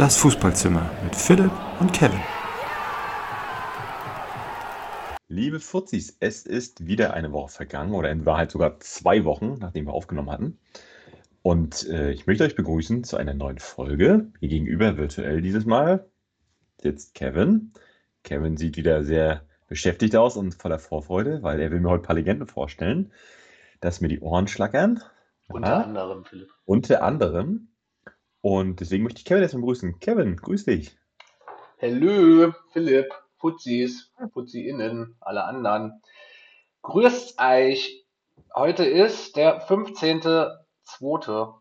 Das Fußballzimmer mit Philipp und Kevin. Liebe Fuzis, es ist wieder eine Woche vergangen oder in Wahrheit sogar zwei Wochen, nachdem wir aufgenommen hatten. Und äh, ich möchte euch begrüßen zu einer neuen Folge. Hier gegenüber virtuell dieses Mal sitzt Kevin. Kevin sieht wieder sehr beschäftigt aus und voller Vorfreude, weil er will mir heute ein paar Legenden vorstellen, dass mir die Ohren schlackern. Unter Ja, anderem, Philipp. unter anderem. Und deswegen möchte ich Kevin jetzt mal begrüßen. Kevin, grüß dich. Hallo, Philipp, Fuzis, Fuzzi-Innen, alle anderen. Grüßt euch. Heute ist der 15.02.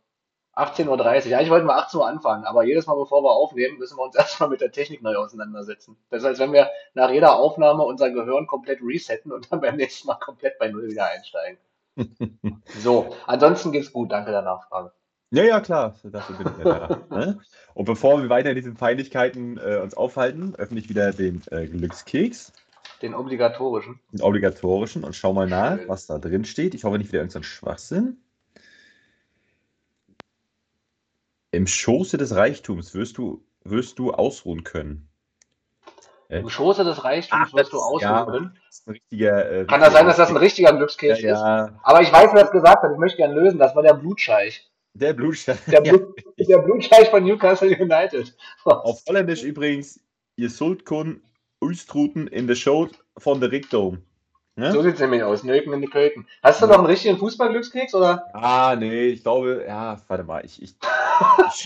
18.30 Uhr. Eigentlich wollten wir 18 Uhr anfangen, aber jedes Mal, bevor wir aufnehmen, müssen wir uns erstmal mit der Technik neu auseinandersetzen. Das heißt, wenn wir nach jeder Aufnahme unser Gehirn komplett resetten und dann beim nächsten Mal komplett bei Null wieder einsteigen. So, ansonsten geht's gut. Danke der Nachfrage. Ja, ja, klar, dafür bin ich ja da. Ne? Und bevor wir weiter in diesen Peinlichkeiten äh, uns aufhalten, öffne ich wieder den äh, Glückskeks, Den obligatorischen. den obligatorischen, und schau mal nach, Schön. was da drin steht. Ich hoffe nicht wieder irgendein Schwachsinn. Im Schoße des Reichtums wirst du, wirst du ausruhen können. Äh, Im Schoße des Reichtums Ach, wirst du ausruhen ja. können. Äh, Kann das sein, dass das ein richtiger ja, Glückskeks ist? ja, Aber ich weiß, wer es gesagt hat. Ich möchte gerne lösen. Das war der Blutscheich. Der Blutstein. Der, Blut, der Blutscheich von Newcastle United. Auf Holländisch übrigens, ihr sollt kun Ustruten in der Show von der Rickdom. Ne? So sieht es nämlich aus. Nöken in die Köken. Hast du noch einen richtigen Fußballglückskeks oder? Ah, nee, ich glaube, ja, warte mal, ich. ich,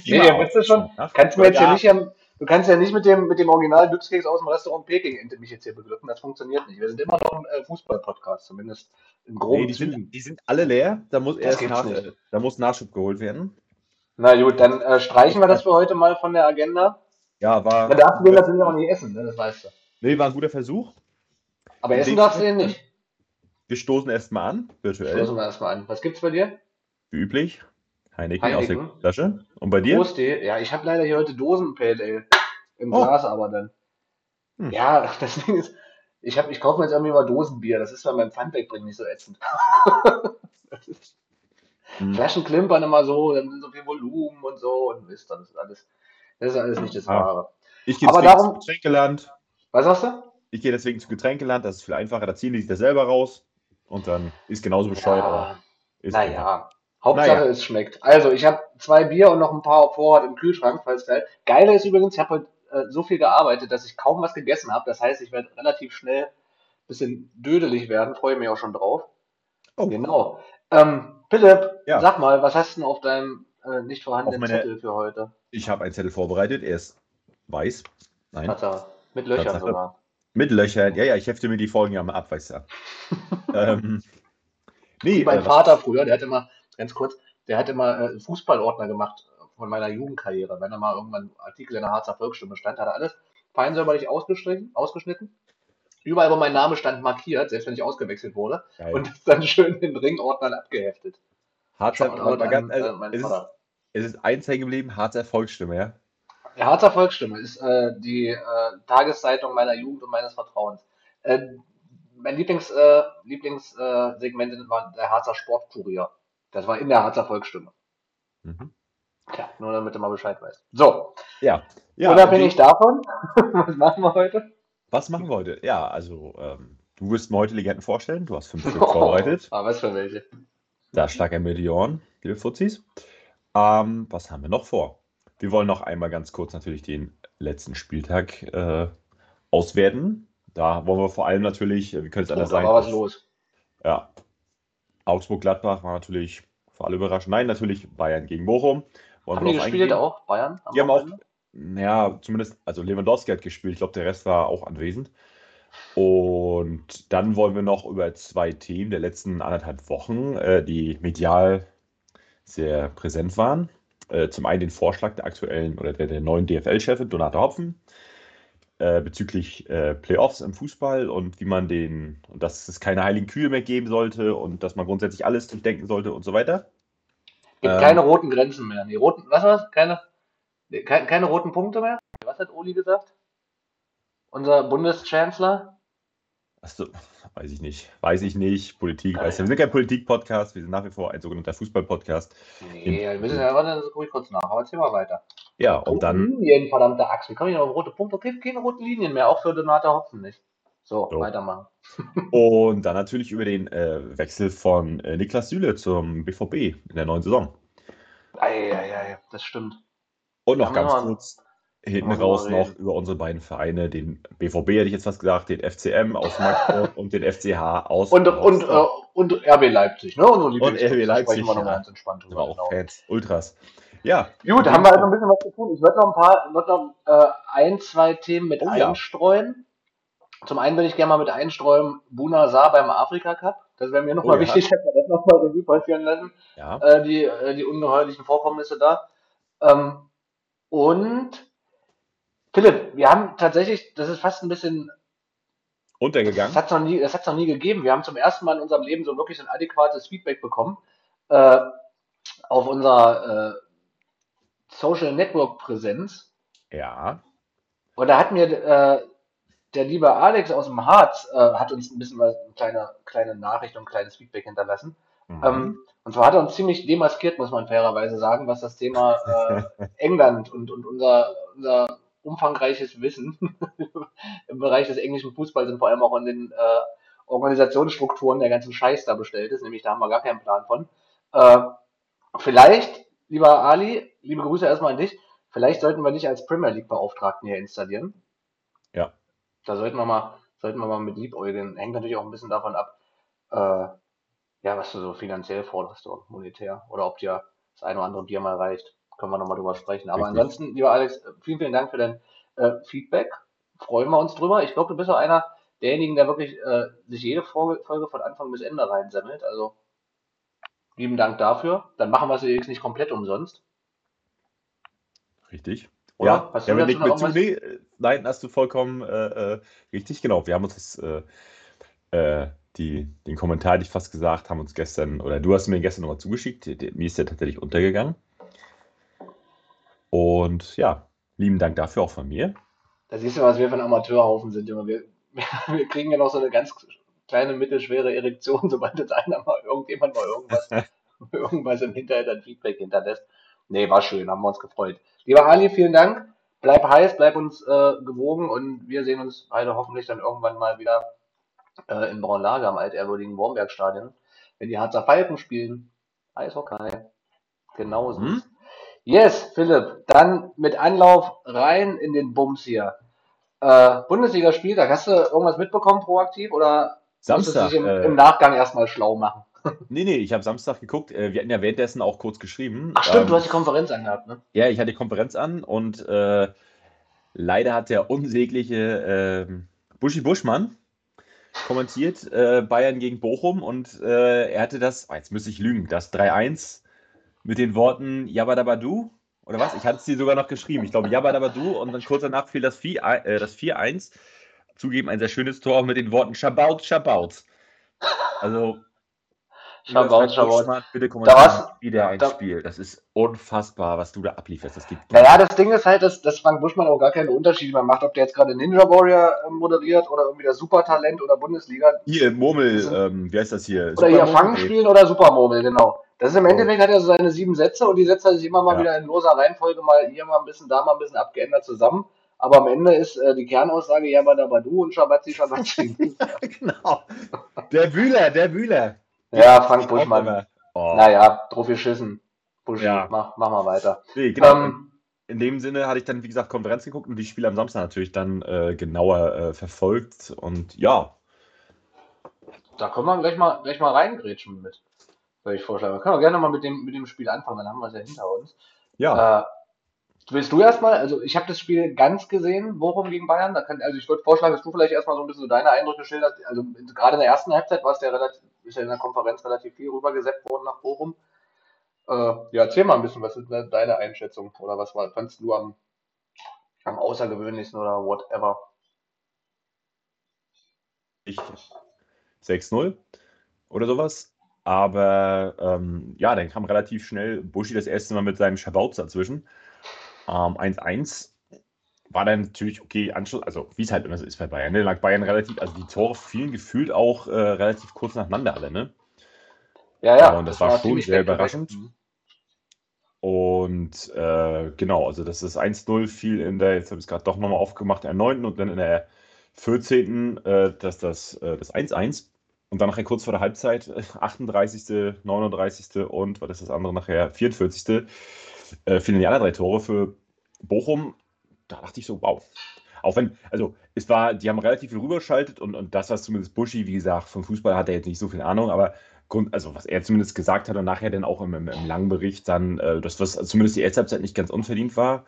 ich Nee, bist du schon- Ach, Kannst du mir jetzt ja, hier nicht, hier- du kannst ja nicht mit dem, mit dem Original Glückskeks aus dem Restaurant Peking mich jetzt hier beglücken. Das funktioniert nicht. Wir sind immer noch ein äh, Fußball-Podcast, zumindest in groben Nee, die Zügen. sind, die sind alle leer. Da muss erst nach, da muss Nachschub geholt werden. Na gut, dann äh, streichen wir das für heute mal von der Agenda. Ja, war. Man darf den natürlich auch nicht essen, ne? das weißt du. Nee, war ein guter Versuch. Aber essen darfst du den nicht. Wir stoßen erstmal an, virtuell, Stoßen wir erstmal an. Was gibt's bei dir? wie üblich. Heineken, aus Heineken. der Flasche. Und bei dir? Prost. Ja, ich habe leider hier heute Dosen Pale Ale. Im Oh. Glas aber dann. Hm. Ja, das Ding ist, ich, hab, ich kaufe mir jetzt irgendwie mal Dosenbier. Das ist bei meinem Pfand wegbringen nicht so ätzend. Hm. Flaschen klimpern immer so, dann sind so viel Volumen und so und Mist, das ist alles, das ist alles nicht das Ah. Wahre. Ich gehe deswegen darum- zu Getränkeland. Was sagst du? Ich gehe deswegen zu Getränkeland, das ist viel einfacher. Da ziehen die sich das selber raus. Und dann ist genauso bescheuert, ist einfach. naja. Hauptsache Naja. es schmeckt. Also, ich habe zwei Bier und noch ein paar auf Vorrat im Kühlschrank, falls geil. Geile ist übrigens, ich habe heute äh, so viel gearbeitet, dass ich kaum was gegessen habe. Das heißt, ich werde relativ schnell ein bisschen dödelig werden. Freue mich auch schon drauf. Oh. Genau. Ähm, Philipp, Ja. sag mal, was hast du denn auf deinem äh, nicht vorhandenen meine- Zettel für heute? Ich habe einen Zettel vorbereitet. Er ist weiß. Nein. Tatsache. Mit Löchern Tatsache. sogar. Mit Löchern. Ja, ja, ich hefte mir die Folgen ja mal ab, weißt du. ähm, nee, mein äh, Vater früher, der hat immer, ganz kurz, der hat immer äh, Fußballordner gemacht von meiner Jugendkarriere. Wenn da mal irgendwann Artikel in der Harzer Volksstimme stand, hat er alles fein säuberlich ausgestrichen, ausgeschnitten. Überall, wo mein Name stand, markiert, selbst wenn ich ausgewechselt wurde. geil. Und das dann schön in Ringordnern abgeheftet. Harzer, an, ganz, äh, also, meinen es, ist, Vater. es ist eins hängen geblieben, Harzer Volksstimme, ja? Die Harzer Volksstimme ist äh, die äh, Tageszeitung meiner Jugend und meines Vertrauens. Äh, mein Lieblings, äh, Lieblingssegment äh, Segment war der Harzer Sportkurier. Das war in der Harzer Volksstimme. Mhm. Ja, nur damit du mal Bescheid weißt. So, Ja. ja unabhängig davon, was machen wir heute? Was machen wir heute? Ja, also, ähm, du wirst mir heute Legenden vorstellen. Du hast fünf Stück vorbereitet. Ah, was für welche? Da schlagen mir die Ohren, liebe Fuzis. Ähm, was haben wir noch vor? Wir wollen noch einmal ganz kurz natürlich den letzten Spieltag äh, auswerten. Da wollen wir vor allem natürlich, äh, wie könnte es anders da sein? war was los. Ja. Augsburg-Gladbach war natürlich für alle überraschend. Nein, natürlich Bayern gegen Bochum. Wollen Haben die gespielt eingehen? auch, Bayern? am Die haben auch, Wochenende? ja, zumindest, also Lewandowski hat gespielt. Ich glaube, der Rest war auch anwesend. Und dann wollen wir noch über zwei Themen der letzten anderthalb Wochen, äh, die medial sehr präsent waren. Äh, zum einen den Vorschlag der aktuellen oder der, der neuen DFL-Chefin, Donata Hopfen, äh, bezüglich äh, Playoffs im Fußball und wie man den, und dass es keine heiligen Kühe mehr geben sollte und dass man grundsätzlich alles durchdenken sollte und so weiter. Gibt Ähm, keine roten Grenzen mehr. Die roten, was war das? Keine, nee, keine, keine roten Punkte mehr? Was hat Uli gesagt? Unser Bundeschancellor? Achso, weiß ich nicht. Weiß ich nicht. Politik, Ah, weiß ja. Wir sind kein Politik-Podcast, wir sind nach wie vor ein sogenannter Fußball-Podcast. Nee, wir wissen ja, warte, das gucke ich kurz nach. Aber erzähl mal weiter. Ja, und dann, Linien, verdammte. Wie komme ich noch auf rote Punkte? Okay, keine roten Linien mehr, auch für Donata Hopfen nicht. So, So. weitermachen. Und dann natürlich über den äh, Wechsel von äh, Niklas Süle zum BVB in der neuen Saison. Eieiei, das stimmt. Und noch ganz wir- kurz hinten raus noch über unsere beiden Vereine, den BVB hätte ich jetzt fast gesagt, den FCM aus Magdeburg und den FCH aus Und, und, äh, und RB Leipzig, ne? Unsere RB Lieblingsclubs, da Leipzig, sprechen wir noch ja. ganz entspannt drüber. auch Genau. Fans, Ultras. Ja, Gut, haben wir also ein bisschen was zu tun. Ich würde noch ein paar, noch äh, ein, zwei Themen mit Oh ja. Zum einen würde ich gerne mal mit einstreuen, Buna Saar beim Afrika Cup. Das wäre mir nochmal Oh ja. wichtig, dass wir das nochmal Revue passieren lassen. ja. Äh, die, äh, die ungeheuerlichen Vorkommnisse da. Ähm, und Philipp, wir haben tatsächlich, das ist fast ein bisschen Das Untergegangen. hat es noch, nie- das hat's noch nie gegeben. Wir haben zum ersten Mal in unserem Leben so wirklich ein adäquates Feedback bekommen äh, auf unserer äh, Social Network Präsenz. Ja. Und da hat mir äh, der liebe Alex aus dem Harz äh, hat uns ein bisschen was, eine kleine, kleine Nachricht und ein kleines Feedback hinterlassen. Mhm. Ähm, und zwar hat er uns ziemlich demaskiert, muss man fairerweise sagen, was das Thema äh, England und, und unser, unser umfangreiches Wissen im Bereich des englischen Fußballs und vor allem auch in den äh, Organisationsstrukturen der ganzen Scheiß da bestellt ist. Nämlich da haben wir gar keinen Plan von. Äh, vielleicht, lieber Ali, liebe Grüße erstmal an dich, vielleicht sollten wir dich als Premier League Beauftragten hier installieren. Ja. Da sollten wir mal, sollten wir mal mit liebäugeln. Hängt natürlich auch ein bisschen davon ab, äh, ja, was du so finanziell forderst, so monetär. Oder ob dir das eine oder andere Bier mal reicht. Können wir nochmal drüber sprechen. Aber Richtig. ansonsten, lieber Alex, vielen, vielen Dank für dein äh, Feedback. Freuen wir uns drüber. Ich glaube, du bist auch einer derjenigen, der wirklich äh, sich jede Folge, Folge von Anfang bis Ende reinsammelt. Also lieben Dank dafür. Dann machen wir es jetzt nicht komplett umsonst. Richtig. Oder? Ja, Hast ja du wenn dazu noch mit zu, nee, nein, hast du vollkommen äh, äh, richtig, genau. Wir haben uns das, äh, äh, die, den Kommentar, hätte ich fast gesagt, haben uns gestern, oder du hast mir gestern nochmal zugeschickt, mir ist der tatsächlich untergegangen. Und ja, lieben Dank dafür auch von mir. Da siehst du, was wir für ein Amateurhaufen sind, Junge. Wir, wir kriegen ja noch so eine ganz kleine, mittelschwere Erektion, sobald jetzt einer mal irgendjemand mal irgendwas, irgendwas im Hinterhalt an Feedback hinterlässt. Nee, war schön, haben wir uns gefreut. Lieber Ali, vielen Dank. Bleib heiß, bleib uns äh, gewogen und wir sehen uns beide hoffentlich dann irgendwann mal wieder äh, in Braunlage am altehrwürdigen Wormbergstadion, wenn die Harzer Falken spielen. Eishockey. Genauso. Mhm. Yes, Philipp, dann mit Anlauf rein in den Bums hier. Äh, Bundesligaspieltag, hast du irgendwas mitbekommen proaktiv oder musstest du Samstag. dich im, Äh, im Nachgang erstmal schlau machen? Nee, nee, ich habe Samstag geguckt. Äh, wir hatten ja währenddessen auch kurz geschrieben. Ach stimmt, Ähm, du hast die Konferenz angehabt, ne? Ja, ich hatte die Konferenz an und äh, leider hat der unsägliche ähm, Buschi Buschmann kommentiert äh, Bayern gegen Bochum und äh, er hatte das, oh, jetzt müsste ich lügen, das 3-1 mit den Worten Yabadabadu oder was? Ich hatte es dir sogar noch geschrieben. Ich glaube Yabadabadu und dann kurz danach fiel das 4 äh, das 4-1. Zugeben ein sehr schönes Tor mit den Worten Schabaut, Schabaut. Also Schabaut, Schabaut. Bitte Da war's- wieder ein da- Spiel. Das ist unfassbar, was du da ablieferst. Das gar Naja, das Ding ist halt, dass, dass Frank Buschmann auch gar keine Unterschiede mehr macht, ob der jetzt gerade Ninja Warrior äh, moderiert oder irgendwie das Supertalent oder Bundesliga Hier, Murmel, ähm, wie heißt das hier? oder hier Supermurmel? Fangen spielen oder Supermurmel, genau. Das ist im. Endeffekt hat er so seine sieben Sätze und die setzt er sich immer mal Ja. wieder in loser Reihenfolge mal hier mal ein bisschen, da mal ein bisschen abgeändert zusammen. Aber am Ende ist äh, die Kernaussage Yabadabadu und Shabazzi Shabazzi. genau. Der Wühler, der Wühler. Ja, Frank Buschmann. Oh. Naja, drauf geschissen. Buschi, Ja. mach, mach mal weiter. Nee, genau. Ähm, In dem Sinne hatte ich dann, wie gesagt, Konferenz geguckt und die Spiele am Samstag natürlich dann äh, genauer äh, verfolgt. Und ja, da können wir gleich mal, gleich mal reingrätschen mit, würde ich vorschlagen. Wir können auch gerne mal mit dem, mit dem Spiel anfangen, dann haben wir es ja hinter uns. ja, Äh, willst du erstmal, also ich habe das Spiel ganz gesehen, Bochum gegen Bayern. Kann, also ich würde vorschlagen, dass du vielleicht erstmal so ein bisschen deine Eindrücke schilderst. Also gerade in der ersten Halbzeit war es ja relativ, ist ja in der Konferenz relativ viel rübergesetzt worden nach Bochum. Äh, ja, erzähl mal ein bisschen, was ist deine Einschätzung oder was war, fandst du am, am außergewöhnlichsten oder whatever? ich 6-0 oder sowas. Aber ähm, ja, dann kam relativ schnell Buschi das erste Mal mit seinem Schabautz dazwischen. Ähm, 1-1 war dann natürlich okay, Anschluss, also wie es halt immer so ist bei Bayern. Ne? Lag Bayern relativ, also die Tore fielen gefühlt auch äh, relativ kurz nacheinander alle, ne? Ja, ja. Und das war schon ziemlich sehr überraschend. Mhm. Und äh, genau, also das ist 1-0 fiel in der, jetzt habe ich es gerade doch nochmal aufgemacht, der 9. und dann in der 14. Äh, das, das, äh, das 1-1. Und dann nachher kurz vor der Halbzeit, 38., 39. und was ist das andere nachher, 44. Äh, fielen die anderen drei Tore für Bochum. Da dachte ich so, wow. Auch wenn, also es war, die haben relativ viel rübergeschaltet und, und das, was zumindest Buschi, wie gesagt, vom Fußball hat er jetzt nicht so viel Ahnung, aber Grund, also was er zumindest gesagt hat und nachher dann auch im, im, im langen Bericht dann, äh, das, was zumindest die erste Halbzeit nicht ganz unverdient war,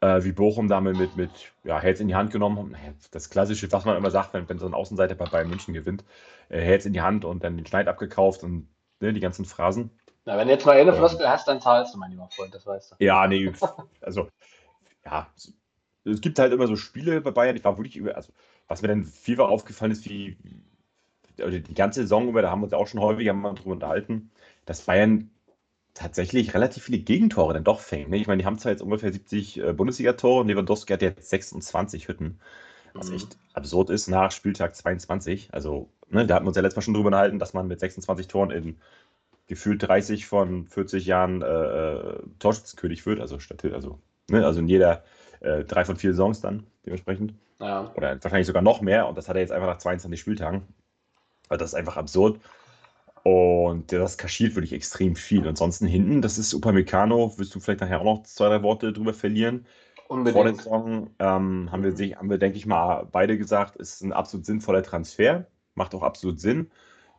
äh, wie Bochum damit mit, mit ja, Herz in die Hand genommen hat. Das Klassische, was man immer sagt, wenn, wenn so ein Außenseiter bei Bayern München gewinnt, äh, Herz in die Hand und dann den Schneid abgekauft und ne, die ganzen Phrasen. Na, wenn du jetzt mal eine Floskel hast, dann zahlst du, mein lieber Freund, das weißt du. Ja, nee, also, ja, es gibt halt immer so Spiele bei Bayern, ich war wirklich über, also, was mir dann viel aufgefallen ist, wie, oder die ganze Saison über, da haben wir uns auch schon häufiger mal drüber unterhalten, dass Bayern tatsächlich relativ viele Gegentore dann doch fängt. Ne? Ich meine, die haben zwar jetzt ungefähr 70 äh, Bundesliga-Tore und Lewandowski hat jetzt 26 Hütten, was mhm. echt absurd ist nach Spieltag 22. Also, ne, da hatten wir uns ja letztes Mal schon drüber unterhalten, dass man mit 26 Toren in gefühlt 30 von 40 Jahren äh, äh, Torschützenkönig wird, also, also, ne, also in jeder äh, drei von vier Saisons dann dementsprechend. Ja. Oder wahrscheinlich sogar noch mehr und das hat er jetzt einfach nach 22 Spieltagen. Also das ist einfach absurd. Und das kaschiert wirklich extrem viel. Ansonsten hinten, das ist Upamecano, wirst du vielleicht nachher auch noch zwei, drei Worte drüber verlieren. Unbedingt. Vor der Saison ähm, haben, wir, haben wir, denke ich mal, beide gesagt, ist ein absolut sinnvoller Transfer. Macht auch absolut Sinn.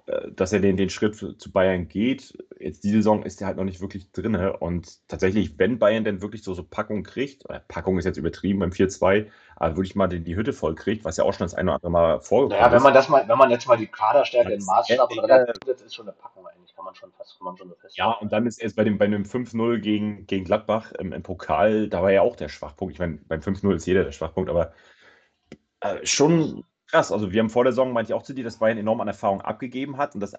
Äh, dass er den, den Schritt zu Bayern geht. Jetzt diese Saison ist er halt noch nicht wirklich drin. Und tatsächlich, wenn Bayern denn wirklich so, so Packung kriegt, Packung ist jetzt übertrieben beim 4-2, aber wirklich mal die, die Hütte voll kriegt, was ja auch schon das eine oder andere Mal vorgekommen naja, wenn man das mal, wenn man jetzt mal die Kaderstärke im Maßstab und relativiert, ist schon eine Packung eigentlich, kann man schon fast, kann man schon feststellen. Ja, und dann ist erst bei dem, bei dem 5-0 gegen, gegen Gladbach im, im, Pokal, da war ja auch der Schwachpunkt. Ich meine, beim 5-0 ist jeder der Schwachpunkt, aber äh, schon krass. Also wir haben vor der Saison, meinte ich auch zu dir, dass Bayern enorm an Erfahrung abgegeben hat und das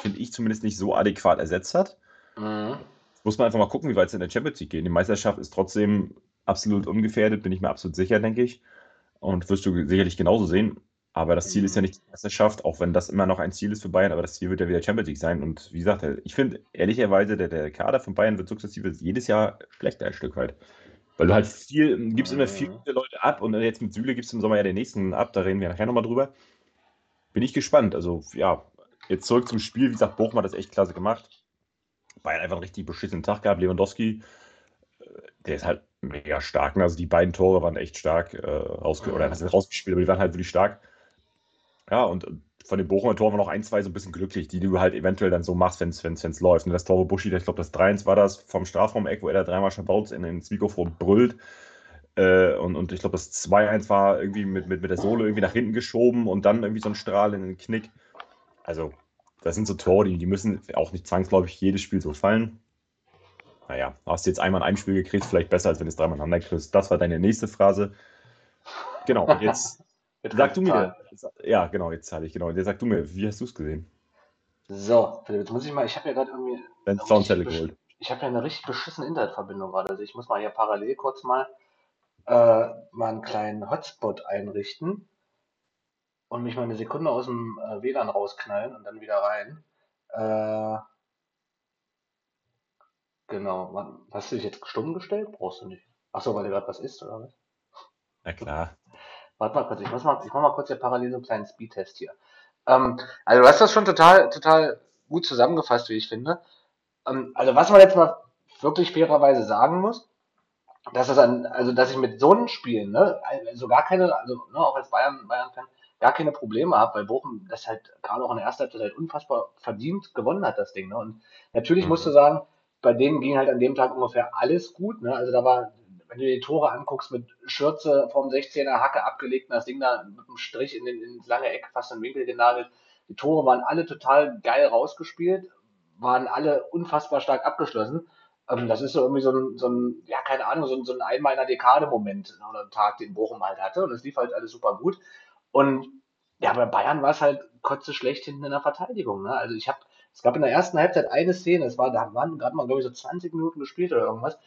finde ich zumindest nicht so adäquat ersetzt hat. Mhm. Muss man einfach mal gucken, wie weit es in der Champions League geht. Die Meisterschaft ist trotzdem absolut ungefährdet, bin ich mir absolut sicher, denke ich. Und wirst du sicherlich genauso sehen. Aber das Ziel ist ja nicht die Meisterschaft, auch wenn das immer noch ein Ziel ist für Bayern, aber das Ziel wird ja wieder Champions League sein. Und wie gesagt, ich finde ehrlicherweise, der, der Kader von Bayern wird sukzessive jedes Jahr schlechter ein Stück weit. Weil du halt viel, gibst immer viele mhm. Leute ab und jetzt mit Süle gibst du im Sommer ja den nächsten ab, da reden wir nachher nochmal drüber. Bin ich gespannt. Also, ja, jetzt zurück zum Spiel. Wie gesagt, Bochum hat das echt klasse gemacht. Bayern einfach einen richtig beschissenen Tag gehabt. Lewandowski, äh, der ist halt mega stark. Ne? Also, die beiden Tore waren echt stark äh, rausge oder sind rausgespielt, aber die waren halt wirklich stark. Ja, und von den Bochumer Toren war noch ein, zwei so ein bisschen glücklich, die du halt eventuell dann so machst, wenn es läuft. Und das Tor, Buschi, ich glaube, das 3-1 war das vom Strafraum-Eck, wo er da dreimal Schabauz in ins Mikrofon brüllt. Äh, und, und ich glaube, das 2-1 war irgendwie mit, mit, mit der Sohle irgendwie nach hinten geschoben und dann irgendwie so ein Strahl in den Knick. Also, das sind so Tore, die, die müssen auch nicht zwangsläufig jedes Spiel so fallen. Naja, hast du jetzt einmal in einem Spiel gekriegt, vielleicht besser, als wenn du es dreimal aneinander kriegst. Das war deine nächste Phrase. Genau, jetzt Jetzt sag du mir. Ja, genau, jetzt zahle ich, genau. Jetzt sag du mir, wie hast du es gesehen? So, Philipp, jetzt muss ich mal, ich habe ja gerade irgendwie. Dein Soundzettel geholt. Ich habe ja eine richtig beschissene Internetverbindung gerade. Also ich muss mal hier parallel kurz mal, äh, mal einen kleinen Hotspot einrichten und mich mal eine Sekunde aus dem äh, WLAN rausknallen und dann wieder rein. Äh, genau. Hast du dich jetzt stumm gestellt? Brauchst du nicht. Achso, weil du gerade was isst, oder was? Na klar. Warte mal kurz, ich, muss mal, ich mach mal kurz hier parallel so einen kleinen Speedtest hier. Ähm, also du hast das schon total, total gut zusammengefasst, wie ich finde. Ähm, also was man jetzt mal wirklich fairerweise sagen muss, dass es an, also dass ich mit so einem Spiel, ne, also gar keine, also ne, auch als Bayern, Bayern-Fan, gar keine Probleme habe, weil Bochum das halt gerade auch in der ersten Halbzeit halt unfassbar verdient gewonnen hat, das Ding. Ne? Und natürlich mhm. musst du sagen, bei denen ging halt an dem Tag ungefähr alles gut. Ne? Also da war wenn du dir die Tore anguckst, mit Schürze vom 16er Hacke abgelegt und das Ding da mit einem Strich in den, ins lange Eck fast in den Winkel genagelt. Die Tore waren alle total geil rausgespielt, waren alle unfassbar stark abgeschlossen. Ähm, das ist so irgendwie so ein, so ein, ja, keine Ahnung, so ein, so ein einmal in der Dekade-Moment oder Tag, den Bochum halt hatte. Und es lief halt alles super gut. Und ja, bei Bayern war es halt kotze schlecht hinten in der Verteidigung. Ne? Also ich habe, es gab in der ersten Halbzeit eine Szene, es war, da waren gerade mal, glaube ich, so 20 Minuten gespielt oder irgendwas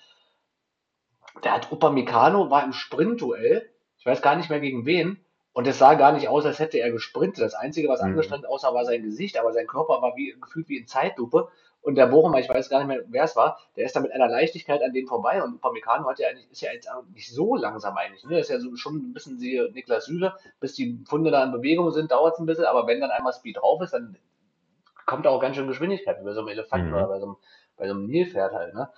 der hat Upamecano, war im Sprintduell, ich weiß gar nicht mehr gegen wen, Und es sah gar nicht aus, als hätte er gesprintet. Das Einzige, was Mhm. angestrengt aussah, war sein Gesicht, aber sein Körper war wie, gefühlt wie in Zeitlupe. Und der Bochumer, ich weiß gar nicht mehr, wer es war, der ist da mit einer Leichtigkeit an dem vorbei. Und Upamecano hat ja eigentlich, ist ja jetzt nicht so langsam eigentlich. Ne? Ist ja so schon ein bisschen wie Niklas Süle. Bis die Funde da in Bewegung sind, dauert es ein bisschen. Aber wenn dann einmal Speed drauf ist, dann kommt da auch ganz schön Geschwindigkeit, wie bei so einem Elefanten Mhm. oder bei so einem, bei so einem Nilpferd halt. Ne?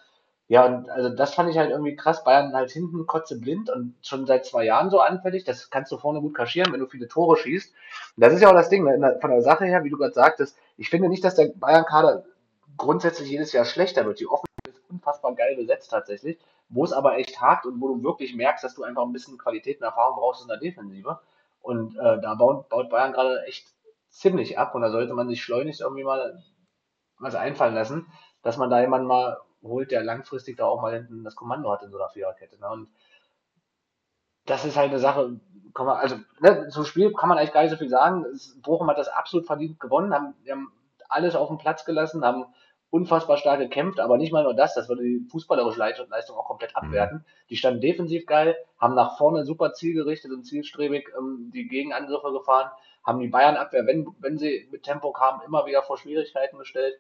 Ja, und also das fand ich halt irgendwie krass. Bayern halt hinten kotzeblind und schon seit zwei Jahren so anfällig. Das kannst du vorne gut kaschieren, wenn du viele Tore schießt. Und das ist ja auch das Ding, ne? Von der Sache her, wie du gerade sagtest, ich finde nicht, dass der Bayern-Kader grundsätzlich jedes Jahr schlechter wird. Die Offensive ist unfassbar geil besetzt tatsächlich. Wo es aber echt hakt und wo du wirklich merkst, dass du einfach ein bisschen Qualität und Erfahrung brauchst in der Defensive. Und äh, da baut, baut Bayern gerade echt ziemlich ab. Und da sollte man sich schleunigst irgendwie mal was einfallen lassen, dass man da jemanden mal holt, der langfristig da auch mal hinten das Kommando hat in so einer Viererkette. Ne? Und das ist halt eine Sache, kann man, also ne, zum Spiel kann man eigentlich gar nicht so viel sagen. Es, Bochum hat das absolut verdient gewonnen, haben, haben alles auf den Platz gelassen, haben unfassbar stark gekämpft, aber nicht mal nur das, das würde die fußballerische Leistung auch komplett abwerten. Die standen defensiv geil, haben nach vorne super zielgerichtet und zielstrebig ähm, die Gegenangriffe gefahren, haben die Bayern-Abwehr, wenn, wenn sie mit Tempo kamen, immer wieder vor Schwierigkeiten gestellt.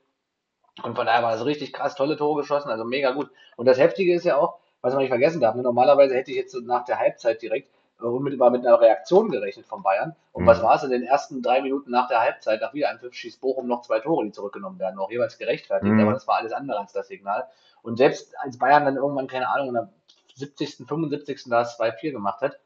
Und von daher war das richtig krass, tolle Tore geschossen, also mega gut. Und das Heftige ist ja auch, was man nicht vergessen darf, ne? normalerweise hätte ich jetzt so nach der Halbzeit direkt unmittelbar mit einer Reaktion gerechnet von Bayern. Und Mhm. was war es in den ersten drei Minuten nach der Halbzeit? Nach Wiederanpfiff schießt Bochum noch zwei Tore, die zurückgenommen werden, auch jeweils gerechtfertigt, Mhm. aber das war alles andere als das Signal. Und selbst als Bayern dann irgendwann, keine Ahnung, in der 70., 75. da 2-4 gemacht hat,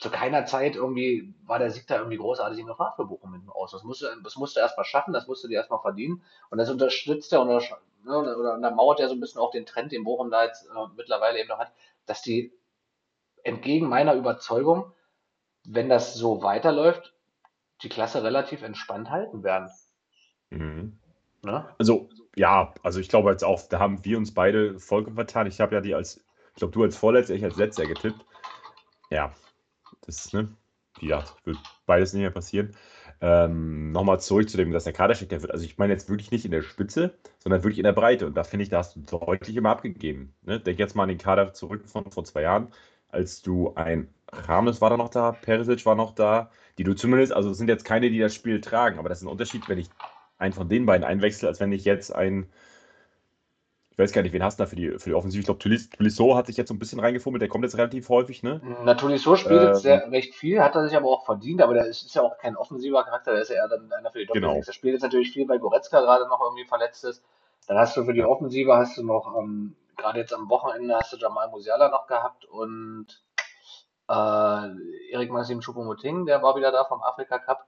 zu keiner Zeit irgendwie war der Sieg da irgendwie großartig in Gefahr für Bochum hinten raus. Das musste, das musste erstmal schaffen, das musste die erstmal verdienen. Und das unterstützt er oder, ne, oder, oder untermauert ja so ein bisschen auch den Trend, den Bochum da jetzt äh, mittlerweile eben noch hat, dass die entgegen meiner Überzeugung, wenn das so weiterläuft, die Klasse relativ entspannt halten werden. Mhm. Ne? Also, ja, also ich glaube jetzt auch, da haben wir uns beide vollkommen vertan. Ich habe ja die als, ich glaube, du als Vorletzter, ich als Letzter getippt. Ja, das ne, wie gesagt, wird beides nicht mehr passieren. Ähm, Nochmal zurück zu dem, dass der Kader steckt, der wird, also ich meine jetzt wirklich nicht in der Spitze, sondern wirklich in der Breite. Und da finde ich, da hast du deutlich immer abgegeben. Ne? Denk jetzt mal an den Kader zurück von vor zwei Jahren, als du ein Rames war da noch da, Perisic war noch da, die du zumindest, also es sind jetzt keine, die das Spiel tragen, aber das ist ein Unterschied, wenn ich einen von den beiden einwechsel, als wenn ich jetzt ein, ich weiß gar nicht, wen hast du da für die, für die Offensive? Ich glaube, Tolisso hat sich jetzt so ein bisschen reingefummelt, der kommt jetzt relativ häufig, ne? Natürlich so spielt jetzt Ähm. sehr, recht viel, hat er sich aber auch verdient, aber der ist, ist ja auch kein offensiver Charakter, der ist ja eher dann einer für die Genau. Doppelsechs. Der spielt jetzt natürlich viel, weil Goretzka gerade noch irgendwie verletzt ist. Dann hast du für die Offensive hast du noch, ähm, gerade jetzt am Wochenende hast du Jamal Musiala noch gehabt und äh, Erik Massim Choupo-Moting, der war wieder da vom Afrika Cup.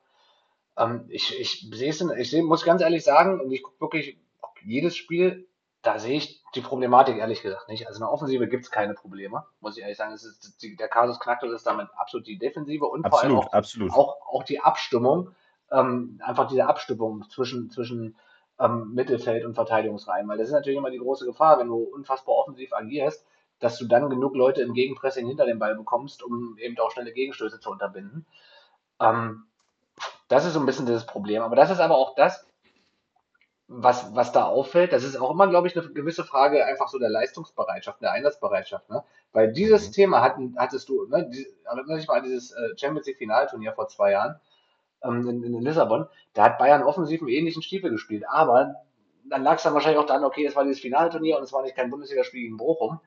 Ähm, ich ich sehe es, ich seh, muss ganz ehrlich sagen, und ich gucke wirklich guck jedes Spiel, da sehe ich die Problematik ehrlich gesagt nicht. Also in der Offensive gibt es keine Probleme, muss ich ehrlich sagen. Es ist, der Kasus Knacktus ist damit absolut die Defensive und vor allem Absolut, auch, absolut. auch, auch die Abstimmung, ähm, einfach diese Abstimmung zwischen, zwischen ähm, Mittelfeld und Verteidigungsreihen. Weil das ist natürlich immer die große Gefahr, wenn du unfassbar offensiv agierst, dass du dann genug Leute im Gegenpressing hinter dem Ball bekommst, um eben auch schnelle Gegenstöße zu unterbinden. Ähm, das ist so ein bisschen das Problem. Aber das ist aber auch das, was, was da auffällt. Das ist auch immer, glaube ich, eine gewisse Frage einfach so der Leistungsbereitschaft, der Einsatzbereitschaft. Ne? Weil dieses Mhm. Thema hatten, hattest du, ne, die, erinnere dich mal an dieses äh, Champions League Finalturnier vor zwei Jahren ähm, in, in Lissabon. Da hat Bayern offensiv einen ähnlichen Stiefel gespielt. Aber dann lag es dann wahrscheinlich auch daran, okay, es war dieses Finalturnier und es war nicht kein Bundesligaspiel gegen Bochum.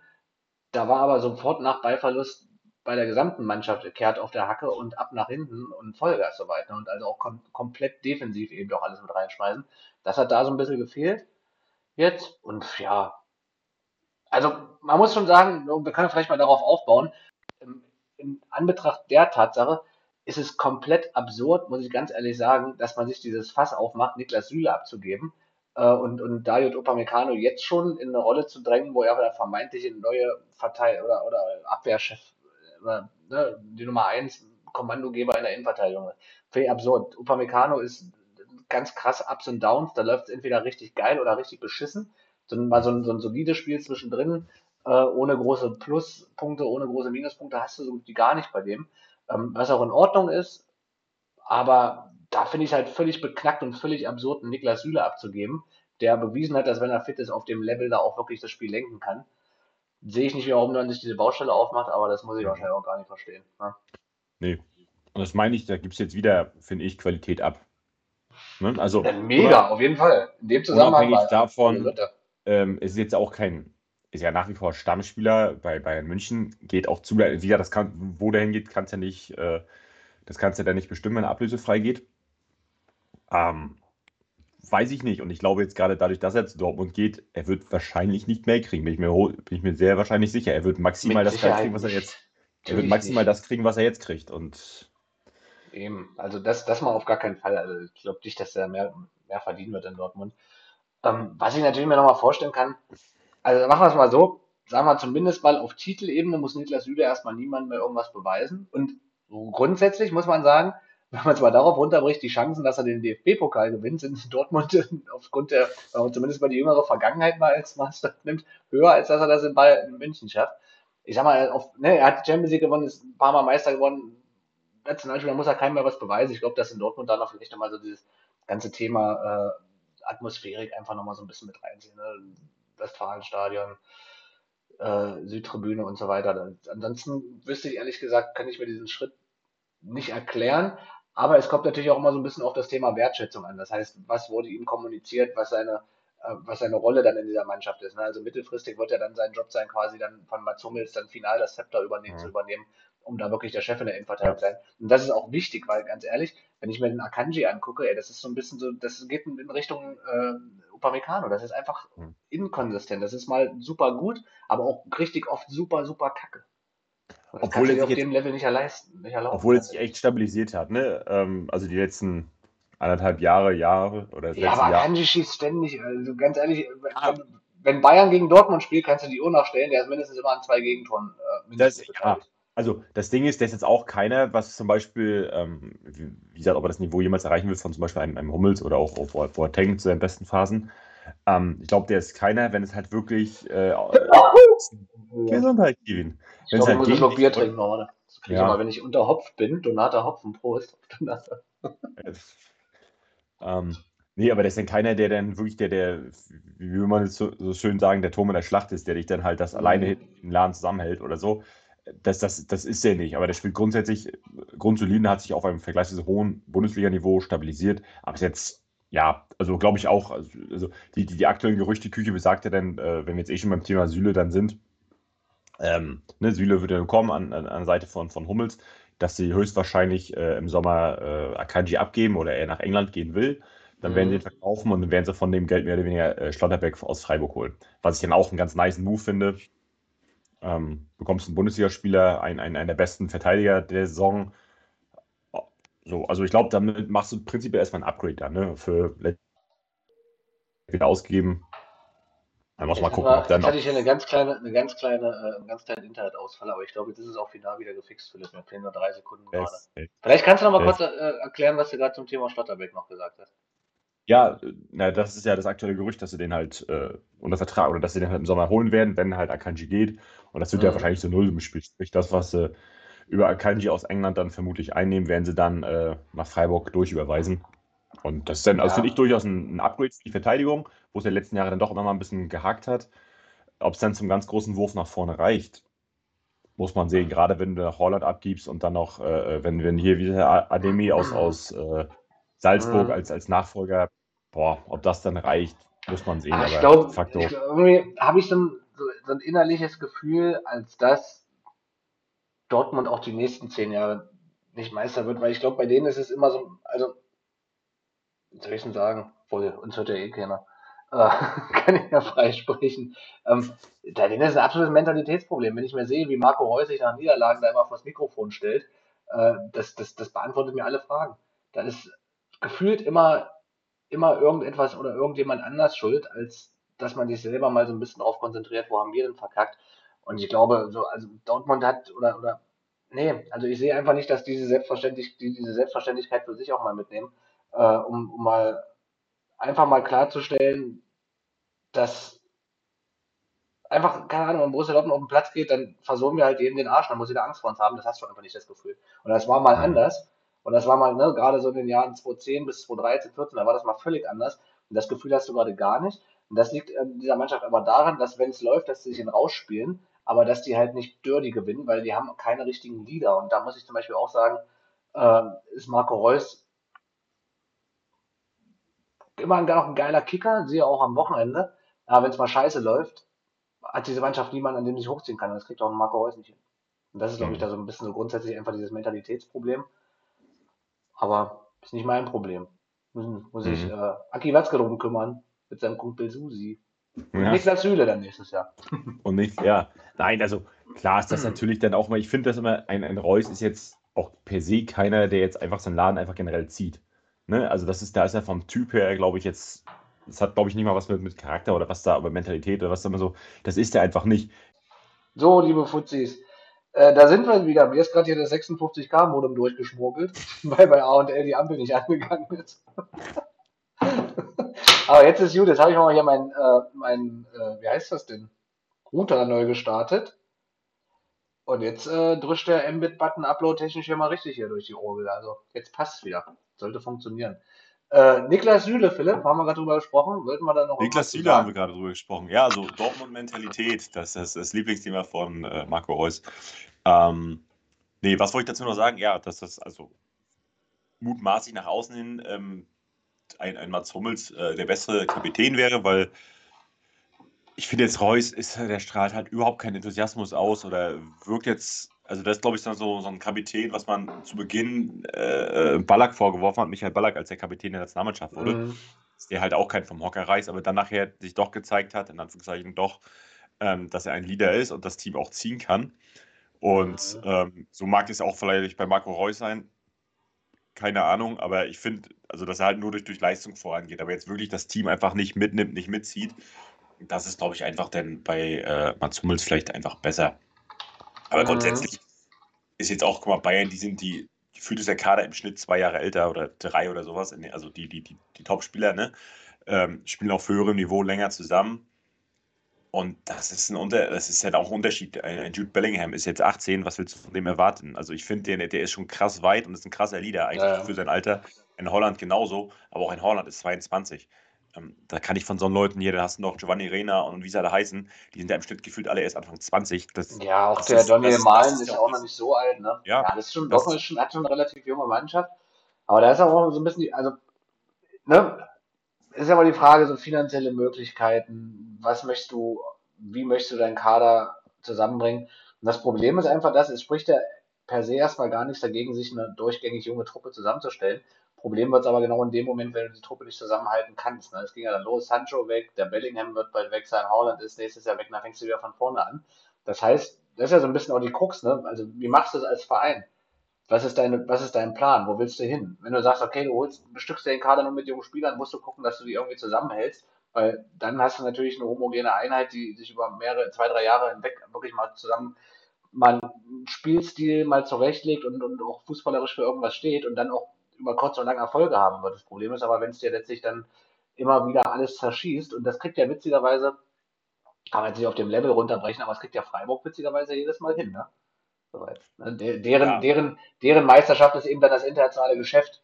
Da war aber sofort nach Ballverlust bei der gesamten Mannschaft kehrt auf der Hacke und ab nach hinten und Vollgas so weiter. Und also auch kom komplett defensiv eben doch alles mit reinschmeißen. Das hat da so ein bisschen gefehlt jetzt. Und ja, also man muss schon sagen, wir können vielleicht mal darauf aufbauen. Im, in Anbetracht der Tatsache ist es komplett absurd, muss ich ganz ehrlich sagen, dass man sich dieses Fass aufmacht, Niklas Süle abzugeben äh, und, und Dayot Upamecano jetzt schon in eine Rolle zu drängen, wo er der vermeintliche neue Verteil oder, oder Abwehrchef oder ne, die Nummer 1 Kommandogeber in der Innenverteidigung ist. Völlig absurd. Upamecano ist ganz krass Ups und Downs, da läuft es entweder richtig geil oder richtig beschissen. So, mal so ein, so ein solides Spiel zwischendrin, äh, ohne große Pluspunkte, ohne große Minuspunkte hast du so gut wie gar nicht bei dem. Ähm, was auch in Ordnung ist, aber da finde ich es halt völlig beknackt und völlig absurd, einen Niklas Süle abzugeben, der bewiesen hat, dass wenn er fit ist, auf dem Level da auch wirklich das Spiel lenken kann. Sehe ich nicht, warum man sich diese Baustelle aufmacht, aber das muss ich wahrscheinlich auch gar nicht verstehen. Ne? Nee, Und das meine ich, da gibt es jetzt wieder, finde ich, Qualität ab. Ne? Also, mega, auf jeden Fall. In dem Zusammenhang unabhängig davon, ähm, ist jetzt auch kein, ist ja nach wie vor Stammspieler bei Bayern München, geht auch zu, wie gesagt, das kann, wo der hingeht, kannst ja nicht, äh, das kannst du ja dann nicht bestimmen, wenn er ablösefrei geht. Ähm, weiß ich nicht. Und ich glaube jetzt gerade dadurch, dass er zu Dortmund geht, er wird wahrscheinlich nicht mehr kriegen. Bin ich mir, bin ich mir sehr wahrscheinlich sicher. Er wird maximal Mit das kriegen, was er jetzt, er wird maximal das kriegen, was er jetzt kriegt. Und Eben, also das, das mal auf gar keinen Fall. Also ich glaube nicht, dass er mehr, mehr verdienen wird in Dortmund. Ähm, was ich natürlich mir nochmal vorstellen kann, also machen wir es mal so, sagen wir zumindest mal auf Titelebene muss Niklas Süle erstmal niemandem mehr irgendwas beweisen. Und grundsätzlich muss man sagen, wenn man es mal darauf runterbricht, die Chancen, dass er den DFB-Pokal gewinnt, sind in Dortmund aufgrund der, wenn man zumindest mal die jüngere Vergangenheit mal als Maßstab nimmt, höher, als dass er das in Bayern in München schafft. Ich sag mal, auf, ne, er hat die Champions League gewonnen, ist ein paar Mal Meister geworden, Nationalspieler muss er keinem mehr was beweisen. Ich glaube, dass in Dortmund da noch vielleicht nochmal so dieses ganze Thema äh, Atmosphärik einfach nochmal so ein bisschen mit reinziehen. Ne? Westfalenstadion, äh, Südtribüne und so weiter. Ansonsten wüsste ich ehrlich gesagt, kann ich mir diesen Schritt nicht erklären. Aber es kommt natürlich auch immer so ein bisschen auf das Thema Wertschätzung an. Das heißt, was wurde ihm kommuniziert, was seine, äh, was seine Rolle dann in dieser Mannschaft ist. Ne? Also mittelfristig wird ja dann sein Job sein, quasi dann von Mats Hummels dann final das Zepter übernehmen, Mhm. zu übernehmen, um da wirklich der Chef in der Innenverteidigung zu Ja. sein. Und das ist auch wichtig, weil ganz ehrlich, wenn ich mir den Akanji angucke, ey, das ist so ein bisschen so, das geht in Richtung äh, Upamecano. Das ist einfach Mhm. inkonsistent. Das ist mal super gut, aber auch richtig oft super, super kacke. Das Obwohl er dir auf sich dem Level nicht erleisten. Nicht erlauben. obwohl es sich echt stabilisiert hat, ne? Ähm, also die letzten anderthalb Jahre, Jahre oder Ja, aber Jahr. Akanji schießt ständig. Also ganz ehrlich, wenn, Ah. wenn- wenn Bayern gegen Dortmund spielt, kannst du die Uhr nachstellen. Der ist mindestens immer an zwei Gegentoren äh, Das- beteiligt. Also das Ding ist, der ist jetzt auch keiner, was zum Beispiel, ähm, wie gesagt, ob er das Niveau jemals erreichen will von zum Beispiel einem, einem Hummels oder auch auf Boateng zu seinen besten Phasen. Ähm, ich glaube, der ist keiner, wenn es halt wirklich äh, Gesundheit, Kevin. Ich Wenn's glaube, ich halt muss dich Bier trinken, oder? Das krieg ich Ja. immer, wenn ich unter Hopf bin. Donata Hopfen, Prost. Donata. Ähm, nee, aber der ist dann keiner, der dann wirklich der, der, wie will man es so, so schön sagen, der Turm in der Schlacht ist, der dich dann halt das Mhm. alleine hinten im Laden zusammenhält oder so. Das, das, das ist er nicht, aber der spielt grundsätzlich grundsolide, hat sich auf einem vergleichsweise hohen Bundesliga-Niveau stabilisiert, aber ist jetzt, ja, also glaube ich auch, also also die, die, die aktuellen Gerüchteküche besagt ja dann, äh, wenn wir jetzt eh schon beim Thema Süle dann sind, ähm, ne, Süle wird dann kommen an, an, an der Seite von, von Hummels, dass sie höchstwahrscheinlich äh, im Sommer äh, Akanji abgeben oder er nach England gehen will. Dann werden sie Mhm. ihn verkaufen und dann werden sie von dem Geld mehr oder weniger äh, Schlotterbeck aus Freiburg holen. Was ich dann auch einen ganz nice Move finde. Ähm, bekommst einen Bundesligaspieler, einen, einen, einen der besten Verteidiger der Saison. So, also ich glaube, damit machst du prinzipiell erstmal ein Upgrade dann, ne? Für wieder ausgegeben. Dann muss hat gucken, man- ob dann jetzt noch. hatte ich hier eine ganz kleine, eine ganz kleine, äh, einen ganz kleinen Internetausfall, aber ich glaube, jetzt ist es auch final wieder gefixt, Philipp. Mir fehlen nur drei Sekunden gerade. Yes. Vielleicht kannst du noch mal Yes. kurz äh, erklären, was du gerade zum Thema Schlotterbeck noch gesagt hast. Ja, äh, na, das ist ja das aktuelle Gerücht, dass sie den halt äh, unter Vertrag oder dass sie den halt im Sommer holen werden, wenn halt Akanji geht. Und das wird ja Mhm. wahrscheinlich so null im Spiel. Sprich, das, was sie über Akanji aus England dann vermutlich einnehmen, werden sie dann äh, nach Freiburg durchüberweisen. Und das ist dann, also finde ich durchaus ein, ein Upgrade für die Verteidigung, wo es ja in den letzten Jahren dann doch immer mal ein bisschen gehakt hat. Ob es dann zum ganz großen Wurf nach vorne reicht, muss man sehen. Gerade wenn du nach Holland abgibst und dann noch, äh, wenn, wenn hier wieder Ademi aus, aus äh, Salzburg Mhm. als, als Nachfolger, boah, ob das dann reicht, muss man sehen. Ah, ich glaube, irgendwie habe ich so ein, so, ein innerliches Gefühl, als dass Dortmund auch die nächsten zehn Jahre nicht Meister wird, weil ich glaube, bei denen ist es immer so, also, wie soll ich denn sagen? Voll, uns hört ja eh keiner. Äh, kann ich ja freisprechen. Ähm, bei denen ist es ein absolutes Mentalitätsproblem. Wenn ich mir sehe, wie Marco Reus sich nach Niederlagen da immer vor das Mikrofon stellt, äh, das, das, das beantwortet mir alle Fragen. Da ist gefühlt immer, immer irgendetwas oder irgendjemand anders schuld, als dass man sich selber mal so ein bisschen darauf konzentriert, wo haben wir denn verkackt. Und ich glaube, so, also Dortmund hat oder, oder, nee, also ich sehe einfach nicht, dass diese, Selbstverständlich, die diese Selbstverständlichkeit für sich auch mal mitnehmen, äh, um, um mal einfach mal klarzustellen, dass einfach, keine Ahnung, wenn Borussia Dortmund auf den Platz geht, dann versohlen wir halt jedem den Arsch, dann muss jeder Angst vor uns haben, das hast du einfach nicht das Gefühl. Und das war mal Mhm. anders. Und das war mal, ne, gerade so in den Jahren 2010 bis 2013, 14, da war das mal völlig anders. Und das Gefühl hast du gerade gar nicht. Und das liegt äh, dieser Mannschaft aber daran, dass wenn es läuft, dass sie sich in rausspielen, aber dass die halt nicht dirty gewinnen, weil die haben keine richtigen Leader. Und da muss ich zum Beispiel auch sagen, äh, ist Marco Reus immer noch ein geiler Kicker, sehe auch am Wochenende. Aber wenn es mal scheiße läuft, hat diese Mannschaft niemanden, an dem sich hochziehen kann. Und das kriegt auch Marco Reus nicht hin. Und das ist, glaube ich, Mhm. da so ein bisschen so grundsätzlich einfach dieses Mentalitätsproblem. Aber ist nicht mein Problem. Müssen, muss Mhm. äh, Aki Watzke drum kümmern mit seinem Kumpel Susi. Und Ja. Niklas Süle dann nächstes Jahr. Und nicht, ja. Nein, also klar ist das natürlich dann auch mal, ich finde das immer, ein, ein Reus ist jetzt auch per se keiner, der jetzt einfach seinen Laden einfach generell zieht. Ne? Also das ist, da ist er vom Typ her, glaube ich, jetzt, das hat, glaube ich, nicht mal was mit, mit Charakter oder was da, aber Mentalität oder was da immer so, das ist er einfach nicht. So, liebe Fuzis, äh, da sind wir wieder. Mir ist gerade hier das 56K-Modem durchgeschmuggelt, weil bei A&L die Ampel nicht angegangen ist. Aber jetzt ist gut, jetzt habe ich mal hier mein, äh, mein äh, wie heißt das denn? Router neu gestartet. Und jetzt äh, drückt der Mbit-Button upload-technisch hier mal richtig hier durch die Orgel. Also jetzt passt wieder. Sollte funktionieren. Äh, Niklas Süle, Philipp, haben wir gerade drüber gesprochen. Wollten wir da noch Niklas Süle haben wir gerade drüber gesprochen. Ja, also Dortmund-Mentalität, das ist das Lieblingsthema von äh, Marco Reus. Ähm, nee, was wollte ich dazu noch sagen? Ja, dass das also mutmaßlich nach außen hin ähm, ein, ein Mats Hummels äh, der bessere Kapitän wäre, weil ich finde jetzt Reus ist, der strahlt halt überhaupt keinen Enthusiasmus aus oder wirkt jetzt, also das ist glaube ich dann so, so ein Kapitän, was man zu Beginn äh, Ballack vorgeworfen hat, Michael Ballack, als der Kapitän der Nationalmannschaft wurde Mhm. dass der halt auch kein vom Hocker reißt, aber dann nachher sich doch gezeigt hat, in Anführungszeichen doch, ähm, dass er ein Leader ist und das Team auch ziehen kann. Und Mhm. ähm, so mag es auch vielleicht bei Marco Reus sein. Keine Ahnung, aber ich finde, also dass er halt nur durch, durch Leistung vorangeht, aber jetzt wirklich das Team einfach nicht mitnimmt, nicht mitzieht. Das ist, glaube ich, einfach dann bei äh, Mats Hummels vielleicht einfach besser. Aber Mhm. grundsätzlich ist jetzt auch, guck mal, Bayern, die sind die, gefühlt ist der Kader im Schnitt zwei Jahre älter oder drei oder sowas. Also die, die, die, die Top-Spieler, ne? Ähm, spielen auf höherem Niveau länger zusammen. Und das ist ein Unter das ist halt auch ein Unterschied. Ein ein Jude Bellingham ist jetzt 18, was willst du von dem erwarten? Also ich finde, der, der ist schon krass weit und ist ein krasser Leader eigentlich Ja, ja. für sein Alter. In Holland genauso, aber auch in Holland ist 22. Ähm, da kann ich von so Leuten hier, da hast du noch Giovanni Reyna und wie sie alle heißen, die sind ja im Schnitt gefühlt alle erst Anfang 20. Das, Ja, auch der Daniel das ist- ist, ja auch noch nicht so alt, ne? Ja, das ist schon, das- ist schon, hat schon eine relativ junge Mannschaft. Aber da ist auch so ein bisschen die, also, ne, ist ja mal die Frage, so finanzielle Möglichkeiten, was möchtest du, wie möchtest du deinen Kader zusammenbringen? Und das Problem ist einfach das, es spricht ja per se erstmal gar nichts dagegen, sich eine durchgängig junge Truppe zusammenzustellen. Problem wird es aber genau in dem Moment, wenn du die Truppe nicht zusammenhalten kannst. Ne? Es ging ja dann los, Sancho weg, der Bellingham wird bald weg sein, Holland ist nächstes Jahr weg, dann fängst du wieder von vorne an. Das heißt, das ist ja so ein bisschen auch die Krux, ne? Also, wie machst du das als Verein? Was ist deine, was ist dein Plan? Wo willst du hin? Wenn du sagst, okay, du holst, bestückst den Kader nur mit jungen Spielern, musst du gucken, dass du die irgendwie zusammenhältst, weil dann hast du natürlich eine homogene Einheit, die sich über mehrere, zwei, drei Jahre hinweg wirklich mal zusammen mal einen Spielstil mal zurechtlegt und, und auch fußballerisch für irgendwas steht und dann auch über kurz und lang Erfolge haben wird. Das Problem ist aber, wenn es dir letztlich dann immer wieder alles zerschießt und das kriegt ja witzigerweise, kann man jetzt nicht auf dem Level runterbrechen, aber es kriegt ja Freiburg witzigerweise jedes Mal hin, ne? Soweit. Ne? De- Deren, Ja. deren, deren Meisterschaft ist eben dann das internationale Geschäft.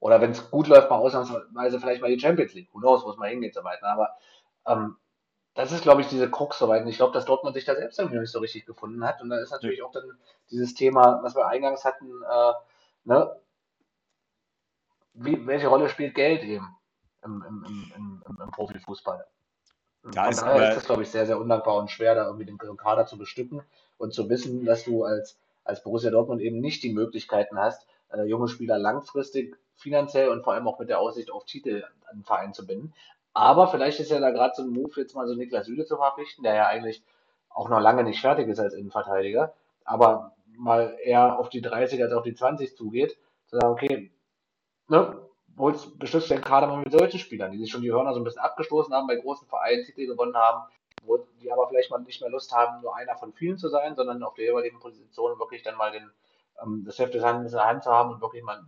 Oder wenn es gut läuft, mal ausnahmsweise vielleicht mal die Champions League. Who knows, wo es mal hingeht, so weiter. Aber ähm, das ist, glaube ich, diese Krux soweit. Und ich glaube, dass Dortmund sich da selbst irgendwie noch nicht so richtig gefunden hat. Und da ist natürlich auch dann dieses Thema, was wir eingangs hatten, äh, ne? Wie, welche Rolle spielt Geld eben im, im, im, im, Profifußball? Da ist daher ist es, glaube ich, sehr, sehr undankbar und schwer, da irgendwie den Kader zu bestücken und zu wissen, dass du als, als Borussia Dortmund eben nicht die Möglichkeiten hast, äh, junge Spieler langfristig finanziell und vor allem auch mit der Aussicht auf Titel an den Verein zu binden. Aber vielleicht ist ja da gerade so ein Move, jetzt mal so Niklas Süle zu verpflichten, der ja eigentlich auch noch lange nicht fertig ist als Innenverteidiger, aber mal eher auf die 30 als auf die 20 zugeht, zu sagen, okay, ne, holst, bestückst den Kader mal mit solchen Spielern, die sich schon die Hörner so ein bisschen abgestoßen haben, bei großen Vereinen Titel gewonnen haben, wo die aber vielleicht mal nicht mehr Lust haben, nur einer von vielen zu sein, sondern auf der jeweiligen Position wirklich dann mal den, ähm, das Heft des Handels in der Hand zu haben und wirklich mal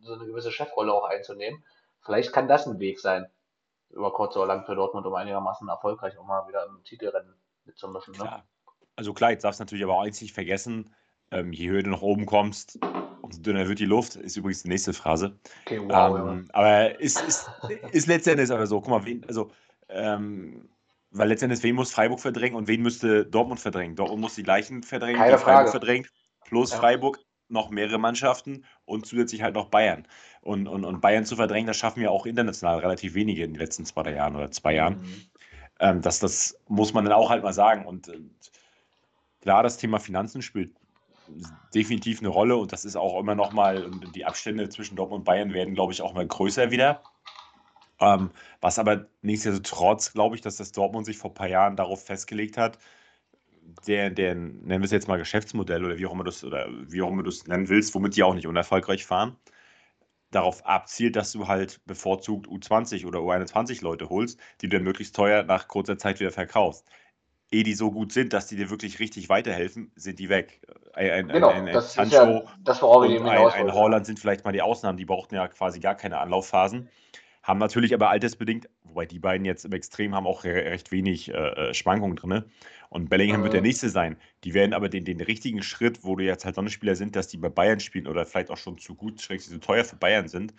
so eine gewisse Chefrolle auch einzunehmen. Vielleicht kann das ein Weg sein, über kurz oder lang für Dortmund, um einigermaßen erfolgreich auch mal wieder im Titelrennen mitzumischen. Ne? Also klar, jetzt darfst du natürlich aber auch nicht vergessen, ähm, je höher du nach oben kommst, umso dünner wird die Luft, ist übrigens die nächste Phrase. Okay, wow, ähm, aber ist, ist, ist letztendlich aber so, guck mal, wen, also, ähm, weil letztendlich, wen muss Freiburg verdrängen und wen müsste Dortmund verdrängen? Dortmund muss die gleichen verdrängen, Keine die Freiburg Frage. verdrängt, plus Ja. Freiburg noch mehrere Mannschaften und zusätzlich halt noch Bayern. Und, und, und Bayern zu verdrängen, das schaffen ja auch international relativ wenige in den letzten zwei Jahren oder zwei Jahren. Mhm. Ähm, das, das muss man dann auch halt mal sagen. Und äh, klar, das Thema Finanzen spielt definitiv eine Rolle und das ist auch immer noch mal, die Abstände zwischen Dortmund und Bayern werden, glaube ich, auch mal größer wieder. Ähm, was aber nichtsdestotrotz, glaube ich, dass das Dortmund sich vor ein paar Jahren darauf festgelegt hat, der, der, nennen wir es jetzt mal Geschäftsmodell oder wie auch immer du es oder wie auch immer du es nennen willst, womit die auch nicht unerfolgreich fahren, darauf abzielt, dass du halt bevorzugt U20 oder U21 Leute holst, die du dann möglichst teuer nach kurzer Zeit wieder verkaufst. Ehe die so gut sind, dass die dir wirklich richtig weiterhelfen, sind die weg. Ein, ein, genau, ein, ein das Sancho ist ja das, worauf wir und ein, ein Holland sind vielleicht mal die Ausnahmen, die brauchten ja quasi gar keine Anlaufphasen haben natürlich aber altersbedingt, wobei die beiden jetzt im Extrem haben auch recht wenig äh, äh Schwankungen drin. Und Bellingham äh. wird der äh. nächste sein. Die werden aber den, den richtigen Schritt, wo du jetzt halt Sonnenspieler sind, dass die bei Bayern spielen oder vielleicht auch schon zu gut, schräg zu teuer für Bayern sind,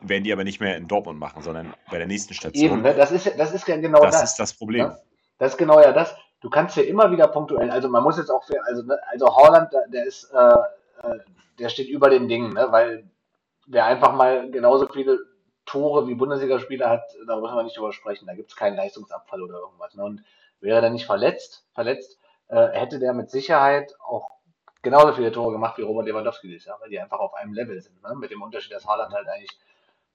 werden die aber nicht mehr in Dortmund machen, sondern bei der nächsten Station. Eben, ne? das, ist, das ist ja genau das. Das ist das Problem. Das, das ist genau ja das. Du kannst ja immer wieder punktuell, also man muss jetzt auch, also, ne, also Holland, der ist, äh, äh, der steht über den Dingen, ne? weil wer einfach mal genauso viele Tore wie Bundesligaspieler hat, da müssen wir nicht drüber sprechen. Da gibt es keinen Leistungsabfall oder irgendwas. Ne? Und wäre er nicht verletzt, verletzt, äh, hätte der mit Sicherheit auch genauso viele Tore gemacht wie Robert Lewandowski dieses Jahr, weil die einfach auf einem Level sind. Ne? Mit dem Unterschied, dass Haaland halt eigentlich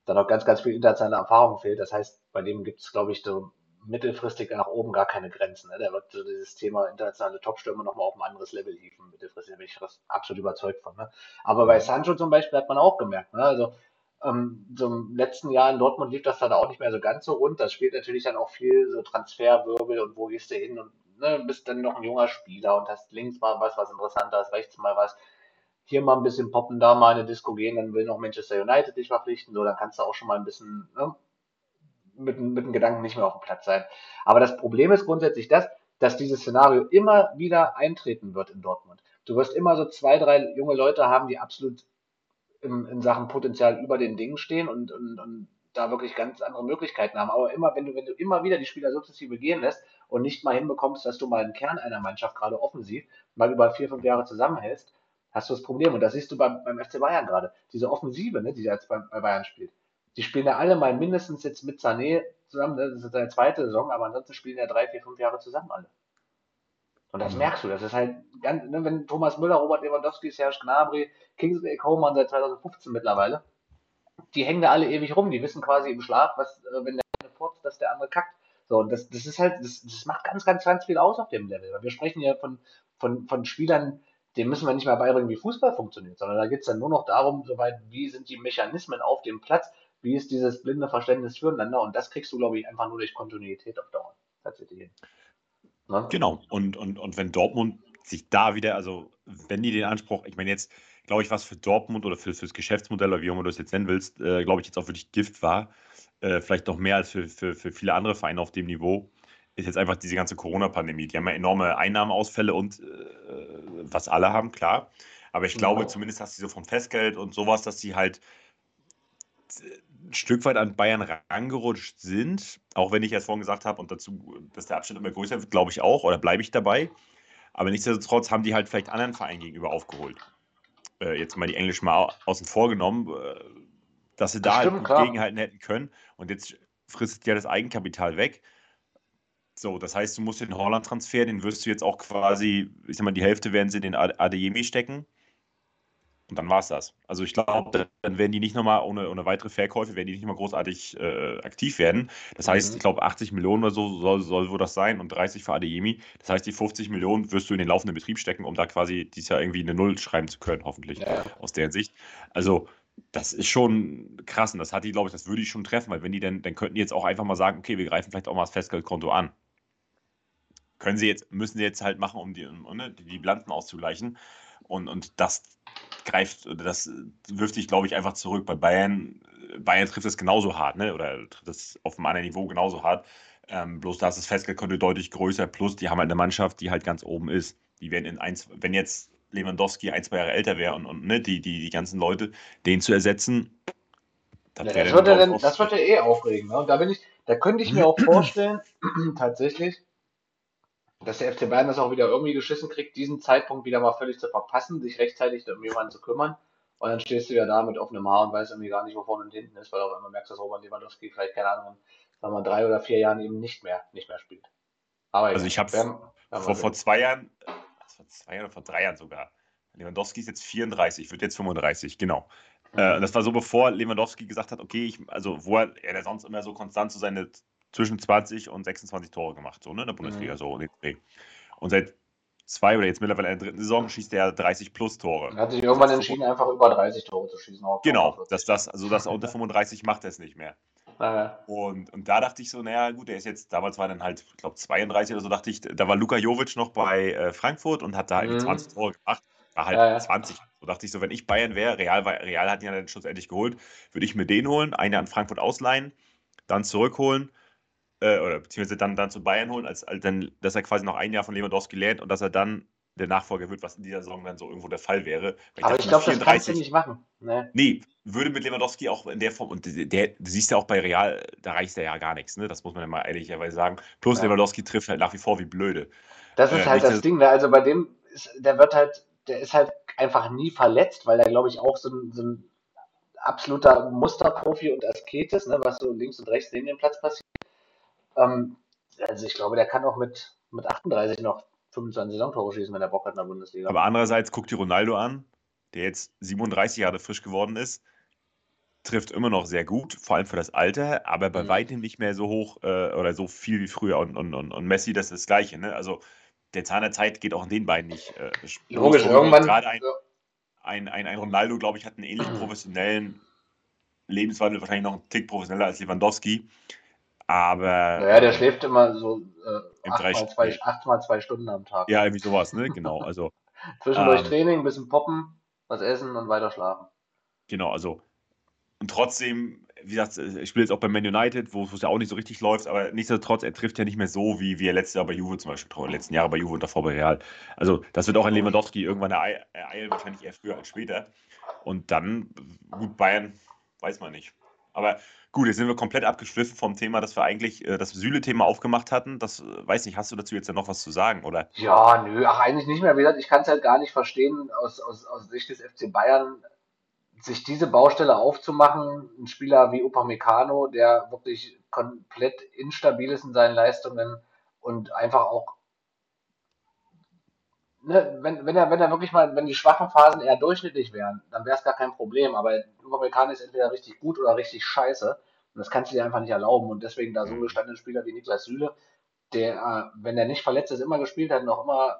dann noch ganz, ganz viel internationale Erfahrung fehlt. Das heißt, bei dem gibt es, glaube ich, so mittelfristig nach oben gar keine Grenzen. Ne? Der wird so dieses Thema internationale Topstürme nochmal auf ein anderes Level hieven. Mittelfristig da bin ich absolut überzeugt von. Ne? Aber bei Sancho zum Beispiel hat man auch gemerkt, ne? also ähm, so im letzten Jahr in Dortmund lief das dann auch nicht mehr so ganz so rund. Das spielt natürlich dann auch viel so Transferwirbel und wo gehst du hin und ne, bist dann noch ein junger Spieler und hast links mal was, was interessanter ist, rechts mal was. Hier mal ein bisschen poppen, da mal eine Disco gehen, dann will noch Manchester United dich verpflichten, so, dann kannst du auch schon mal ein bisschen ne, mit, mit dem Gedanken nicht mehr auf dem Platz sein. Aber das Problem ist grundsätzlich das, dass dieses Szenario immer wieder eintreten wird in Dortmund. Du wirst immer so zwei, drei junge Leute haben, die absolut in, in Sachen Potenzial über den Dingen stehen und, und, und da wirklich ganz andere Möglichkeiten haben. Aber immer, wenn du, wenn du immer wieder die Spieler sukzessive gehen lässt und nicht mal hinbekommst, dass du mal einen Kern einer Mannschaft gerade offensiv mal über vier, fünf Jahre zusammenhältst, hast du das Problem. Und das siehst du beim, beim FC Bayern gerade. Diese Offensive, ne, die jetzt bei, bei Bayern spielt. Die spielen ja alle mal mindestens jetzt mit Sané zusammen. Ne? Das ist seine zweite Saison, aber ansonsten spielen ja drei, vier, fünf Jahre zusammen alle. Und das mhm. merkst du, das ist halt ganz, ne, wenn Thomas Müller, Robert Lewandowski, Serge Gnabry, Kingsley Coman seit 2015 mittlerweile, die hängen da alle ewig rum, die wissen quasi im Schlaf, was, äh, wenn der eine furzt, dass der andere kackt. So, und das, das ist halt, das, das macht ganz, ganz, ganz viel aus auf dem Level. Weil wir sprechen ja von, von, von Spielern, denen müssen wir nicht mehr beibringen, wie Fußball funktioniert, sondern da geht es dann nur noch darum, soweit, wie sind die Mechanismen auf dem Platz, wie ist dieses blinde Verständnis füreinander und das kriegst du, glaube ich, einfach nur durch Kontinuität auf Dauer. Tatsächlich hin. Ne? Genau. Und, und, und wenn Dortmund sich da wieder, also wenn die den Anspruch, ich meine jetzt, glaube ich, was für Dortmund oder für, fürs Geschäftsmodell oder wie auch immer du es jetzt nennen willst, äh, glaube ich, jetzt auch wirklich Gift war, äh, vielleicht noch mehr als für, für, für viele andere Vereine auf dem Niveau, ist jetzt einfach diese ganze Corona-Pandemie. Die haben ja enorme Einnahmeausfälle und äh, was alle haben, klar. Aber ich glaube, ja. zumindest, dass sie so vom Festgeld und sowas, dass sie halt ein Stück weit an Bayern rangerutscht sind, auch wenn ich erst vorhin gesagt habe und dazu, dass der Abstand immer größer wird, glaube ich auch, oder bleibe ich dabei. Aber nichtsdestotrotz haben die halt vielleicht anderen Vereinen gegenüber aufgeholt. Äh, jetzt mal die Englisch mal außen vor genommen, äh, dass sie da halt stimmt, halt gegenhalten hätten können. Und jetzt frisst ja das Eigenkapital weg. So, das heißt, du musst den Holland-Transfer, den wirst du jetzt auch quasi, ich sag mal, die Hälfte werden sie in den Adeyemi stecken. Und dann war es das. Also ich glaube, dann werden die nicht nochmal ohne, ohne weitere Verkäufe, werden die nicht mal großartig äh, aktiv werden. Das heißt, mhm. ich glaube, 80 Millionen oder so soll, soll wohl das sein und 30 für Adeyemi. Das heißt, die 50 Millionen wirst du in den laufenden Betrieb stecken, um da quasi dieses Jahr irgendwie eine Null schreiben zu können, hoffentlich, ja. aus deren Sicht. Also das ist schon krass und das hat die, glaube ich, das würde ich schon treffen, weil wenn die denn, dann könnten die jetzt auch einfach mal sagen, okay, wir greifen vielleicht auch mal das Festgeldkonto an. Können sie jetzt, müssen sie jetzt halt machen, um die, um, ne, die, die Bilanzen auszugleichen. Und, und das greift, das wirft sich, glaube ich, einfach zurück. Bei Bayern, Bayern trifft es genauso hart, ne? Oder trifft es auf einem anderen Niveau genauso hart. Ähm, bloß da ist das Festgeldkonto deutlich größer. Plus, die haben halt eine Mannschaft, die halt ganz oben ist. Die werden in eins, wenn jetzt Lewandowski ein, zwei Jahre älter wäre und, und ne, die, die, die ganzen Leute, den zu ersetzen, das, ja, das, wird dann, das wird ja eh aufregen. Ne? Und da bin ich, da könnte ich mir auch vorstellen, tatsächlich, dass der FC Bayern das auch wieder irgendwie geschissen kriegt, diesen Zeitpunkt wieder mal völlig zu verpassen, sich rechtzeitig um jemanden zu kümmern. Und dann stehst du ja da mit offenem Haar und weißt irgendwie gar nicht, wo vorne und hinten ist, weil auf einmal merkst, dass Robert Lewandowski vielleicht, keine Ahnung, sagen wir drei oder vier Jahren eben nicht mehr, nicht mehr spielt. Aber also ich habe vor, vor zwei Jahren, vor zwei Jahren oder vor drei Jahren sogar, Lewandowski ist jetzt 34, wird jetzt 35, genau. Mhm. Äh, das war so, bevor Lewandowski gesagt hat, okay, ich, also wo er, er sonst immer so konstant so seine zwischen 20 und 26 Tore gemacht, so ne, in der Bundesliga, mhm. so Und seit zwei oder jetzt mittlerweile in der dritten Saison schießt er 30 plus Tore. Er hat sich irgendwann entschieden, einfach über 30 Tore zu schießen. Genau, dass das, also das unter 35 macht er es nicht mehr. Naja. Und, und da dachte ich so, naja, gut, er ist jetzt, damals war er dann halt, ich glaube, 32 oder so, dachte ich, da war Luka Jovic noch bei äh, Frankfurt und hat da halt mhm. 20 Tore gemacht. War halt ja, 20. So dachte ich so, wenn ich Bayern wäre, Real, Real hat ihn ja dann schlussendlich geholt, würde ich mir den holen, einen an Frankfurt ausleihen, dann zurückholen äh, oder beziehungsweise dann, dann zu Bayern holen, als, als dann, dass er quasi noch ein Jahr von Lewandowski lernt und dass er dann der Nachfolger wird, was in dieser Saison dann so irgendwo der Fall wäre. Ich Aber ich glaube, das kannst du nicht machen. Nee. nee. würde mit Lewandowski auch in der Form, und der, der, du siehst ja auch bei Real, da reicht er ja gar nichts, ne? das muss man ja mal ehrlicherweise sagen. Plus ja. Lewandowski trifft halt nach wie vor wie blöde. Das ist äh, halt das, das Ding, ne? also bei dem, ist, der wird halt, der ist halt einfach nie verletzt, weil er, glaube ich, auch so ein, so ein absoluter Musterprofi und Asket ist, ne? was so links und rechts neben dem Platz passiert. Ähm, also ich glaube, der kann auch mit, mit 38 noch 25 Saisontore schießen, wenn er Bock hat in der Bundesliga. Aber andererseits guckt die Ronaldo an, der jetzt 37 Jahre frisch geworden ist, trifft immer noch sehr gut, vor allem für das Alter, aber bei mhm. weitem nicht mehr so hoch äh, oder so viel wie früher. Und, und, und, und Messi, das ist das Gleiche. Ne? Also der Zahn der Zeit geht auch in den beiden nicht. Äh, Logisch, irgendwann. Gerade ein, ein, ein, ein Ronaldo, glaube ich, hat einen ähnlich professionellen Lebenswandel, wahrscheinlich noch einen Tick professioneller als Lewandowski. Aber. Naja, der schläft immer so äh, achtmal, zwei, achtmal zwei Stunden am Tag. Ja, irgendwie sowas, ne? Genau. Also, Zwischendurch ähm, Training, ein bisschen poppen, was essen und weiter schlafen. Genau, also. Und trotzdem, wie gesagt, ich spiele jetzt auch bei Man United, wo es ja auch nicht so richtig läuft, aber nichtsdestotrotz, er trifft ja nicht mehr so, wie, wie er letztes Jahr bei Juve zum Beispiel, letzten Jahre bei Juve und davor bei Real. Also, das wird auch ein Lewandowski irgendwann ereilen, wahrscheinlich eher früher als später. Und dann, gut, Bayern, weiß man nicht. Aber Gut, jetzt sind wir komplett abgeschliffen vom Thema, dass wir eigentlich äh, das Süle-Thema aufgemacht hatten. Das äh, weiß nicht, hast du dazu jetzt ja noch was zu sagen, oder? Ja, nö, ach, eigentlich nicht mehr. Wie gesagt, ich kann es halt gar nicht verstehen, aus, aus, aus Sicht des FC Bayern, sich diese Baustelle aufzumachen. Ein Spieler wie Upamecano, der wirklich komplett instabil ist in seinen Leistungen und einfach auch Ne, wenn, wenn, er, wenn er wirklich mal, wenn die schwachen Phasen eher durchschnittlich wären, dann wäre es gar kein Problem. Aber Upamecano ist entweder richtig gut oder richtig scheiße. Und das kannst du dir einfach nicht erlauben. Und deswegen da so ein mhm. gestandener Spieler wie Niklas Süle, der, äh, wenn er nicht verletzt ist, immer gespielt hat und auch immer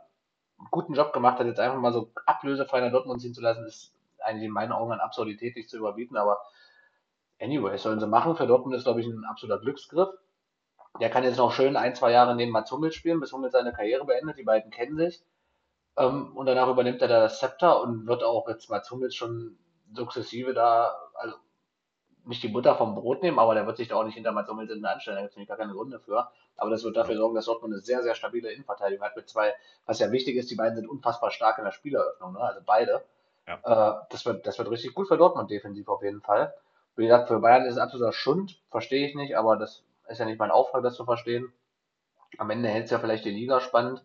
einen guten Job gemacht hat, jetzt einfach mal so ablösefrei nach Dortmund ziehen zu lassen, ist eigentlich in meinen Augen an Absurdität nicht zu überbieten. Aber anyway, sollen sie machen. Für Dortmund ist, glaube ich, ein absoluter Glücksgriff. Der kann jetzt noch schön ein, zwei Jahre neben Mats Hummels spielen, bis Hummels seine Karriere beendet. Die beiden kennen sich. Ähm, und danach übernimmt er da das Zepter und wird auch jetzt Mats Hummels schon sukzessive da, also nicht die Butter vom Brot nehmen, aber der wird sich da auch nicht hinter Mats Hummels anstellen, da gibt es gar keine Gründe für. Aber das wird dafür sorgen, dass Dortmund eine sehr, sehr stabile Innenverteidigung hat mit zwei, was ja wichtig ist, die beiden sind unfassbar stark in der Spieleröffnung, ne? also beide. Ja. Äh, das, wird, das wird richtig gut für Dortmund defensiv auf jeden Fall. Wie gesagt, für Bayern ist es absoluter Schund, verstehe ich nicht, aber das ist ja nicht mein Auftrag, das zu verstehen. Am Ende hält es ja vielleicht die Liga spannend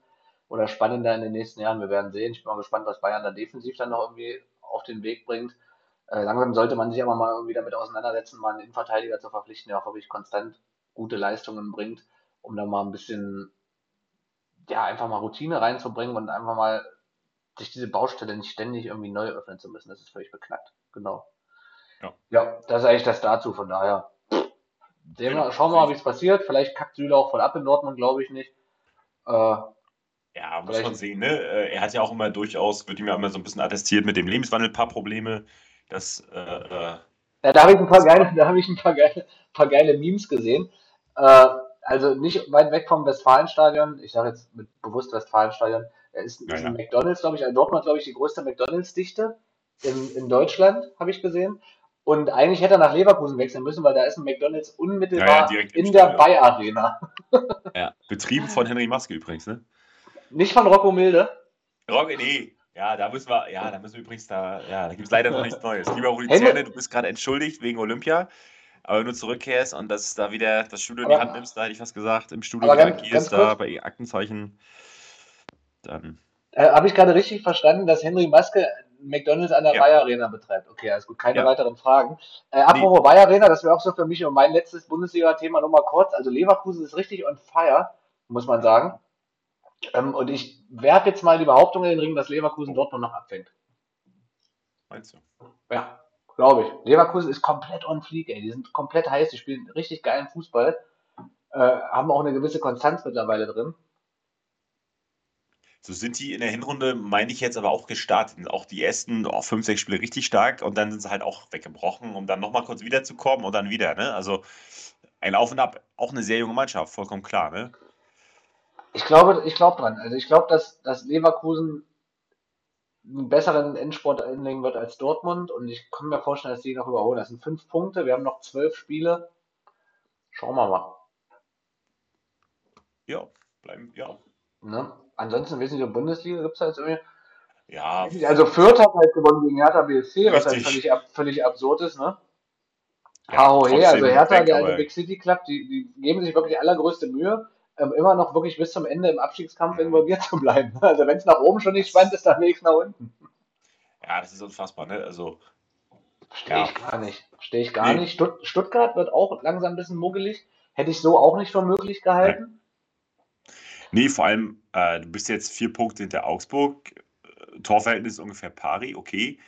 oder spannender in den nächsten Jahren. Wir werden sehen. Ich bin mal gespannt, was Bayern da defensiv dann noch irgendwie auf den Weg bringt. Äh, langsam sollte man sich aber mal irgendwie damit auseinandersetzen, mal einen Innenverteidiger zu verpflichten, der auch wirklich konstant gute Leistungen bringt, um da mal ein bisschen, ja, einfach mal Routine reinzubringen und einfach mal sich diese Baustelle nicht ständig irgendwie neu öffnen zu müssen. Das ist völlig beknackt. Genau. Ja, ja das ist eigentlich das dazu. Von daher, sehen wir, schauen wir mal, wie es passiert. Vielleicht kackt Süle auch voll ab in Dortmund, glaube ich nicht. Äh, ja, muss man sehen, ne? Äh, er hat ja auch immer durchaus, wird ihm ja immer so ein bisschen attestiert mit dem Lebenswandel, ein paar Probleme. Das, äh, äh ja, da habe ich ein paar geile, da habe ich ein paar geile, paar geile Memes gesehen. Äh, also nicht weit weg vom Westfalenstadion, ich sage jetzt mit bewusst Westfalenstadion, er ist, ja, ist ein ja. McDonalds, glaube ich, in Dortmund, glaube ich, die größte McDonalds-Dichte in, in Deutschland, habe ich gesehen. Und eigentlich hätte er nach Leverkusen wechseln müssen, weil da ist ein McDonalds unmittelbar ja, in der Bay-Arena. ja, betrieben von Henry Maske übrigens, ne? Nicht von Rocco Milde? Rocco, nee. Ja, da müssen wir, ja, da müssen wir übrigens da, ja, da gibt es leider noch nichts Neues. Lieber Rudi Zerne, du bist gerade entschuldigt wegen Olympia. aber nur zurückkehrst und dass da wieder das Studio in Aber- die Hand nimmst, da hätte ich was gesagt, im Studio Aber wieder ganz- agierst, ganz da bei Aktenzeichen, dann. Äh, Habe ich gerade richtig verstanden, dass Henry Maske McDonalds an der Ja. Bayer Arena betreibt? Okay, alles gut, keine Ja. weiteren Fragen. Äh, apropos Bayer Arena, das wäre auch so für mich und mein letztes Bundesliga-Thema nochmal kurz. Also Leverkusen ist richtig on fire, muss man sagen. Ähm, und ich werfe jetzt mal die Behauptung in den Ring, dass Leverkusen Dortmund noch abfängt. Meinst du? Ja, glaube ich. Leverkusen ist komplett on fleek, ey. Die sind komplett heiß, die spielen richtig geilen Fußball. Äh, haben auch eine gewisse Konstanz mittlerweile drin. So sind die in der Hinrunde, meine ich jetzt aber auch gestartet. Auch die ersten oh, fünf, sechs Spiele richtig stark und dann sind sie halt auch weggebrochen, um dann nochmal kurz wiederzukommen und dann wieder. Ne? Also ein Auf und Ab. Auch eine sehr junge Mannschaft, vollkommen klar. Ne? Ich glaube, ich glaube dran. Also ich glaube, dass, dass Leverkusen einen besseren Endsport einlegen wird als Dortmund und ich kann mir vorstellen, dass die noch überholen. Das sind fünf Punkte, wir haben noch zwölf Spiele. Schauen wir mal. Ja, bleiben, ja. Ne? Ansonsten, wissen Sie, Bundesliga gibt es jetzt irgendwie. Ja, Also Fürth hat halt gewonnen gegen Hertha BSC, was halt völlig, ab, völlig absurd ist, ne? Ja, Hahohe, also Hertha, weg, der alte Big City Club, die, die geben sich wirklich allergrößte Mühe, ähm, immer noch wirklich bis zum Ende im Abstiegskampf Mhm. involviert zu bleiben. Also wenn es nach oben schon nicht spannend ist, dann wenigstens nach unten. ja, das ist unfassbar. Ne? Also, Verstehe Ja. ich gar nicht. Verstehe ich gar Nee. nicht. Stutt Stuttgart wird auch langsam ein bisschen muggelig. Hätte ich so auch nicht für möglich gehalten. nee, vor allem, äh, du bist jetzt vier Punkte hinter Augsburg. Äh, Torverhältnis ist ungefähr pari, okay.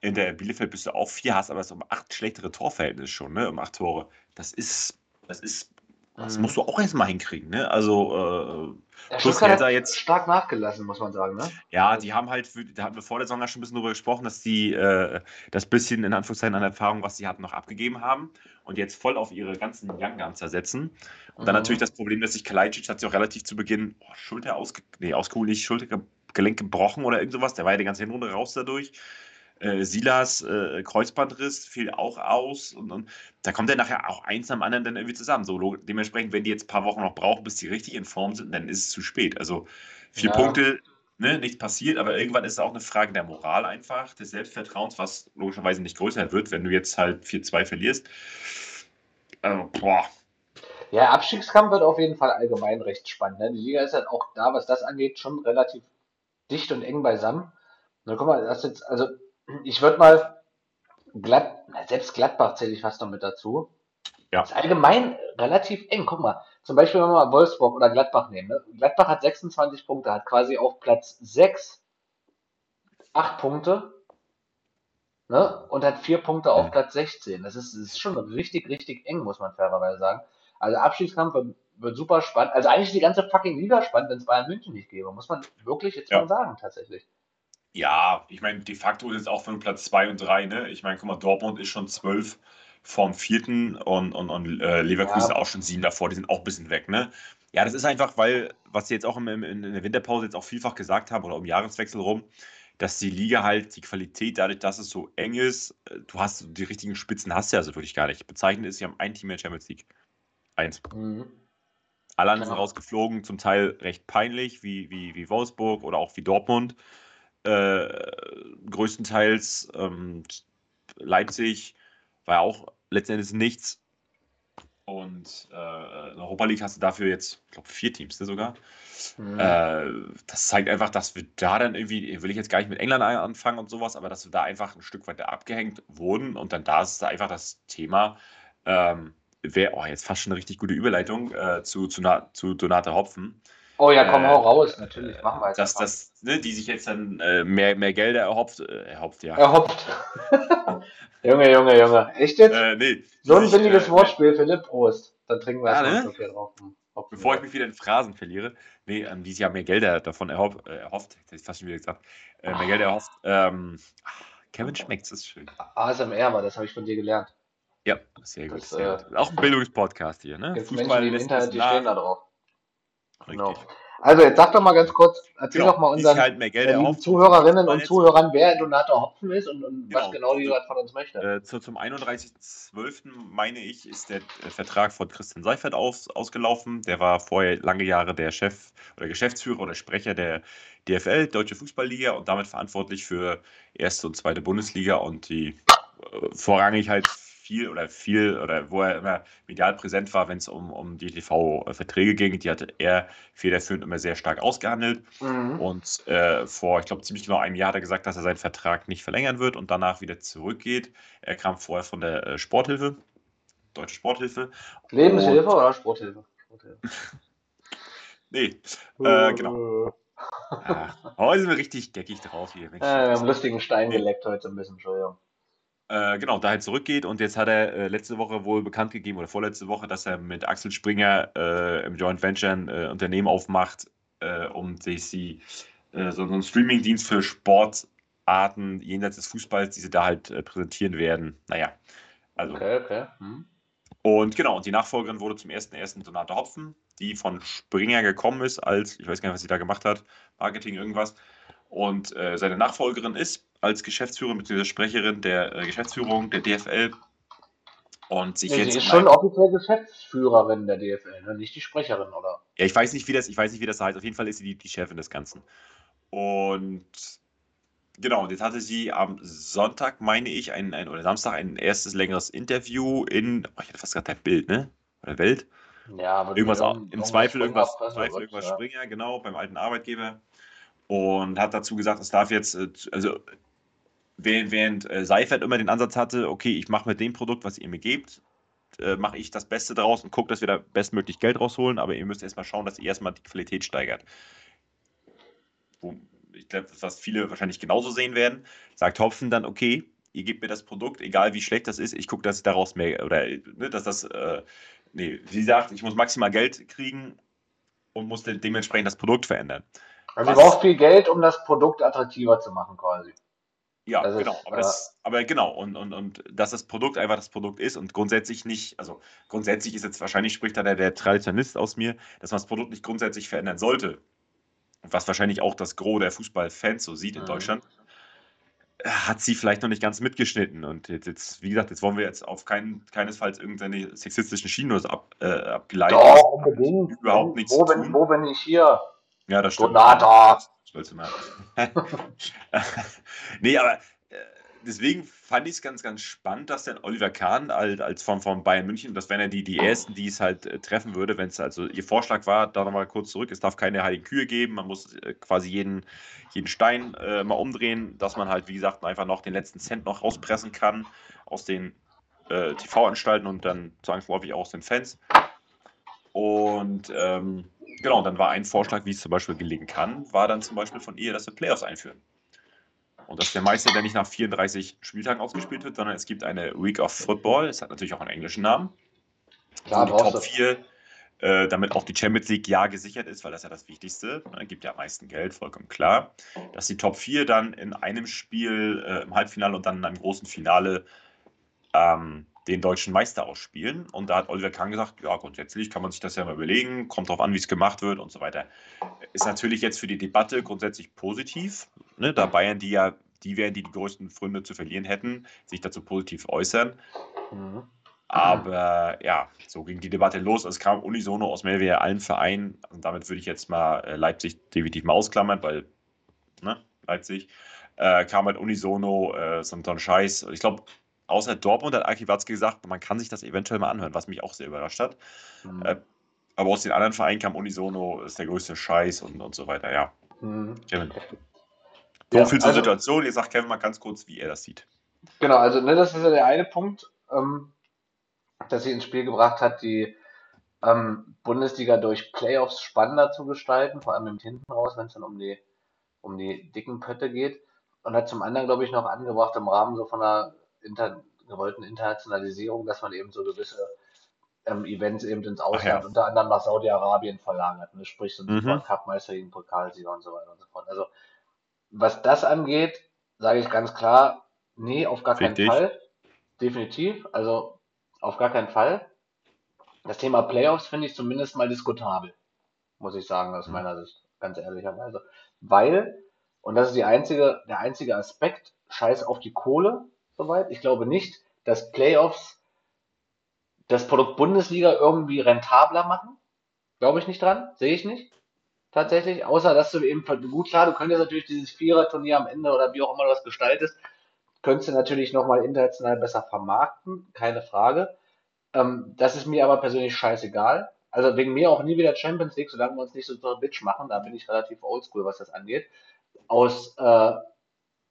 In der Bielefeld bist du auch vier, hast aber das um acht schlechtere Torverhältnis schon, ne? Um acht Tore. Das ist, das ist, das Mhm. musst du auch erstmal hinkriegen, ne? Also, Der Plus Hertha hat jetzt- stark nachgelassen, muss man sagen. Ne? Ja, die haben halt, da hatten wir vor der Saison ja schon ein bisschen drüber gesprochen, dass die äh, das bisschen in Anführungszeichen an Erfahrung, was sie hatten, noch abgegeben haben und jetzt voll auf ihre ganzen Young Guns setzen. Und dann Mhm. natürlich das Problem, dass sich Kalajdzic hat sich auch relativ zu Beginn oh, Schulter ausge nee, ausgeholt, nicht Schultergelenk gebrochen oder irgend sowas. Der war ja die ganze Hinrunde raus dadurch. Äh, Silas äh, Kreuzbandriss fiel auch aus und, und da kommt ja nachher auch eins am anderen dann irgendwie zusammen. So dementsprechend, wenn die jetzt ein paar Wochen noch brauchen, bis die richtig in Form sind, dann ist es zu spät. Also vier Ja. Punkte, ne, nichts passiert, aber irgendwann ist es auch eine Frage der Moral einfach, des Selbstvertrauens, was logischerweise nicht größer wird, wenn du jetzt halt 4-2 verlierst. Also, boah, Ja, Abstiegskampf wird auf jeden Fall allgemein recht spannend. Ne? Die Liga ist halt auch da, was das angeht, schon relativ dicht und eng beisammen. Na, guck mal, das jetzt, also ich würde mal glatt, selbst Gladbach zähle ich fast noch mit dazu. Ja. Ist allgemein relativ eng. Guck mal, zum Beispiel, wenn wir mal Wolfsburg oder Gladbach nehmen. Ne? Gladbach hat 26 Punkte, hat quasi auf Platz 6 8 Punkte ne? und hat 4 Punkte auf Mhm. Platz 16. Das ist, das ist schon richtig, richtig eng, muss man fairerweise sagen. Also Abstiegskampf wird, wird super spannend. Also eigentlich ist die ganze fucking Liga spannend, wenn es Bayern München nicht gäbe. Muss man wirklich jetzt Ja. mal sagen, tatsächlich. Ja, ich meine, de facto ist es auch von Platz 2 und 3, ne? Ich meine, guck mal, Dortmund ist schon 12 vom vierten und, und, und äh, Leverkusen Ja. auch schon sieben davor, die sind auch ein bisschen weg, ne? Ja, das ist einfach, weil, was sie jetzt auch im, im, in der Winterpause jetzt auch vielfach gesagt haben oder um Jahreswechsel rum, dass die Liga halt die Qualität, dadurch, dass es so eng ist, äh, du hast die richtigen Spitzen, hast du ja also wirklich gar nicht. Bezeichnend ist, sie haben ein Team in der Champions League. Eins. Mhm. Alle anderen sind Genau. rausgeflogen, zum Teil recht peinlich, wie, wie, wie Wolfsburg oder auch wie Dortmund. Äh, größtenteils ähm, Leipzig war ja auch letztendlich nichts. Und äh, in der Europa League hast du dafür jetzt, ich glaube, vier Teams ne, sogar. Mhm. Äh, das zeigt einfach, dass wir da dann irgendwie, will ich jetzt gar nicht mit England anfangen und sowas, aber dass wir da einfach ein Stück weiter abgehängt wurden. Und dann da ist da einfach das Thema, ähm, wer, oh, jetzt fast schon eine richtig gute Überleitung äh, zu, zu, zu Donata Hopfen. Oh ja, komm, äh, hau raus, natürlich. Machen wir jetzt. Dass das, ne, die sich jetzt dann äh, mehr, mehr Gelder erhofft, äh, erhofft, ja. Erhofft. Junge, Junge, Junge. Echt jetzt? Äh, nee, so ein sich, billiges äh, Wortspiel, Philipp. Prost. Dann trinken wir Ja, erstmal ne? einen Schluck hier drauf. Hopfen. Bevor ich mich wieder in Phrasen verliere, nee, ähm, die sich ja mehr Gelder davon erhofft, äh, erhofft hätte ich fast schon wieder gesagt, äh, mehr Gelder erhofft. Ähm, ah, Kevin schmeckt's, ist schön. ASMR war, das habe ich von dir gelernt. Ja, sehr gut. Das, sehr äh, gut. Auch ein Bildungspodcast hier, ne? Gibt Menschen, die im Internet, die stehen da drauf. Genau. Also jetzt sag doch mal ganz kurz, erzähl Genau, doch mal unseren halt äh. Zuhörerinnen und Zuhörern, wer Donato Hopfen ist und, und was Genau. genau die gerade von uns möchte. Äh, zu, zum 31.12. meine ich, ist der äh, Vertrag von Christian Seifert aus, ausgelaufen. Der war vorher lange Jahre der Chef oder Geschäftsführer oder Sprecher der DFL, Deutsche Fußballliga, und damit verantwortlich für erste und zweite Bundesliga und die äh, vorrangig halt viel oder viel oder wo er immer medial präsent war, wenn es um, um die TV-Verträge ging. Die hatte er federführend immer sehr stark ausgehandelt. Mhm. Und äh, vor, ich glaube, ziemlich genau einem Jahr hat er gesagt, dass er seinen Vertrag nicht verlängern wird und danach wieder zurückgeht. Er kam vorher von der äh, Sporthilfe, Deutsche Sporthilfe. Lebenshilfe und, oder Sporthilfe? Sporthilfe. nee, äh, genau. Ach, heute sind wir richtig geckig drauf hier. Äh, wir haben lustigen Stein geleckt heute ein bisschen, Entschuldigung. Äh, genau, dahin zurückgeht und jetzt hat er äh, letzte Woche wohl bekannt gegeben oder vorletzte Woche, dass er mit Axel Springer äh, im Joint Venture ein äh, Unternehmen aufmacht, äh, um sich sie, so, so einen Streaming-Dienst für Sportarten jenseits des Fußballs, die sie da halt präsentieren werden. Naja, also. Okay, okay. Hm. Und genau, und die Nachfolgerin wurde zum 1.1. Donate Hopfen, die von Springer gekommen ist, als, ich weiß gar nicht, was sie da gemacht hat, Marketing irgendwas. Und äh, seine Nachfolgerin ist als Geschäftsführerin bzw. Sprecherin der äh, Geschäftsführung der DFL. Und sich nee, jetzt. Sie ist schon offiziell Geschäftsführerin der DFL, ne? nicht die Sprecherin, oder? Ja, ich weiß nicht, wie das, ich weiß nicht, wie das heißt. Auf jeden Fall ist sie die, die Chefin des Ganzen. Und Genau, und jetzt hatte sie am Sonntag, meine ich, ein, ein, oder Samstag ein erstes längeres Interview in, oh, ich hatte fast gerade der Bild, ne? Oder Welt? Ja, aber irgendwas, im Zweifel irgendwas, Zweifel irgendwas ja. Springer, genau, beim alten Arbeitgeber. Und hat dazu gesagt, es darf jetzt, äh, also während, während äh, Seifert immer den Ansatz hatte, okay, ich mache mit dem Produkt, was ihr mir gebt, äh, mache ich das Beste draus und gucke, dass wir da bestmöglich Geld rausholen, aber ihr müsst erstmal schauen, dass ihr erstmal die Qualität steigert. Wo, ich glaube, was viele wahrscheinlich genauso sehen werden, sagt Hopfen dann, okay, ihr gebt mir das Produkt, egal wie schlecht das ist, ich gucke, dass ich daraus mehr, oder ne, dass das, äh, nee, sie sagt, ich muss maximal Geld kriegen und muss de dementsprechend das Produkt verändern. Also was, du brauchst viel Geld, um das Produkt attraktiver zu machen, quasi. Ja, das genau. Ist, aber, das, äh, aber genau, und, und, und dass das Produkt einfach das Produkt ist und grundsätzlich nicht, also grundsätzlich ist jetzt wahrscheinlich spricht da der, der Traditionalist aus mir, dass man das Produkt nicht grundsätzlich verändern sollte was wahrscheinlich auch das Gros der Fußballfans so sieht in mhm. Deutschland, hat sie vielleicht noch nicht ganz mitgeschnitten. Und jetzt, jetzt, wie gesagt, jetzt wollen wir jetzt auf keinen, keinesfalls irgendeine sexistischen Schienen ab, äh, abgeleitet. Doch, unbedingt. Überhaupt nichts wo, bin, wo bin ich hier? Ja, das stimmt. Donata. Stolz nee, aber deswegen fand ich es ganz, ganz spannend, dass dann Oliver Kahn als, als von, von Bayern München, das wären ja die, die ersten, die es halt äh, treffen würde, wenn es also ihr Vorschlag war, da nochmal kurz zurück, es darf keine heiligen Kühe geben, man muss äh, quasi jeden, jeden Stein äh, mal umdrehen, dass man halt, wie gesagt, einfach noch den letzten Cent noch rauspressen kann aus den äh, TV-Anstalten und dann zwangsläufig auch aus den Fans. Und ähm, genau, dann war ein Vorschlag, wie es zum Beispiel gelingen kann, war dann zum Beispiel von ihr, dass wir Playoffs einführen. Und dass der Meister dann nicht nach 34 Spieltagen ausgespielt wird, sondern es gibt eine Week of Football. Es hat natürlich auch einen englischen Namen. Klar, die Top 4, äh, damit auch die Champions League ja gesichert ist, weil das ja das Wichtigste. Ne, gibt ja am meisten Geld, vollkommen klar. Dass die Top 4 dann in einem Spiel äh, im Halbfinale und dann in einem großen Finale ähm, den deutschen Meister ausspielen. Und da hat Oliver Kahn gesagt, ja, grundsätzlich kann man sich das ja mal überlegen, kommt darauf an, wie es gemacht wird und so weiter. Ist natürlich jetzt für die Debatte grundsätzlich positiv, ne, da Bayern, die ja, die wären, die die größten Fründe zu verlieren hätten, sich dazu positiv äußern. Mhm. Aber ja, so ging die Debatte los. Es kam unisono aus mehr oder allen Vereinen. Und damit würde ich jetzt mal äh, Leipzig definitiv mal ausklammern, weil ne, Leipzig äh, kam halt unisono äh, so ein Scheiß. Ich glaube, außer Dortmund hat Aki Watzke gesagt, man kann sich das eventuell mal anhören, was mich auch sehr überrascht hat. Mhm. Äh, aber aus den anderen Vereinen kam Unisono, ist der größte Scheiß und, und so weiter, ja. Mhm. Kevin. So ja, viel zur also, Situation. Jetzt sagt Kevin mal ganz kurz, wie er das sieht. Genau, also ne, das ist ja der eine Punkt, ähm, dass sie ins Spiel gebracht hat, die ähm, Bundesliga durch Playoffs spannender zu gestalten, vor allem im Hinten raus, wenn es dann um die, um die dicken Pötte geht. Und hat zum anderen, glaube ich, noch angebracht im Rahmen so von einer inter, gewollten Internationalisierung, dass man eben so gewisse ähm, Events eben ins Ausland, ja. unter anderem nach Saudi-Arabien verlagert. Ne? Sprich, so ein mhm. Cup-Meister gegen Pokalsieger und so weiter und so fort. Also, was das angeht, sage ich ganz klar, nee, auf gar keinen Fall. Definitiv. Also, auf gar keinen Fall. Das Thema Playoffs finde ich zumindest mal diskutabel. Muss ich sagen, aus mhm. meiner Sicht. Ganz ehrlicherweise. Weil, und das ist die einzige, der einzige Aspekt, scheiß auf die Kohle, soweit. Ich glaube nicht, dass Playoffs das Produkt Bundesliga irgendwie rentabler machen. Glaube ich nicht dran, sehe ich nicht. Tatsächlich, außer dass du eben, gut klar, du könntest natürlich dieses Vierer-Turnier am Ende oder wie auch immer du das gestaltest, könntest du natürlich nochmal international besser vermarkten, keine Frage. Ähm, das ist mir aber persönlich scheißegal. Also wegen mir auch nie wieder Champions League, solange wir uns nicht so so Bitch machen, da bin ich relativ oldschool, was das angeht. Aus äh,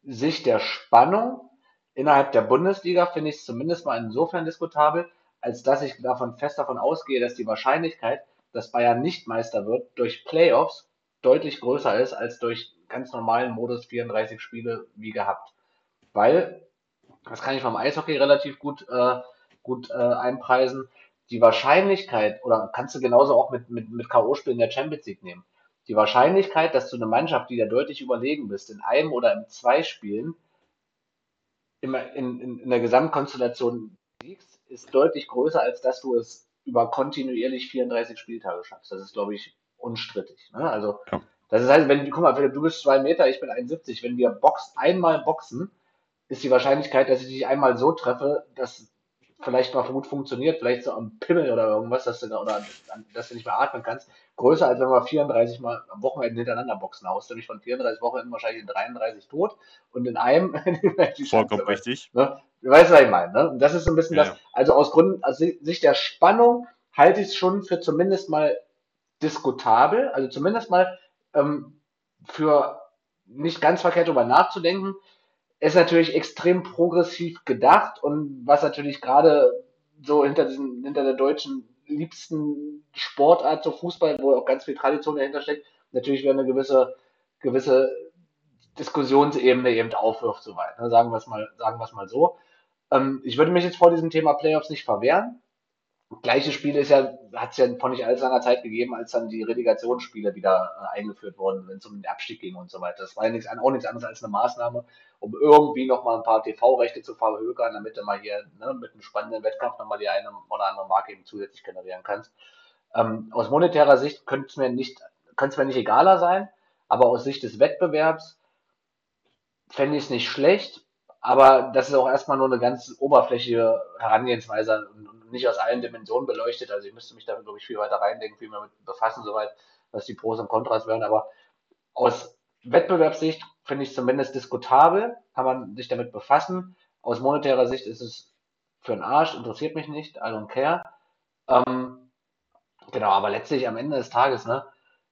Sicht der Spannung innerhalb der Bundesliga finde ich es zumindest mal insofern diskutabel, als dass ich davon fest davon ausgehe, dass die Wahrscheinlichkeit, dass Bayern nicht Meister wird, durch Playoffs deutlich größer ist als durch ganz normalen Modus 34 Spiele wie gehabt. Weil, das kann ich vom Eishockey relativ gut, äh, gut äh, einpreisen, die Wahrscheinlichkeit, oder kannst du genauso auch mit, mit, mit K.O.-Spielen der Champions League nehmen, die Wahrscheinlichkeit, dass du eine Mannschaft, die da deutlich überlegen bist, in einem oder in zwei Spielen in, in, in der Gesamtkonstellation siegst, ist deutlich größer, als dass du es über kontinuierlich 34 Spieltage schaffst. Das ist, glaube ich, unstrittig. Ne? Also, ja. das ist halt, wenn, guck mal, Philipp, du bist zwei Meter, ich bin 71. Wenn wir Box, einmal boxen, ist die Wahrscheinlichkeit, dass ich dich einmal so treffe, dass vielleicht mal gut funktioniert, vielleicht so am Pimmel oder irgendwas, dass du, oder, dass du nicht mehr atmen kannst, größer als wenn wir 34 Mal am Wochenende hintereinander boxen. Haust du nicht von 34 Wochenenden wahrscheinlich in 33 tot und in einem Vollkommen richtig. Ne? Du weißt, was ich meine. Ne? Und das ist so ein bisschen ja, das, also aus Gründen, aus Sicht der Spannung halte ich es schon für zumindest mal diskutabel, also zumindest mal ähm, für nicht ganz verkehrt darüber nachzudenken, ist natürlich extrem progressiv gedacht und was natürlich gerade so hinter diesem, hinter der deutschen liebsten Sportart, so Fußball, wo auch ganz viel Tradition dahinter steckt, natürlich wieder eine gewisse, gewisse Diskussionsebene eben aufwirft, soweit. Ne? Sagen wir es mal, sagen wir es mal so. Ähm, ich würde mich jetzt vor diesem Thema Playoffs nicht verwehren gleiche Spiel ist ja, hat es ja vor nicht allzu langer Zeit gegeben, als dann die Relegationsspiele wieder äh, eingeführt wurden, wenn es um den Abstieg ging und so weiter. Das war ja nichts, auch nichts anderes als eine Maßnahme, um irgendwie nochmal ein paar TV-Rechte zu verhökern, damit du mal hier ne, mit einem spannenden Wettkampf nochmal die eine oder andere Marke eben zusätzlich generieren kannst. Ähm, aus monetärer Sicht könnte es mir nicht, könnte es mir nicht egaler sein, aber aus Sicht des Wettbewerbs fände ich es nicht schlecht, aber das ist auch erstmal nur eine ganz oberflächliche Herangehensweise und nicht aus allen Dimensionen beleuchtet. Also ich müsste mich da, glaube ich, viel weiter reindenken, viel mehr mit befassen, soweit, was die Pros und Kontras wären. Aber aus Wettbewerbssicht finde ich es zumindest diskutabel, kann man sich damit befassen. Aus monetärer Sicht ist es für den Arsch, interessiert mich nicht, I don't care. Ähm, genau, aber letztlich am Ende des Tages, ne,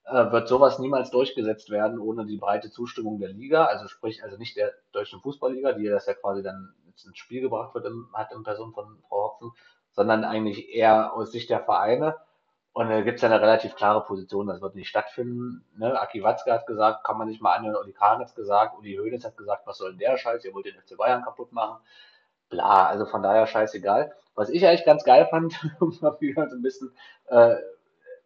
wird sowas niemals durchgesetzt werden ohne die breite Zustimmung der Liga, also sprich, also nicht der deutschen Fußballliga, die das ja quasi dann ins Spiel gebracht wird, im, hat in Person von Frau Hopfen, sondern eigentlich eher aus Sicht der Vereine. Und da gibt es ja eine relativ klare Position, das wird nicht stattfinden. Ne? Aki Watzke hat gesagt, kann man nicht mal anhören, Uli Kahn hat gesagt, Uli Hoeneß hat gesagt, was soll denn der Scheiß, ihr wollt den FC Bayern kaputt machen. Bla, also von daher scheißegal. Was ich eigentlich ganz geil fand, um mal wieder so ein bisschen äh,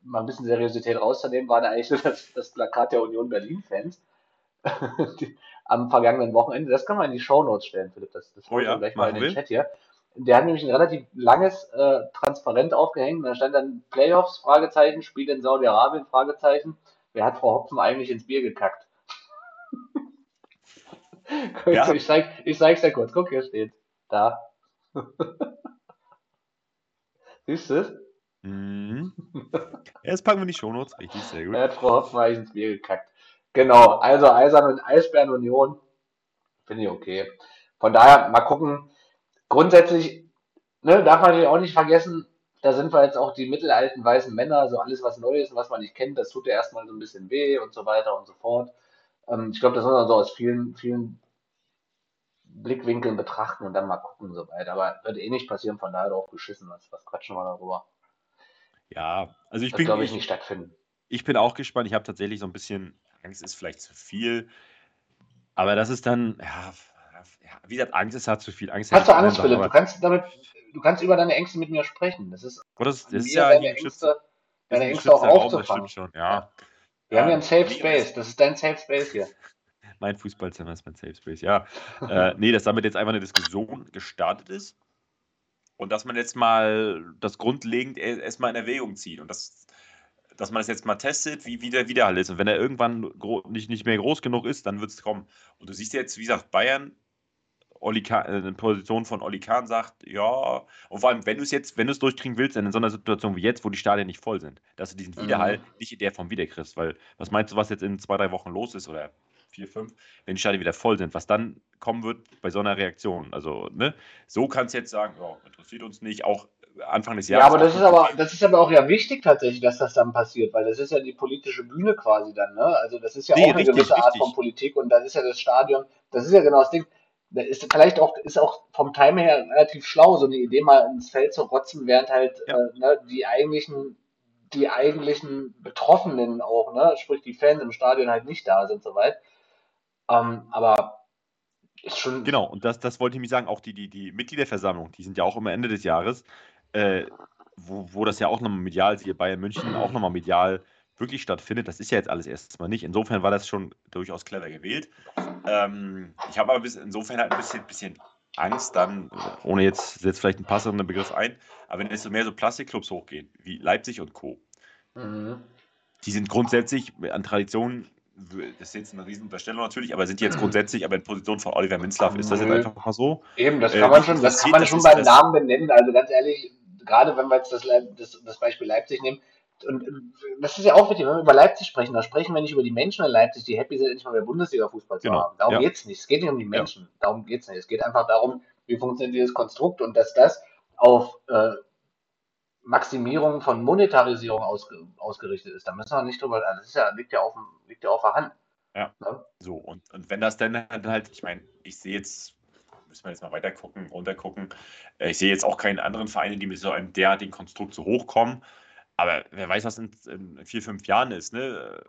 mal ein bisschen Seriosität rauszunehmen, war da eigentlich so das, das Plakat der Union Berlin-Fans am vergangenen Wochenende. Das kann man in die Shownotes stellen, Philipp. Das, das oh ja, gleich mal in den Chat hier. Der hat nämlich ein relativ langes äh, Transparent aufgehängt. Da stand dann Playoffs, Fragezeichen, Spiel in Saudi-Arabien, Fragezeichen. Wer hat Frau Hopfen eigentlich ins Bier gekackt? ja. Ich, zeig, ich zeig's dir kurz. Guck, hier steht. Da. Siehst du Mhm. Jetzt packen wir die Shownotes. Richtig, sehr gut. Er hat Frau Hoffmann ins Bier gekackt. Genau, also Eisern und Eisbären Union finde ich okay. Von daher, mal gucken. Grundsätzlich ne, darf man natürlich auch nicht vergessen, da sind wir jetzt auch die mittelalten weißen Männer, so alles was Neues und was man nicht kennt, das tut ja erstmal so ein bisschen weh und so weiter und so fort. Ähm, ich glaube, das muss man so aus vielen, vielen Blickwinkeln betrachten und dann mal gucken und so weiter. Aber wird eh nicht passieren, von daher drauf geschissen. Was, was quatschen wir darüber? Ja, also ich das bin. glaube ich nicht stattfinden. Ich bin auch gespannt. Ich habe tatsächlich so ein bisschen Angst, ist vielleicht zu viel. Aber das ist dann, ja, wie gesagt, Angst ist halt zu viel. Angst Hast du Angst, Philipp? Du kannst damit, du kannst über deine Ängste mit mir sprechen. Das ist, oh, das, das ist ja deine Ängste, deine Ängste auch aufzufangen. Schon. Ja. Wir ja. haben ja einen Safe Space. Das ist dein Safe Space hier. Mein Fußballzimmer ist mein Safe Space, ja. äh, nee, dass damit jetzt einfach eine Diskussion gestartet ist. Und dass man jetzt mal das grundlegend erstmal in Erwägung zieht und das, dass man das jetzt mal testet, wie, wie der Widerhall ist. Und wenn er irgendwann nicht, nicht mehr groß genug ist, dann wird es kommen. Und du siehst jetzt, wie gesagt, Bayern, Oli Kahn, äh, eine Position von Oli Kahn sagt, ja, und vor allem, wenn du es jetzt, wenn du es durchkriegen willst, in so einer Situation wie jetzt, wo die Stadien nicht voll sind, dass du diesen Widerhall mhm. nicht in der Form wiederkriegst. Weil, was meinst du, was jetzt in zwei, drei Wochen los ist oder 4, 5, wenn die Stadien wieder voll sind, was dann kommen wird bei so einer Reaktion. Also, ne, so kannst du jetzt sagen, ja, interessiert uns nicht, auch Anfang des Jahres. Ja, aber das ist aber, das ist aber auch ja wichtig tatsächlich, dass das dann passiert, weil das ist ja die politische Bühne quasi dann, ne? Also das ist ja nee, auch eine richtig, gewisse Art von Politik und das ist ja das Stadion, das ist ja genau das Ding. Da ist vielleicht auch, ist auch vom Time her relativ schlau, so eine Idee mal ins Feld zu rotzen, während halt ja. äh, ne, die eigentlichen, die eigentlichen Betroffenen auch, ne, sprich die Fans im Stadion halt nicht da sind, soweit. Ähm, aber ist schon. Genau, und das, das wollte ich mir sagen, auch die, die, die Mitgliederversammlung, die sind ja auch immer Ende des Jahres, äh, wo, wo das ja auch nochmal medial, hier Bayern München auch nochmal medial wirklich stattfindet. Das ist ja jetzt alles erstmal nicht. Insofern war das schon durchaus clever gewählt. Ähm, ich habe aber bis, insofern halt ein bisschen, bisschen Angst dann, ohne jetzt setzt vielleicht ein passender Begriff ein, aber wenn so mehr so Plastikclubs hochgehen, wie Leipzig und Co., mhm. die sind grundsätzlich an Traditionen, das ist jetzt eine Riesenunterstellung natürlich, aber sind die jetzt grundsätzlich aber in Position von Oliver Minzlaff, ist das jetzt einfach mal so? Eben, das äh, kann man schon, das kann man schon beim Namen benennen, also ganz ehrlich, gerade wenn wir jetzt das, das, das Beispiel Leipzig nehmen, und äh, das ist ja auch wichtig, wenn wir über Leipzig sprechen, da sprechen wir nicht über die Menschen in Leipzig, die happy sind, endlich mal mehr Bundesliga-Fußball zu genau. haben. Darum ja. geht es nicht. Es geht nicht um die Menschen. Ja. Darum geht es nicht. Es geht einfach darum, wie funktioniert dieses Konstrukt und dass das auf äh, Maximierung von Monetarisierung ausge, ausgerichtet ist. Da müssen wir nicht drüber, das ist ja, liegt ja auf, liegt ja auf der Hand. Ja. Ne? So, und, und wenn das dann halt, ich meine, ich sehe jetzt müssen wir jetzt mal weiter gucken, runter gucken. Äh, ich sehe jetzt auch keinen anderen Vereine, die mit so einem derartigen Konstrukt so hochkommen. Aber wer weiß, was in, in vier, fünf Jahren ist, ne?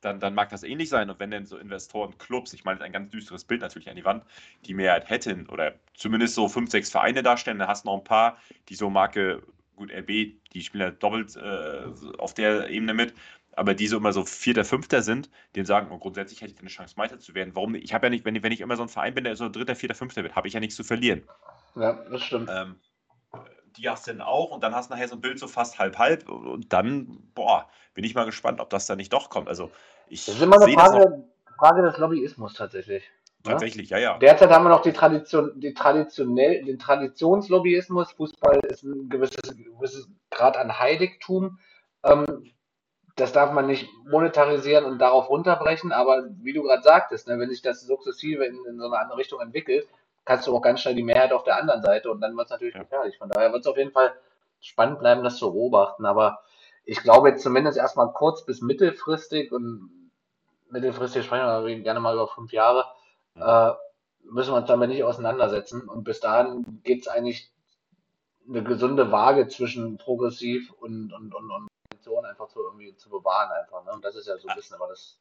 Dann, dann, mag das ähnlich sein. Und wenn denn so Investoren, Clubs, ich meine, ein ganz düsteres Bild natürlich an die Wand, die Mehrheit hätten oder zumindest so fünf, sechs Vereine darstellen, dann hast du noch ein paar, die so Marke, gut, RB, die spielen ja doppelt äh, auf der Ebene mit, aber die so immer so Vierter, Fünfter sind, denen sagen, oh, grundsätzlich hätte ich eine Chance, Meister zu werden. Warum nicht? Ich habe ja nicht, wenn, wenn ich immer so ein Verein bin, der so Dritter, Vierter, Fünfter wird, habe ich ja nichts zu verlieren. Ja, das stimmt. Ähm, die hast du dann auch und dann hast du nachher so ein Bild so fast halb-halb und dann, boah, bin ich mal gespannt, ob das da nicht doch kommt. Also ich das ist immer eine Frage, Frage des Lobbyismus tatsächlich. Ne? Tatsächlich, ja, ja. Derzeit haben wir noch die Tradition, die traditionell, den Traditionslobbyismus. Fußball ist ein gewisses, gewisses Grad an Heiligtum. Ähm, das darf man nicht monetarisieren und darauf runterbrechen, aber wie du gerade sagtest, ne, wenn sich das sukzessive in, in, so eine andere Richtung entwickelt, kannst du auch ganz schnell die Mehrheit auf der anderen Seite und dann wird es natürlich ja. gefährlich. Von daher wird es auf jeden Fall spannend bleiben, das zu beobachten. Aber ich glaube jetzt zumindest erstmal kurz bis mittelfristig und mittelfristig sprechen wir gerne mal über fünf Jahre, äh, müssen wir uns damit nicht auseinandersetzen. Und bis dahin geht es eigentlich eine gesunde Waage zwischen progressiv und, und, und, und einfach zu irgendwie zu bewahren einfach. Ne? Und das ist ja so ein bisschen aber das.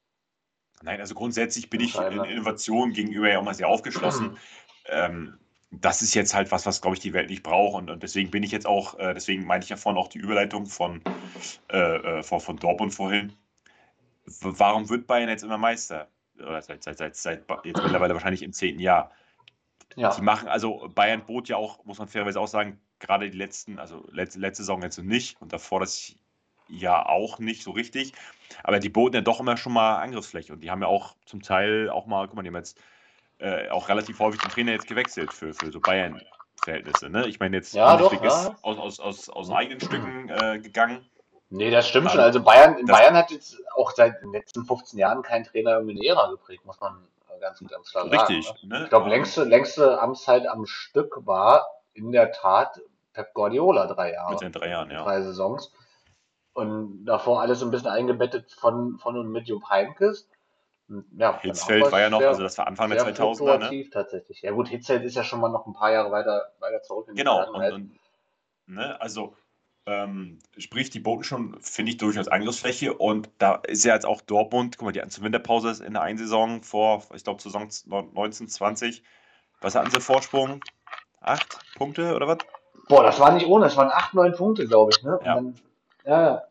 Nein, also grundsätzlich bin ich in Innovation gegenüber ja auch mal sehr aufgeschlossen. ähm, das ist jetzt halt was, was, glaube ich, die Welt nicht braucht. Und, und deswegen bin ich jetzt auch, äh, deswegen meinte ich ja vorhin auch die Überleitung von, äh, äh von, von Dortmund vorhin. Warum wird Bayern jetzt immer Meister? Oder seit, seit, seit, seit jetzt mittlerweile wahrscheinlich im zehnten Jahr. Ja. Die machen, also Bayern bot ja auch, muss man fairerweise auch sagen, gerade die letzten, also letzte, letzte Saison jetzt nicht und davor das ja auch nicht so richtig. Aber die boten ja doch immer schon mal Angriffsfläche und die haben ja auch zum Teil auch mal, guck mal, die haben jetzt äh, auch relativ häufig den Trainer jetzt gewechselt für, für so Bayern-Verhältnisse. Ne? Ich meine, jetzt ja, doch, ja. ist aus, aus, aus, aus eigenen Stücken äh, gegangen. Nee, das stimmt schon. Also Bayern, Bayern hat jetzt auch seit den letzten 15 Jahren keinen Trainer eine Ära geprägt, muss man ganz, ganz klar Richtig, sagen. Ne? Ich glaube, längste, längste Amtszeit am Stück war in der Tat Pep Guardiola drei Jahre. Mit den drei Jahren, ja. Drei Saisons. Und davor alles so ein bisschen eingebettet von, von und mit Jupp Heynckes. Ja, Hitzfeld war ja noch, sehr, also das war Anfang der 2000er. Ne? tatsächlich. Ja gut, Hitzfeld ist ja schon mal noch ein paar Jahre weiter, weiter zurück. In genau, und, und, ne, also ähm, sprich, die boten schon, finde ich, durchaus Angriffsfläche und da ist ja jetzt auch Dortmund, guck mal, die hatten zur Winterpause in der Einsaison vor, ich glaube, Saison 1920. Was hatten sie Vorsprung? Acht Punkte oder was? Boah, das war nicht ohne, es waren acht, neun Punkte, glaube ich. Ne? Ja. Dann, ja,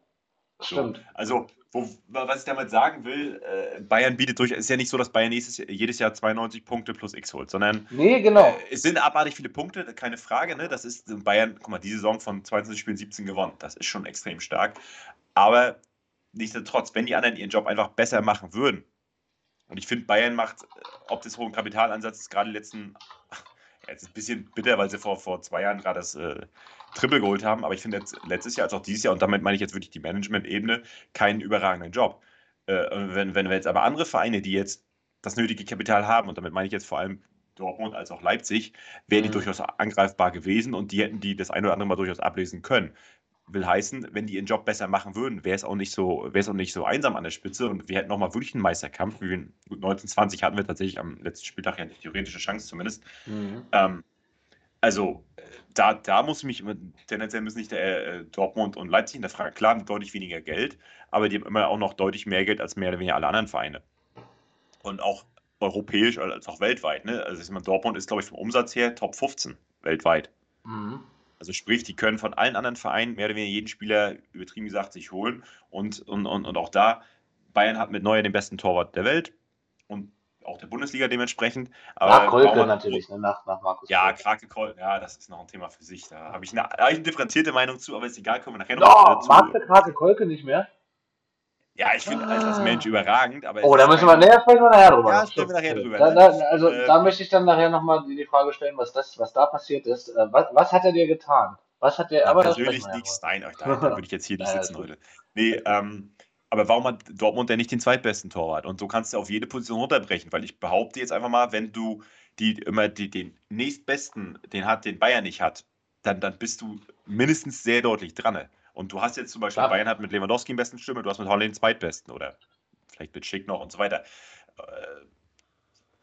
stimmt. So, also wo, was ich damit sagen will, äh, Bayern bietet durch, ist ja nicht so, dass Bayern nächstes, jedes Jahr 92 Punkte plus X holt, sondern nee, genau. Äh, es sind abartig viele Punkte, keine Frage. Ne? Das ist Bayern, guck mal, die Saison von 22 Spielen 17 gewonnen. Das ist schon extrem stark. Aber nichtsdestotrotz, wenn die anderen ihren Job einfach besser machen würden, und ich finde, Bayern macht, äh, ob des hohen Kapitalansatzes, gerade die letzten, ja, jetzt ist ein bisschen bitter, weil sie vor, vor zwei Jahren gerade das äh, Triple geholt haben, aber ich finde jetzt letztes Jahr als auch dieses Jahr, und damit meine ich jetzt wirklich die Management-Ebene, keinen überragenden Job. Äh, wenn, wenn wir jetzt aber andere Vereine, die jetzt das nötige Kapital haben. Und damit meine ich jetzt vor allem Dortmund als auch Leipzig, wären die Mhm. durchaus angreifbar gewesen und die hätten die das eine oder andere mal durchaus ablesen können. Will heißen, wenn die ihren Job besser machen würden, wäre es auch nicht so, wäre es auch nicht so einsam an der Spitze und wir hätten nochmal wirklich einen Meisterkampf. Wie wir, gut, 1920 hatten wir tatsächlich am letzten Spieltag ja die theoretische Chance zumindest. Mhm. Ähm, also, äh, da, da muss ich mich immer, tendenziell müssen nicht der, äh, Dortmund und Leipzig hinterfragen. Klar, haben deutlich weniger Geld, aber die haben immer auch noch deutlich mehr Geld als mehr oder weniger alle anderen Vereine. Und auch europäisch als auch weltweit. Ne? Also, ich meine, Dortmund ist, glaube ich, vom Umsatz her Top 15 weltweit. Mhm. Also sprich, die können von allen anderen Vereinen mehr oder weniger jeden Spieler, übertrieben gesagt, sich holen. Und, und, und, und auch da, Bayern hat mit Neuer den besten Torwart der Welt und auch der Bundesliga dementsprechend. Aber Nach Kolke natürlich, ne? nach, nach Markus Ja. Krake Kolke, ja, das ist noch ein Thema für sich. Da habe ich, eine, hab ich eine differenzierte Meinung zu, aber ist egal, kommen wir nachher noch Oh, dazu. magst du Krake Kolke nicht mehr? Ja, ich finde als, als Mensch überragend, aber. Oh, da müssen wir näher sprechen wir nachher drüber. Ja, sprechen wir nachher drüber. Da, ne? da, also Äh, da möchte ich dann nachher nochmal die Frage stellen, was das, was da passiert ist. Äh, Was, was hat er dir getan? Was hat der, Ja, aber persönlich nichts, nein, euch da, da würde ich jetzt hier nicht sitzen heute. Nee, ähm, aber warum hat Dortmund denn nicht den zweitbesten Torwart? Und so kannst du auf jede Position runterbrechen, weil ich behaupte jetzt einfach mal, wenn du die immer die, den nächstbesten, den hat, den Bayern nicht hat, dann, dann bist du mindestens sehr deutlich dran. Und du hast jetzt zum Beispiel, Klar. Bayern hat mit Lewandowski den besten Stimme, du hast mit Holland den zweitbesten oder vielleicht mit Schick noch und so weiter. Äh,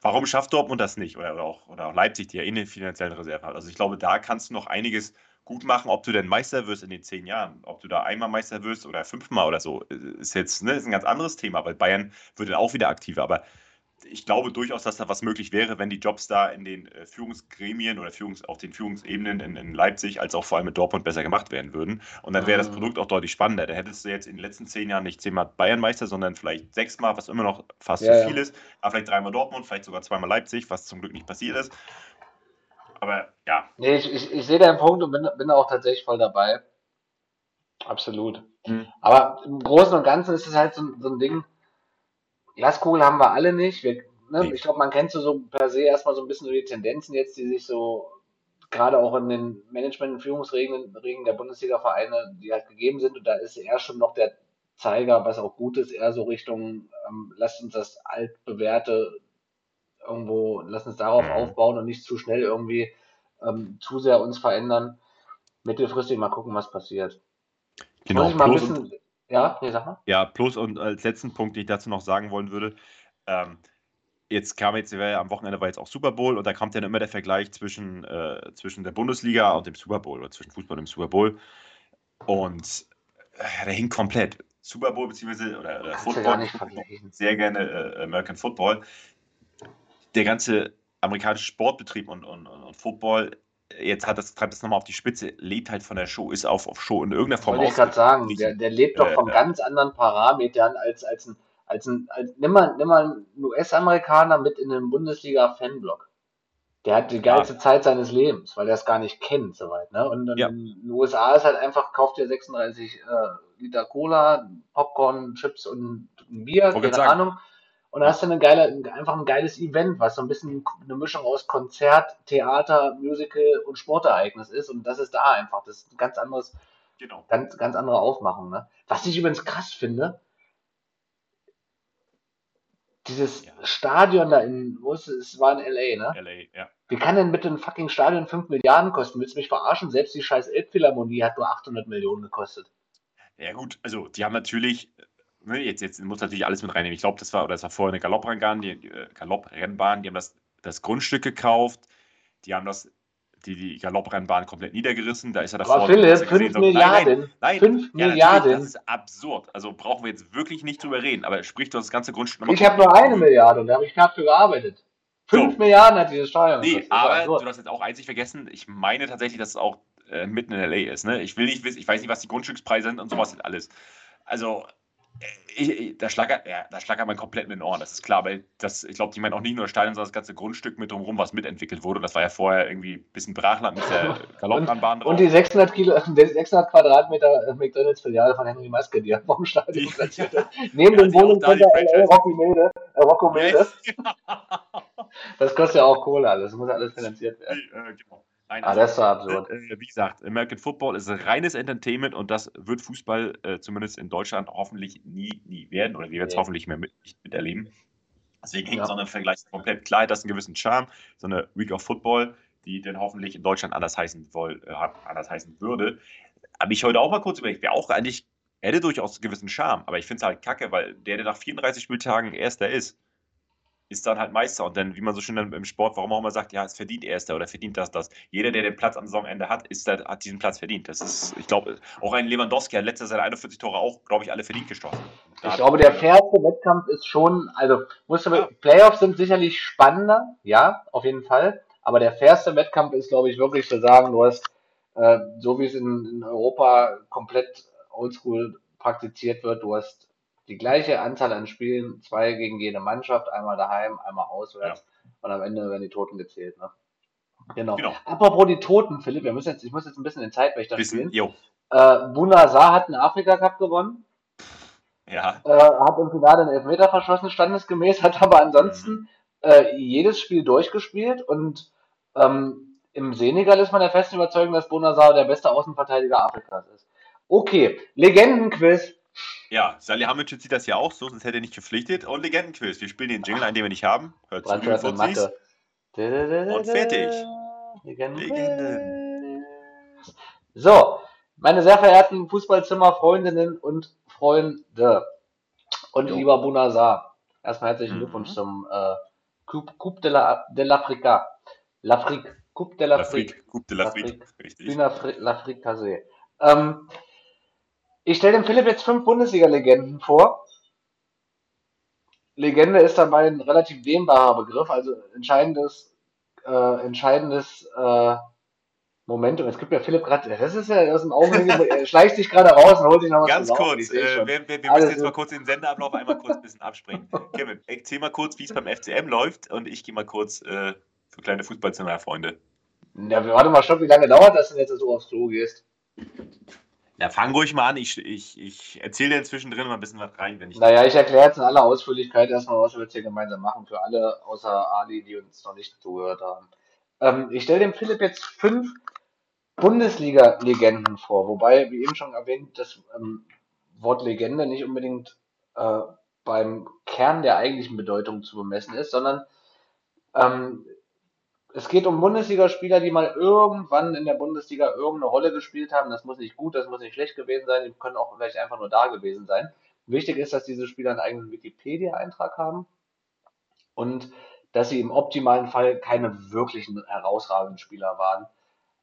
warum schafft Dortmund das nicht? Oder, oder, auch, oder auch Leipzig, die ja eh eine finanzielle Reserve hat. Also ich glaube, da kannst du noch einiges gut machen, ob du denn Meister wirst in den zehn Jahren. Ob du da einmal Meister wirst oder fünfmal oder so, ist jetzt ne, ist ein ganz anderes Thema, weil Bayern wird dann auch wieder aktiver. Aber ich glaube durchaus, dass da was möglich wäre, wenn die Jobs da in den äh, Führungsgremien oder Führungs, auf den Führungsebenen in, in Leipzig als auch vor allem mit Dortmund besser gemacht werden würden. Und dann wäre das Mhm. Produkt auch deutlich spannender. Da hättest du jetzt in den letzten zehn Jahren nicht zehnmal Bayernmeister, sondern vielleicht sechsmal, was immer noch fast Ja, zu ja. viel ist. Aber vielleicht dreimal Dortmund, vielleicht sogar zweimal Leipzig, was zum Glück nicht passiert ist. Aber ja, Nee, ich, ich, ich sehe deinen Punkt und bin, bin auch tatsächlich voll dabei. Absolut. Mhm. Aber im Großen und Ganzen ist es halt so, ein- so ein Ding. Glaskugel haben wir alle nicht. Wir, ne. Ich glaube, man kennt so, so per se erstmal so ein bisschen so die Tendenzen jetzt, die sich so gerade auch in den Management- und Führungsregeln Regeln der Bundesliga-Vereine, die halt gegeben sind. Und da ist eher schon noch der Zeiger, was auch gut ist, eher so Richtung, ähm, lasst uns das altbewährte irgendwo, lasst uns darauf Mhm. aufbauen und nicht zu schnell irgendwie ähm, zu sehr uns verändern. Mittelfristig mal gucken, was passiert. Genau. Muss mal Plus und- ja, nee, sag mal. Ja, plus und als letzten Punkt, den ich dazu noch sagen wollen würde, ähm, jetzt kam jetzt, ja am Wochenende war jetzt auch Super Bowl und da kommt dann immer der Vergleich zwischen, äh, zwischen der Bundesliga und dem Super Bowl oder zwischen Fußball und dem Super Bowl. Und äh, der hing komplett. Super Bowl beziehungsweise oder, oder Football, sehr gerne äh, American Football. Der ganze amerikanische Sportbetrieb und, und, und Football, jetzt hat das, treibt das nochmal auf die Spitze, lebt halt von der Show, ist auf, auf Show in irgendeiner Form Wollte ich gerade sagen, der, der lebt doch Äh, von äh. ganz anderen Parametern als, als ein, als ein, als, nimm mal, nimm mal einen US-Amerikaner mit in den Bundesliga-Fanblock. Der hat die geilste Zeit seines Lebens, weil er es gar nicht kennt, soweit, ne? Und dann Ja. in den USA ist halt einfach, kauft dir 36 äh, Liter Cola, Popcorn, Chips und ein Bier, keine grad sagen. Und dann hast du eine geile, einfach ein geiles Event, was so ein bisschen eine Mischung aus Konzert, Theater, Musical und Sportereignis ist. Und das ist da einfach. Das ist ein ganz anderes, Genau. ganz, ganz andere Aufmachung, ne? Was ich übrigens krass finde, dieses Ja. Stadion da in, wo ist es? Es war in LA, ne? LA, ja. Wie kann denn bitte ein fucking Stadion 5 Milliarden kosten? Willst du mich verarschen? Selbst die scheiß Elbphilharmonie hat nur 800 Millionen gekostet. Ja, gut, also die haben natürlich, ne, jetzt, jetzt muss natürlich alles mit reinnehmen. Ich glaube, das war, oder das war vorher eine Galopprennbahn, die, die äh, Galopprennbahn, die haben das, das Grundstück gekauft, die haben das, die, die Galopprennbahn komplett niedergerissen. Da ist ja davor. Aber Philipp, hast du 5 gesehen, Milliarden. Nein, nein, 5 ja, Milliarden. Das ist absurd. Also brauchen wir jetzt wirklich nicht drüber reden. Aber sprich doch das ganze Grundstück nochmal. Ich habe nur eine Milliarde und da habe ich knapp für gearbeitet. 5 So. Milliarden hat dieses Stadion Nee, aber absurd. du hast jetzt auch einzig vergessen. Ich meine tatsächlich, dass es auch äh, mitten in LA ist. Ne? Ich will nicht wissen, ich weiß nicht, was die Grundstückspreise sind und sowas sind alles. Also, ich, da, schlackert, ja, da man komplett mit den Ohren, das ist klar. Aber das, ich glaube, die meinen auch nicht nur das Stadion, sondern das ganze Grundstück mit drumherum, was mitentwickelt wurde. Das war ja vorher irgendwie ein bisschen Brachland mit der Galoppanbahn drauf. Und die 600, Kilo, die 600 Quadratmeter äh, McDonalds-Filiale von Henry Maske, die er vom Stadion platziert hat. Neben Ja, dem Wohnungscenter LA Franchise- Rocky Milde, äh, Rocco Milde. Ja, Das kostet ja auch Kohle alles. Das muss alles finanziert werden. äh, genau. Nein, Ah, also, das so absurd. Äh, äh, wie gesagt, American Football ist reines Entertainment und das wird Fußball äh, zumindest in Deutschland hoffentlich nie, nie werden oder wir werden es Nee. hoffentlich mehr mit, nicht miterleben. Deswegen hängt ja. so ein Vergleich komplett klar, das ist einen gewissen Charme, so eine Week of Football, die dann hoffentlich in Deutschland anders heißen, woll, äh, anders heißen würde. Aber ich heute auch mal kurz überlegt, wäre auch eigentlich, hätte durchaus einen gewissen Charme, aber ich finde es halt kacke, weil der, der nach 34 Spieltagen Erster ist, ist dann halt Meister. Und dann, wie man so schön im Sport, warum auch immer sagt, ja, es verdient Erster oder verdient das, das. Jeder, der den Platz am Saisonende hat, ist, hat diesen Platz verdient. Das ist, ich glaube, auch ein Lewandowski hat letztes seine 41 Tore auch, glaube ich, alle verdient geschossen. Da ich glaube, der fairste Wettkampf ist schon, also, musst du, ja. Playoffs sind sicherlich spannender, ja, auf jeden Fall. Aber der fairste Wettkampf ist, glaube ich, wirklich zu sagen, du hast, äh, so wie es in, in Europa komplett oldschool praktiziert wird, du hast die gleiche Anzahl an Spielen, zwei gegen jede Mannschaft, einmal daheim, einmal auswärts. Ja. Und am Ende werden die Toten gezählt. Ne? Genau. genau. Apropos die Toten, Philipp, wir müssen jetzt, ich muss jetzt ein bisschen den Zeitwächter spielen. Jo. Äh, Bunazar hat einen Afrika Cup gewonnen. Ja. Äh, hat im Finale einen Elfmeter verschossen, standesgemäß, hat aber ansonsten mhm. äh, jedes Spiel durchgespielt und ähm, im Senegal ist man der festen Überzeugung, dass Bonazar der beste Außenverteidiger Afrikas ist. Okay, Legendenquiz. Ja, Salihamidzic sieht das ja auch so, sonst hätte er nicht verpflichtet. Und Legendenquiz. Wir spielen den Jingle ein, den wir nicht haben. Hört zu, Mathe. Und fertig. Legenden. So, meine sehr verehrten Fußballzimmer-Freundinnen und Freunde und jo. lieber Bunazar, erstmal herzlichen mhm. Glückwunsch zum äh, Coupe, Coupe de l'Africa. La L'Afrique. Coupe de l'Afrique. Coupe de l'Afrique. Richtig. L'Afrique Casé. Ähm, ich stelle dem Philipp jetzt fünf Bundesliga-Legenden vor. Legende ist dabei ein relativ dehnbarer Begriff, also entscheidendes, äh, entscheidendes äh, Momentum. Es gibt ja Philipp gerade, das ist ja aus dem Augenblick, er schleicht sich gerade raus und holt sich nochmal Ganz kurz, äh, wir, wir, wir müssen jetzt mal kurz den Senderablauf einmal kurz ein bisschen abspringen. Kevin, erzähl mal kurz, wie es beim FCM läuft und ich gehe mal kurz äh, für kleine Fußballzimmer-Freunde. Ja, warte mal, stopp, wie lange dauert das denn jetzt, dass du aufs Klo gehst? Ja, fang ruhig mal an. Ich, ich, ich erzähle dir zwischendrin mal ein bisschen was rein, wenn ich. Naja, ich erkläre jetzt in aller Ausführlichkeit erstmal, was wir jetzt hier gemeinsam machen, für alle außer Ali, die uns noch nicht zugehört haben. Ähm, ich stelle dem Philipp jetzt fünf Bundesliga-Legenden vor, wobei, wie eben schon erwähnt, das ähm, Wort Legende nicht unbedingt äh, beim Kern der eigentlichen Bedeutung zu bemessen ist, sondern ähm, es geht um Bundesligaspieler, die mal irgendwann in der Bundesliga irgendeine Rolle gespielt haben. Das muss nicht gut, das muss nicht schlecht gewesen sein, die können auch vielleicht einfach nur da gewesen sein. Wichtig ist, dass diese Spieler einen eigenen Wikipedia-Eintrag haben und dass sie im optimalen Fall keine wirklichen herausragenden Spieler waren.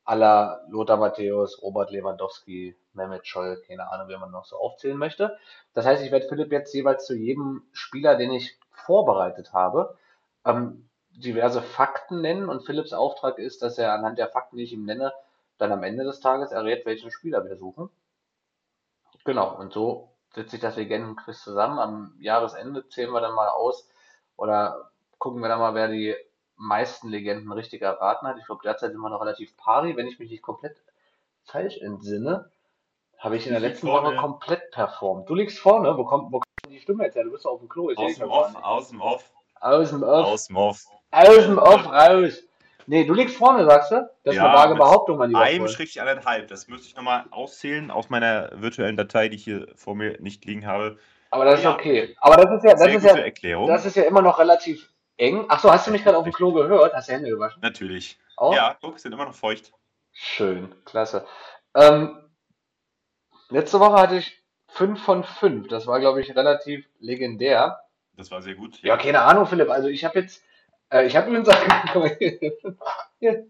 Aller Lothar Matthäus, Robert Lewandowski, Mehmet Scholl, keine Ahnung, wie man noch so aufzählen möchte. Das heißt, ich werde Philipp jetzt jeweils zu jedem Spieler, den ich vorbereitet habe, ähm, diverse Fakten nennen und Philips Auftrag ist, dass er anhand der Fakten, die ich ihm nenne, dann am Ende des Tages errät, welchen Spieler wir suchen. Genau, und so setzt sich das Legendenquiz zusammen. Am Jahresende zählen wir dann mal aus oder gucken wir dann mal, wer die meisten Legenden richtig erraten hat. Ich glaube, derzeit sind wir noch relativ pari. Wenn ich mich nicht komplett falsch entsinne, habe ich in der letzten Woche komplett performt. Du liegst vorne, wo kommt, wo kommt die Stimme jetzt her? Du bist auf dem Klo. Aus, dem Off, aus dem Off. Aus dem Off. Aus dem Off. Aus dem Off raus. Nee, du liegst vorne, sagst du? Das ja, ist eine vage Behauptung, mein lieber Einem Schrägstrich anderthalb. Das müsste ich nochmal auszählen aus meiner virtuellen Datei, die ich hier vor mir nicht liegen habe. Aber das ja. ist okay. Aber das ist ja, das ist ja, Erklärung. das ist ja immer noch relativ eng. Achso, hast du mich gerade auf dem Klo gehört? Hast du Hände gewaschen? Natürlich. Auch? Ja, guck, sind immer noch feucht. Schön, klasse. Ähm, letzte Woche hatte ich 5 von 5. Das war, glaube ich, relativ legendär. Das war sehr gut. Ja, ja keine Ahnung, Philipp. Also ich habe jetzt, äh, ich habe übrigens hier.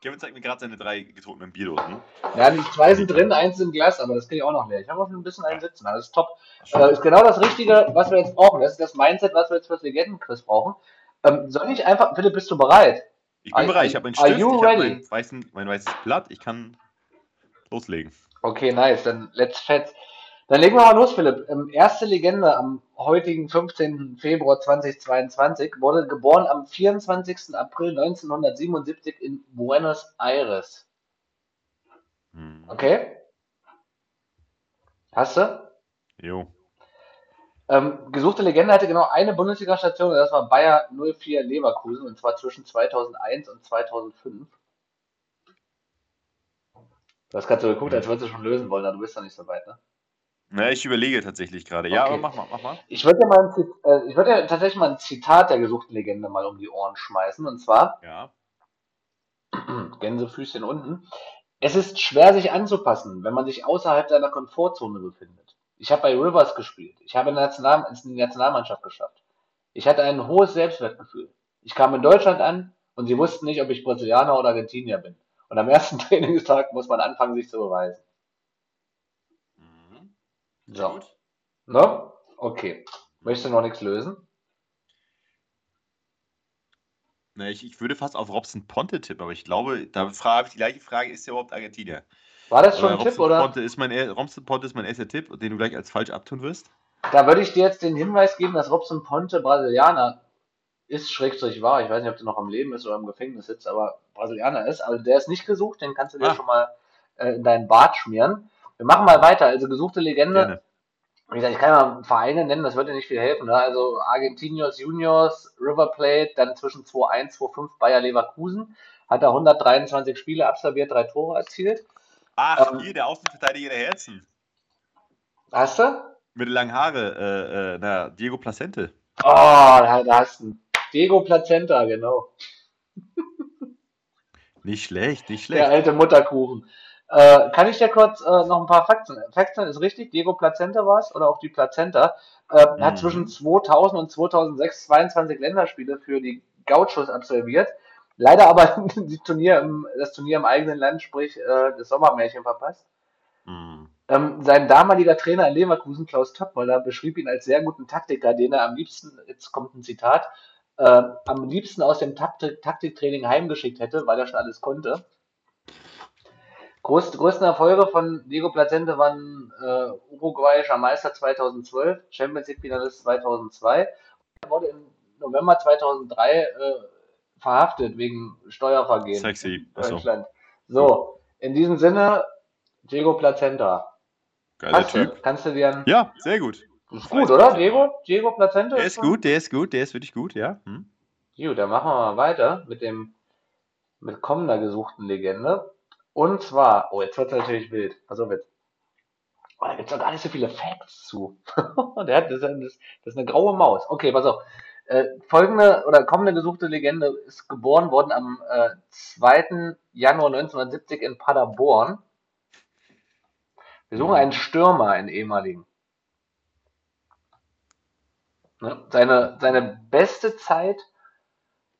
Kevin zeigt mir gerade seine drei getrunkenen Bierdosen. Ja, die zwei sind drin, eins im Glas, aber das kriege ich auch noch leer. Ich habe auch schon ein bisschen einen sitzen. Das ist top. Äh, ist genau das Richtige, was wir jetzt brauchen. Das ist das Mindset, was wir jetzt fürs Legendenquiz brauchen. Ähm, soll ich einfach, Philipp, bist du bereit? Ich bin bereit. Ich habe einen Stift, ich habe mein, mein weißes Blatt. Ich kann loslegen. Okay, nice. Dann let's fetz. Dann legen wir mal los, Philipp. Ähm, erste Legende am heutigen 15. Februar 2022 wurde geboren am 24. April 1977 in Buenos Aires. Hm. Okay? Hast du? Jo. Ähm, gesuchte Legende hatte genau eine Bundesliga-Station, das war Bayer 04 Leverkusen, und zwar zwischen 2001 und 2005. Du hast gerade so geguckt, als würdest du schon lösen wollen, aber du bist doch nicht so weit, ne? Na, ich überlege tatsächlich gerade. Ja, Okay. aber mach mal, mach mal. Ich würde Zit- äh, würde dir tatsächlich mal ein Zitat der gesuchten Legende mal um die Ohren schmeißen. Und zwar, Ja. Gänsefüßchen unten. Es ist schwer, sich anzupassen, wenn man sich außerhalb seiner Komfortzone befindet. Ich habe bei Rivers gespielt. Ich habe in der National Nationalmannschaft geschafft. Ich hatte ein hohes Selbstwertgefühl. Ich kam in Deutschland an und sie wussten nicht, ob ich Brasilianer oder Argentinier bin. Und am ersten Trainingstag muss man anfangen, sich zu beweisen. So. Gut. Ne? Okay. Möchtest du noch nichts lösen? Na, ich, ich würde fast auf Robson Ponte tippen, aber ich glaube, da habe ich die gleiche Frage, ist er überhaupt Argentinier? War das schon Aber ein Tipp, Robson oder? Ponte ist mein, Robson Ponte ist mein erster Tipp, den du gleich als falsch abtun wirst. Da würde ich dir jetzt den Hinweis geben, dass Robson Ponte Brasilianer ist, Schrägstrich war. Ich weiß nicht, ob der noch am Leben ist oder im Gefängnis sitzt, aber Brasilianer ist. Also der ist nicht gesucht, den kannst du dir Ah. schon mal äh, in deinen Bart schmieren. Wir machen mal weiter. Also gesuchte Legende. Gerne. Wie gesagt, ich kann ja Vereine nennen, das wird dir nicht viel helfen. Ne? Also Argentinios Juniors, River Plate, dann zwischen 2-1, 2-5 Bayer Leverkusen. Hat er 123 Spiele absolviert, drei Tore erzielt. Ach, Ähm, hier, der Außenverteidiger der Herzen. Hast du? Mit langen Haare, äh, äh, na, Diego Placente. Oh, da, da hast du. Diego Plazenta, genau. Nicht schlecht, nicht Der schlecht. alte Mutterkuchen. Äh, kann ich dir kurz äh, noch ein paar Fakten? Fakten ist richtig, Diego Plazenta war es, oder auch die Plazenta. Äh, Mhm. Hat zwischen 2000 und 2006 22 Länderspiele für die Gauchos absolviert. Leider aber die Turnier im, das Turnier im eigenen Land, sprich äh, das Sommermärchen verpasst. Hm. Ähm, sein damaliger Trainer in Leverkusen, Klaus Toppmöller, beschrieb ihn als sehr guten Taktiker, den er am liebsten, jetzt kommt ein Zitat, äh, am liebsten aus dem Taktik Taktiktraining heimgeschickt hätte, weil er schon alles konnte. Groß, größten Erfolge von Diego Placente waren äh, uruguayischer Meister 2012, Champions League Finalist 2002. Er wurde im November 2003 äh, verhaftet wegen Steuervergehen Sexy. in Deutschland. So, in diesem Sinne, Diego Placenta. geiler Kannst du, Typ. kannst du dir ein. Ja, sehr gut. Ist gut, oder? Diego? Diego Placenta? Der ist schon- gut, der ist gut, der ist wirklich gut, ja. Hm. Gut, dann machen wir mal weiter mit dem mit kommender gesuchten Legende. Und zwar, oh, jetzt wird es natürlich wild. Pass auf jetzt. Oh, da gibt es doch gar nicht so viele Facts zu. Der hat, das, ist, das ist eine graue Maus. Okay, pass auf. Äh, folgende oder kommende gesuchte Legende ist geboren worden am äh, 2. Januar 1970 in Paderborn. Wir suchen einen Stürmer, einen ehemaligen. Ne? Seine, seine beste Zeit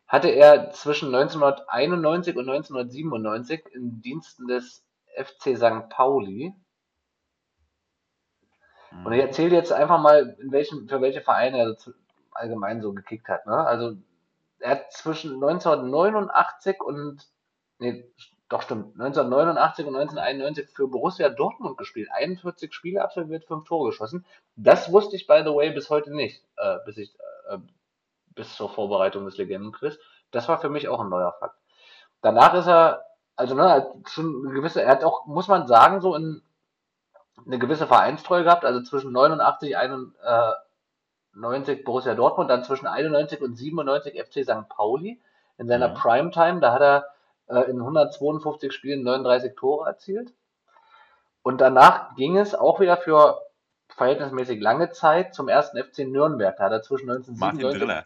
hatte er zwischen 1991 und 1997 in Diensten des FC St. Pauli. Und ich erzähle jetzt einfach mal, welchen, für welche Vereine er zu- allgemein so gekickt hat. Ne? Also er hat zwischen 1989 und, nee, doch stimmt, 1989 und 1991 für Borussia Dortmund gespielt. 41 Spiele absolviert, 5 Tore geschossen. Das wusste ich, by the way, bis heute nicht, äh, bis ich, äh, bis zur Vorbereitung des Legendenquiz. Das war für mich auch ein neuer Fakt. Danach ist er, also ne, er hat schon eine gewisse, er hat auch, muss man sagen, so in eine gewisse Vereinstreue gehabt, also zwischen 89, 91 Borussia Dortmund, dann zwischen 91 und 97 FC St. Pauli. In seiner Mhm. Primetime, da hat er äh, in 152 Spielen 39 Tore erzielt. Und danach ging es auch wieder für verhältnismäßig lange Zeit zum ersten FC Nürnberg. Da hat er zwischen Martin 1997 Driller.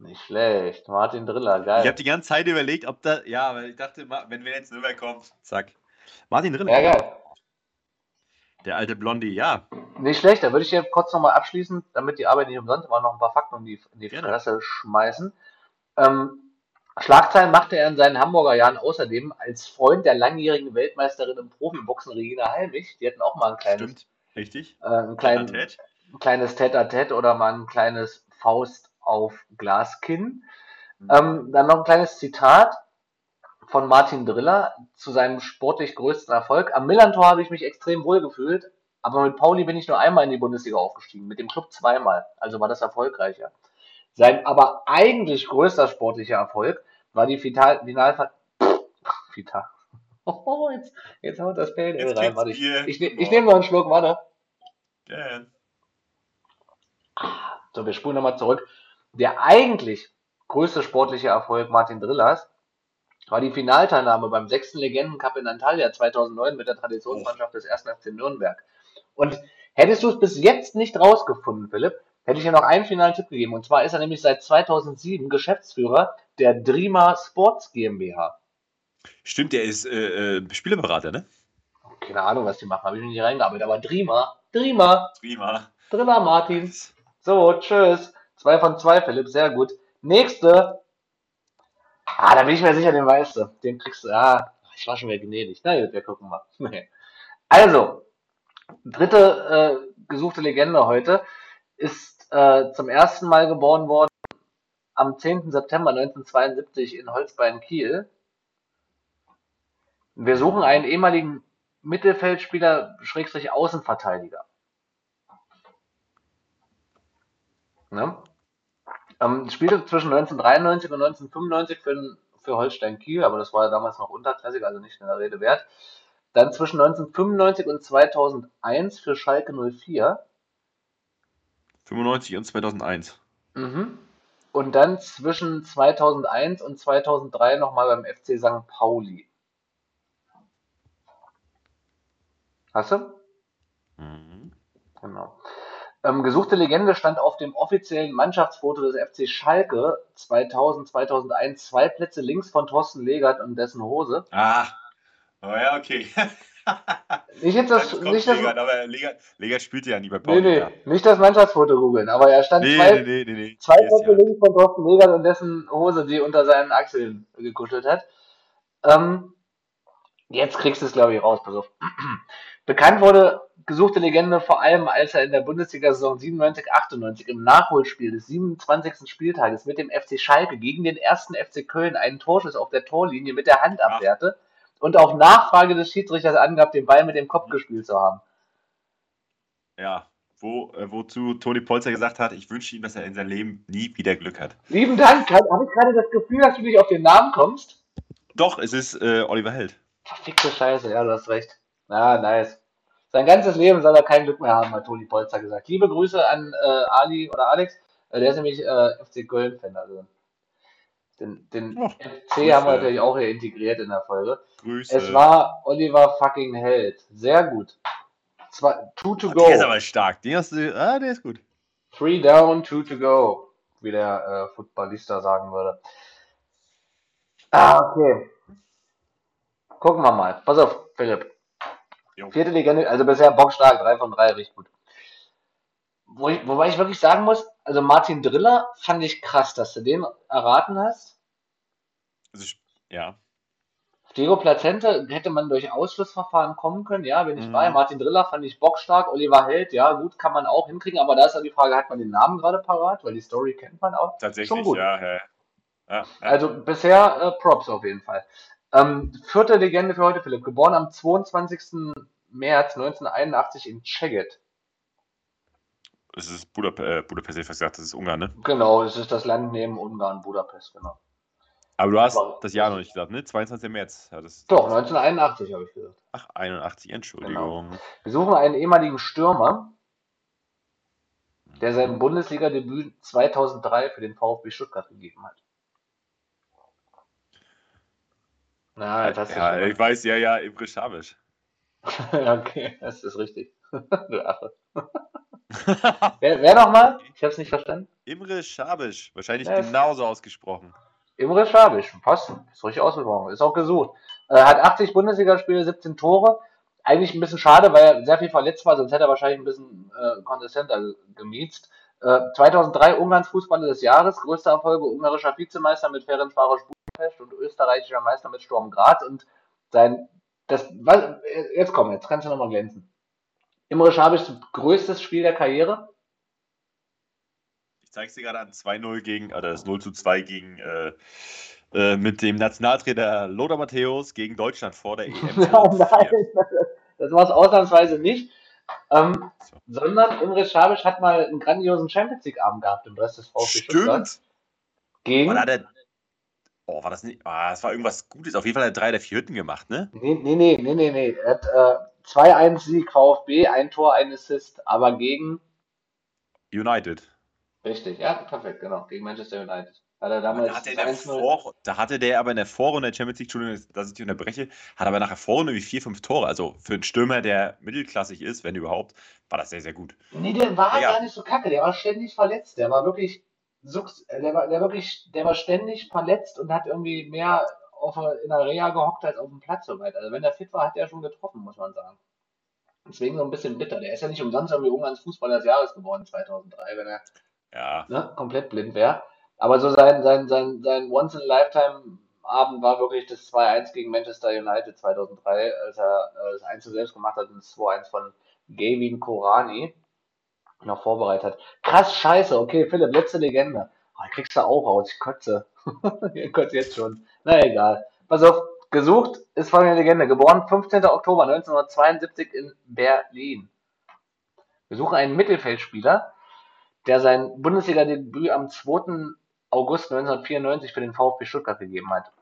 Nicht schlecht. Martin Driller, geil. Ich habe die ganze Zeit überlegt, ob da. Ja, weil ich dachte, wenn wir jetzt Nürnberg kommt, zack. Martin Driller. Ja, geil. Der alte Blondie, ja. Nicht schlecht, da würde ich hier kurz nochmal abschließen, damit die Arbeit nicht umsonst war, noch ein paar Fakten um die, in die Gerne. Fresse schmeißen. Ähm, Schlagzeilen machte er in seinen Hamburger Jahren außerdem als Freund der langjährigen Weltmeisterin im Profiboxen Regina Halmich. Die hatten auch mal ein kleines, Stimmt. Richtig. äh, ein klein, ein kleines Tête-à-Tête oder mal ein kleines Faust auf Glaskinn. Mhm. Ähm, dann noch ein kleines Zitat von Martin Driller zu seinem sportlich größten Erfolg. Am Millantor habe ich mich extrem wohl gefühlt, aber mit Pauli bin ich nur einmal in die Bundesliga aufgestiegen, mit dem Club zweimal, also war das erfolgreicher. Sein aber eigentlich größter sportlicher Erfolg war die Final Finalver Vital. Oh, jetzt, jetzt haut das Pale Ale rein. Warte, ich, ich, ne- ich nehme noch einen Schluck, warte. Ja. So, wir spulen nochmal zurück. Der eigentlich größte sportliche Erfolg Martin Drillers war die Finalteilnahme beim sechsten Legendencup in Antalya 2009 mit der Traditionsmannschaft des 1. FC Nürnberg. Und Hättest du es bis jetzt nicht rausgefunden, Philipp, hätte ich dir noch einen finalen Tipp gegeben. Und zwar ist er nämlich seit 2007 Geschäftsführer der Drima Sports GmbH. Stimmt, der ist äh, äh, Spielerberater, ne? Keine Ahnung, was die machen, habe ich mich nicht reingearbeitet. Aber Drima, Drima, Prima. Driller Martin. So, tschüss. Zwei von zwei, Philipp, sehr gut. Nächste. Ah, da bin ich mir sicher, den weißt du. Den kriegst du. Ah, ich war schon wieder gnädig. Na gut, wir gucken mal. Also, dritte äh, gesuchte Legende heute ist äh, zum ersten Mal geboren worden am 10. September 1972 in Holzbein-Kiel. Wir suchen einen ehemaligen Mittelfeldspieler, Schrägstrich Außenverteidiger. Ne? Ähm, spielte zwischen 1993 und 1995 für, für Holstein Kiel, aber das war ja damals noch unterklassig, also nicht in der Rede wert. Dann zwischen 1995 und 2001 für Schalke 04. 95 und 2001. Mhm. Und dann zwischen 2001 und 2003 nochmal beim FC St. Pauli. Hast du? Mhm. Genau. Ähm, gesuchte Legende stand auf dem offiziellen Mannschaftsfoto des FC Schalke 2000, 2001 zwei Plätze links von Thorsten Legert und dessen Hose. Ah, oh ja, okay. Nicht jetzt das, nicht das, Legert, aber Legert, Legert spielte ja nie bei nee, Pauli. nee, ja. nicht das Mannschaftsfoto googeln, aber er stand Nee, zwei, nee, nee, nee, nee. zwei Plätze ja. links von Thorsten Legert und dessen Hose, die unter seinen Achseln gekuschelt hat. Ähm, jetzt kriegst du es, glaube ich, raus, pass auf. Bekannt wurde gesuchte Legende vor allem, als er in der Bundesliga-Saison 97, 98 im Nachholspiel des 27. Spieltages mit dem FC Schalke gegen den ersten FC Köln einen Torschuss auf der Torlinie mit der Hand abwehrte und auf Nachfrage des Schiedsrichters angab, den Ball mit dem Kopf gespielt zu haben. Ja, wo, äh, wozu Toni Polster gesagt hat, ich wünsche ihm, dass er in seinem Leben nie wieder Glück hat. Lieben Dank, habe ich gerade das Gefühl, dass du nicht auf den Namen kommst? Doch, es ist äh, Oliver Held. Verfickte Scheiße, ja, du hast recht. Ah, nice. Sein ganzes Leben soll er kein Glück mehr haben, hat Toni Polster gesagt. Liebe Grüße an äh, Ali oder Alex, äh, der ist nämlich äh, FC Köln-Fan. Also den, den Oh, FC Grüße. haben wir natürlich auch hier integriert in der Folge. Grüße. Es war Oliver fucking Held. Sehr gut. Zwei, two to Oh, go. Der ist aber stark. Den hast du, ah, der ist gut. Three down, two to go, wie der äh, Footballista sagen würde. Ah, okay. Gucken wir mal. Pass auf, Philipp. Jo. Vierte Legende, also bisher bockstark, 3 von 3, richtig gut. Wo ich, wobei ich wirklich sagen muss, also Martin Driller fand ich krass, dass du den erraten hast. Also, ich- ja. Diego Plazente hätte man durch Ausschlussverfahren kommen können, ja, bin ich Mhm. bei. Martin Driller fand ich bockstark. Oliver Held, ja, gut, kann man auch hinkriegen, aber da ist dann die Frage, hat man den Namen gerade parat? Weil die Story kennt man auch. Schon Tatsächlich, gut. ja. ja. ja, ja. Also bisher äh, Props auf jeden Fall. Ähm, vierte Legende für heute, Philipp. Geboren am 22. März 1981 in Szeged. Es ist Budap äh, Budapest, ich fast gesagt, das ist Ungarn, ne? Genau, es ist das Land neben Ungarn, Budapest, genau. Aber du hast Aber- das Jahr noch nicht gesagt, ne? 22. März. Ja, das, Doch, 1981 habe ich gesagt. Ach, 81, Entschuldigung. Wir suchen einen ehemaligen Stürmer, der sein Bundesliga-Debüt 2003 für den VfB Stuttgart gegeben hat. Na, hast du ja, ich weiß, ja, ja, Imre Schabisch. mal. okay, das ist richtig. du Affe. Wer, wer nochmal? Ich habe es nicht verstanden. Imre Schabisch. Wahrscheinlich Ja, genauso ausgesprochen. Imre Schabisch, passt. Ist richtig ausgesprochen. Ist auch gesucht. Äh, hat 80 Bundesligaspiele, 17 Tore. Eigentlich ein bisschen schade, weil er sehr viel verletzt war, sonst hätte er wahrscheinlich ein bisschen äh, konsistenter gemiezt. Äh, 2003 Ungarns Fußballer des Jahres, größte Erfolge ungarischer Vizemeister mit Ferencváros Budapest und österreichischer Meister mit Sturm Graz und sein, das, was, jetzt komm, jetzt kannst du nochmal glänzen. Imre Schabischs größtes Spiel der Karriere, Ich zeige es dir gerade an 2-0 gegen, oder das 0 zu 2 gegen, äh, äh, mit dem Nationaltrainer Lothar Matthäus gegen Deutschland vor der EM. Nein, nein, das war es ausnahmsweise nicht. Ähm, So. sondern Imre Schabisch hat mal einen grandiosen Champions League Abend gehabt im Rest des VfB Stuttgart. Stimmt. Gegen. War da der, oh, war das nicht? Ah, das war irgendwas Gutes. Auf jeden Fall hat er drei der vier Hütten gemacht, ne? Nee, nee, nee, nee, nee, nee. Er hat äh, 2-1 Sieg VfB, ein Tor, ein Assist, aber gegen. United. Richtig, ja, perfekt, genau. Gegen Manchester United. Weil er Da damals hatte, der 1-0 Vor, da hatte der aber in der Vorrunde der Champions League, Entschuldigung, dass ich dich unterbreche, hat aber nach der Vorrunde wie vier, fünf Tore. Also für einen Stürmer, der mittelklassig ist, wenn überhaupt, war das sehr, sehr gut. Nee, der war Ja. gar nicht so kacke, der war ständig verletzt. Der war wirklich der war, der wirklich, der war ständig verletzt und hat irgendwie mehr auf, in der Reha gehockt als auf dem Platz soweit. Also wenn der fit war, hat er schon getroffen, muss man sagen. Deswegen so ein bisschen bitter. Der ist ja nicht umsonst irgendwie Ungarns Fußballer des Jahres geworden 2003, wenn er Ja, ne, komplett blind wäre. Aber so sein, sein, sein, sein Once-in-a-Lifetime-Abend war wirklich das 2-1 gegen Manchester United 2003, als er äh, das 1 selbst gemacht hat und das 2-1 von Gavin Korani noch vorbereitet hat. Krass, scheiße. Okay, Philipp, letzte Legende. Oh, kriegst du auch raus. Ich kotze. ich kotze jetzt schon. Na egal. Pass auf. Gesucht ist folgende Legende. Geboren 15. Oktober 1972 in Berlin. Wir suchen einen Mittelfeldspieler, der sein Bundesliga-Debüt am 2. August 1994 für den VfB Stuttgart gegeben hat.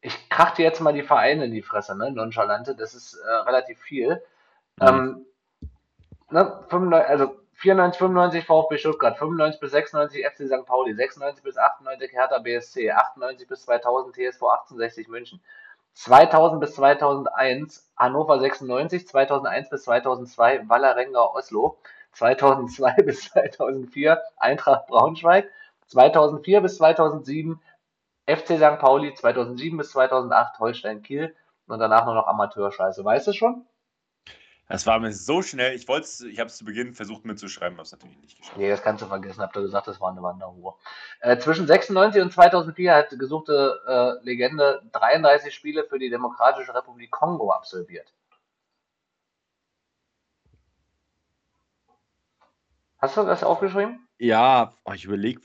Ich krach dir jetzt mal die Vereine in die Fresse, ne? Nonchalante, das ist äh, relativ viel. Mhm. Ähm, ne? 95, also 94, 95 VfB Stuttgart, 95 bis 96 FC St. Pauli, 96 bis 98 Hertha BSC, 98 bis 2000 TSV 1860 München, 2000 bis 2001 Hannover 96, 2001 bis 2002 Wallerenga Oslo, 2002 bis 2004 Eintracht Braunschweig, 2004 bis 2007 FC St. Pauli, 2007 bis 2008 Holstein Kiel und danach nur noch Amateurscheiße. Weißt du schon? Das war mir so schnell. Ich wollte ich habe es zu Beginn versucht mitzuschreiben, habe es natürlich nicht geschafft. Nee, das kannst du vergessen, habt ihr gesagt, das war eine Wanderruhe. Äh, zwischen 96 und 2004 hat die gesuchte äh, Legende 33 Spiele für die Demokratische Republik Kongo absolviert. Hast du das aufgeschrieben? Ja, oh, ich überlege.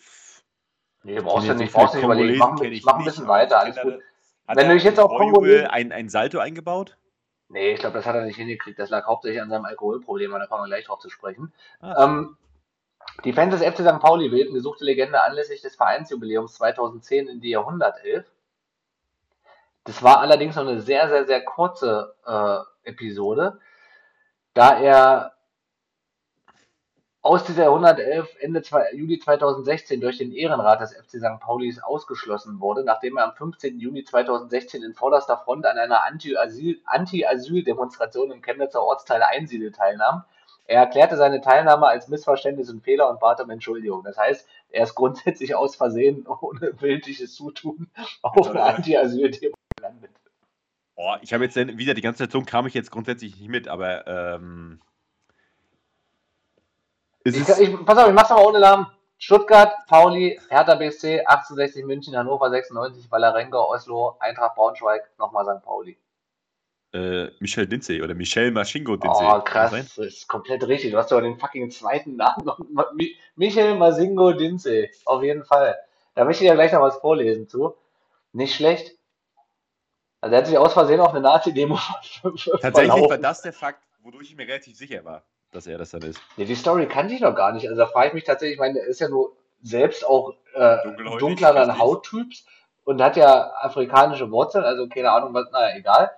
Nee, brauchst du nicht, brauchst du nicht überlegen. Ich mach, ich mach ein bisschen weiter, alles gut. Hat Wenn du dich jetzt auf Kongo ein, ein Salto eingebaut? Nee, ich glaube, das hat er nicht hingekriegt. Das lag hauptsächlich an seinem Alkoholproblem, aber da kommen wir gleich drauf zu sprechen. Ah, Ähm, die Fans des FC St. Pauli wählten gesuchte Legende anlässlich des Vereinsjubiläums 2010 in die Jahrhundertelf. Das war allerdings noch eine sehr, sehr, sehr kurze äh, Episode, da er aus dieser Jahrhundertelf Ende zwei, Juli 2016 durch den Ehrenrat des FC St. Paulis ausgeschlossen wurde, nachdem er am 15. Juni 2016 in vorderster Front an einer Anti-Asyl- Anti-Asyl-Demonstration im Chemnitzer Ortsteil Einsiedel teilnahm. Er erklärte seine Teilnahme als Missverständnis und Fehler und bat um Entschuldigung. Das heißt, er ist grundsätzlich aus Versehen ohne willentliches Zutun auf eine Anti-Asyl-Demo gelandet. Boah, ich habe jetzt, wieder die ganze Situation kam ich jetzt grundsätzlich nicht mit, aber ähm, Ich, ich, pass auf, ich mach's aber ohne Namen. Stuttgart, Pauli, Hertha BSC, 1860 München, Hannover 96, Wallerenga, Oslo, Eintracht Braunschweig, nochmal St. Pauli. äh, Michel Dinze oder Michel Maschingo Dinze. Oh, krass, das ist komplett richtig. Du hast aber den fucking zweiten Namen noch. Mi- Michael Masingo Dinze, auf jeden Fall. Da möchte ich ja gleich noch was vorlesen zu. Nicht schlecht. Also er hat sich aus Versehen auf eine Nazi-Demo Tatsächlich war verlaufen. das der Fakt, wodurch ich mir relativ sicher war, dass er das dann ist. Ja, die Story kannte ich noch gar nicht. Also da frage ich mich tatsächlich, ich meine, er ist ja nur selbst auch äh, dunkleren richtig. Hauttyps und hat ja afrikanische Wurzeln, also keine Ahnung, was, naja, egal.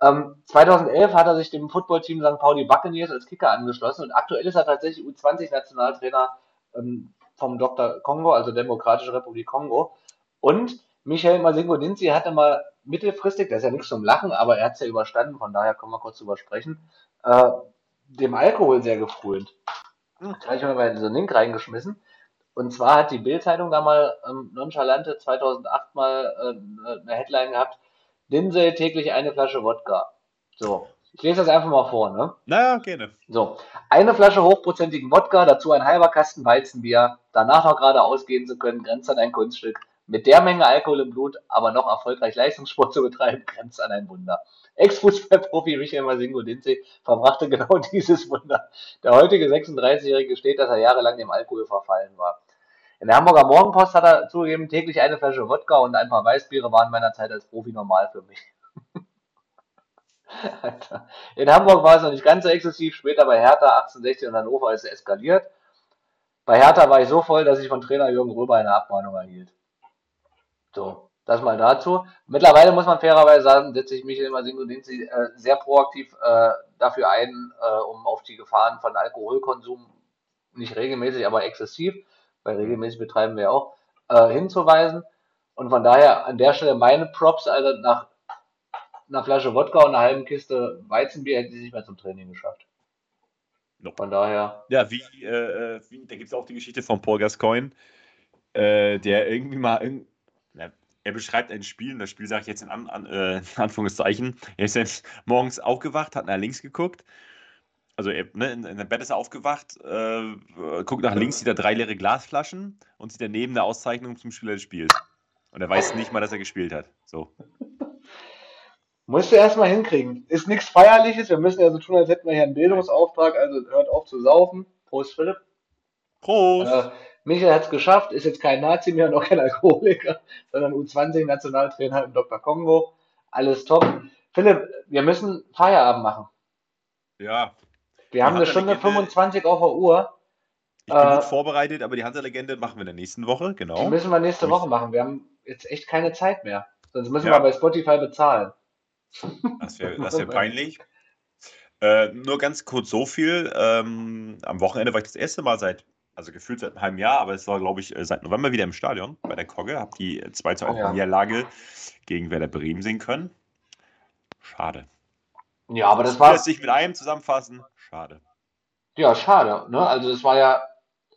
Ähm, 2011 hat er sich dem Footballteam St. Pauli Buccaneers als Kicker angeschlossen und aktuell ist er tatsächlich U20-Nationaltrainer ähm, vom Dr. Kongo, also Demokratische Republik Kongo. Und Michael Masingo Dinzi hatte mal mittelfristig, das ist ja nichts zum Lachen, aber er hat es ja überstanden, von daher können wir kurz drüber sprechen, äh, dem Alkohol sehr gefrönt. Da habe ich mir mal so einen Link reingeschmissen. Und zwar hat die Bild-Zeitung da mal ähm, nonchalante 2008 mal äh, eine Headline gehabt: Dinsel täglich eine Flasche Wodka. So, ich lese das einfach mal vor, ne? Naja, gerne. So, eine Flasche hochprozentigen Wodka, dazu ein halber Kasten Weizenbier, danach noch gerade ausgehen zu können, grenzt an ein Kunststück. Mit der Menge Alkohol im Blut, aber noch erfolgreich Leistungssport zu betreiben, grenzt an ein Wunder. Ex-Fußballprofi Michael Masingo Dinze verbrachte genau dieses Wunder. Der heutige 36-Jährige gesteht, dass er jahrelang dem Alkohol verfallen war. In der Hamburger Morgenpost hat er zugegeben, täglich eine Flasche Wodka und ein paar Weißbiere waren meiner Zeit als Profi normal für mich. Alter. In Hamburg war es noch nicht ganz so exzessiv, später bei Hertha 1860 und Hannover ist es eskaliert. Bei Hertha war ich so voll, dass ich von Trainer Jürgen Röber eine Abmahnung erhielt. So, das mal dazu. Mittlerweile muss man fairerweise sagen, setze ich mich immer Dinzi äh, sehr proaktiv äh, dafür ein, äh, um auf die Gefahren von Alkoholkonsum nicht regelmäßig, aber exzessiv, weil regelmäßig betreiben wir auch, äh, hinzuweisen. Und von daher an der Stelle meine Props, also nach einer Flasche Wodka und einer halben Kiste Weizenbier hätten sie nicht mehr zum Training geschafft. No. Von daher. Ja, wie, äh, wie da gibt es auch die Geschichte von Paul Gascoigne, äh, der irgendwie mal. In, er beschreibt ein Spiel, und das Spiel sage ich jetzt in, an, an, äh, Anführungszeichen. Er ist jetzt morgens aufgewacht, hat nach links geguckt. Also er, ne, in, in der Bett ist er aufgewacht, äh, guckt nach links, sieht er drei leere Glasflaschen und sieht daneben eine Auszeichnung zum Spieler des Spiels. Und er weiß nicht mal, dass er gespielt hat. So. Musst du erstmal hinkriegen. Ist nichts Feierliches. Wir müssen ja so tun, als hätten wir hier einen Bildungsauftrag. Also hört auf zu saufen. Prost, Philipp. Prost! Äh, Michael hat es geschafft. Ist jetzt kein Nazi mehr und auch kein Alkoholiker, sondern U20-Nationaltrainer im Dr. Kongo. Alles top. Philipp, wir müssen Feierabend machen. ja, Wir haben eine Stunde 25 auf der Uhr. ich bin Äh, gut vorbereitet, aber die Hunter-Legende machen wir in der nächsten Woche, Die genau. müssen wir nächste Woche machen. Wir haben jetzt echt keine Zeit mehr. Sonst müssen Ja. wir bei Spotify bezahlen. Das wäre das wär peinlich. Äh, nur ganz kurz so viel. Ähm, am Wochenende war ich das erste Mal seit, also gefühlt seit einem halben Jahr, aber es war, glaube ich, äh, seit November wieder im Stadion bei der Kogge. Habe die 2 zu 1 Oh ja. Niederlage gegen Werder Bremen sehen können. Schade. Ja, aber das war, Lässt sich mit einem zusammenfassen. Schade. ja, schade. Ne? Also das war ja,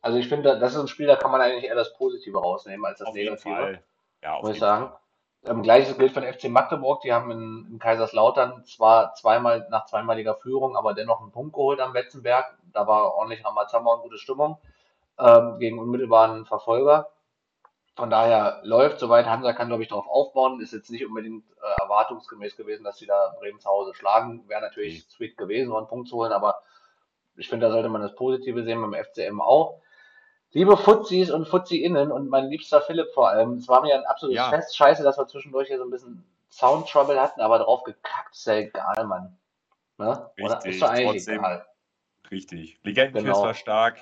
also ich finde, das ist ein Spiel, da kann man eigentlich eher das Positive rausnehmen als das Auf jeden Negative. Fall. Ja, auf muss ich jeden sagen. Ähm, Gleiches gilt von FC Magdeburg. Die haben in, in Kaiserslautern zwar zweimal nach zweimaliger Führung, aber dennoch einen Punkt geholt am Betzenberg. Da war ordentlich Ramazamba und gute Stimmung ähm, gegen unmittelbaren Verfolger. Von daher läuft soweit. Hansa kann, glaube ich, darauf aufbauen. Ist jetzt nicht unbedingt äh, erwartungsgemäß gewesen, dass sie da Bremen zu Hause schlagen. Wäre natürlich sweet gewesen, einen Punkt zu holen, aber ich finde, da sollte man das Positive sehen beim FCM auch. Liebe Fuzis und Fuzzi-Innen und mein liebster Philipp vor allem, es war mir ein absolutes Ja. Fest. Scheiße, dass wir zwischendurch hier so ein bisschen Sound-Trouble hatten, aber drauf gekackt ist ja egal, Mann. Ne? Oder Richtig, ist doch eigentlich trotzdem. egal. Richtig. Legendenquiz Genau. war stark.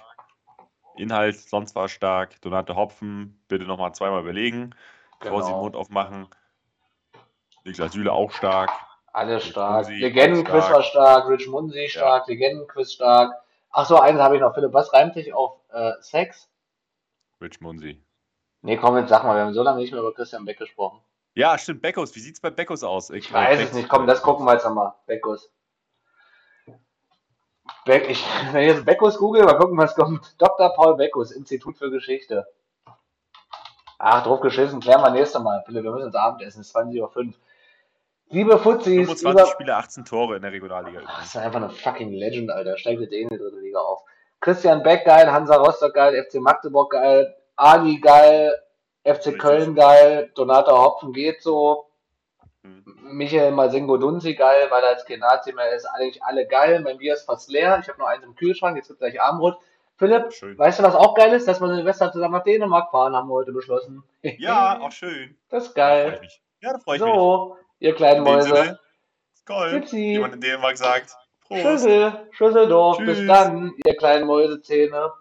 Inhalt sonst war stark. Donate Hopfen, bitte nochmal zweimal überlegen. Bevor Sie den Genau. Mund aufmachen. Niklas Süle auch stark. Alles Rich stark. Legendenquiz stark. war stark, Rich Munsi stark, Legendenquiz stark. Ach so, eines habe ich noch, Philipp. Was reimt sich auf äh, Sex? Rich Munsi. Nee, komm, jetzt sag mal, wir haben so lange nicht mehr über Christian Beck gesprochen. Ja, stimmt. Beckos. Wie sieht's bei Beckos aus? Ich weiß es nicht. Komm, das gucken wir jetzt nochmal. Beckus. Beck, ich, wenn ich jetzt Beckus google, mal gucken, was kommt. Dr. Paul Beckus, Institut für Geschichte. Ach, drauf geschissen, klären wir nächstes Mal. Philipp, wir müssen ins Abendessen, es ist 20.05 Uhr. Liebe Fuzis, 25 über, Spiele, 18 Tore in der Regionalliga. Ach, das ist einfach eine fucking Legend, Alter. Steigt jetzt eh in die dritte Liga auf. Christian Beck geil, Hansa Rostock geil, FC Magdeburg geil, Ali geil, FC. Köln geil, Donata Hopfen geht so. Michael Masingo Dunzi geil, weil er kein Nazi mehr ist. Eigentlich alle geil. Mein Bier ist fast leer. Ich habe noch eins im Kühlschrank. Jetzt gibt gleich Abendbrot. Philipp, Schön. weißt du, was auch geil ist? Dass wir Silvester zusammen nach Dänemark fahren, haben wir heute beschlossen. Ja, auch schön. Das ist Da geil. mich. Ja, da freue ich mich. So, ihr kleinen Mäuse. Tschüssi. wie man in Dänemark sagt. Prost. Schüssel, Schüsseldorf. Bis Tschüss. dann, ihr kleinen Mäusezähne.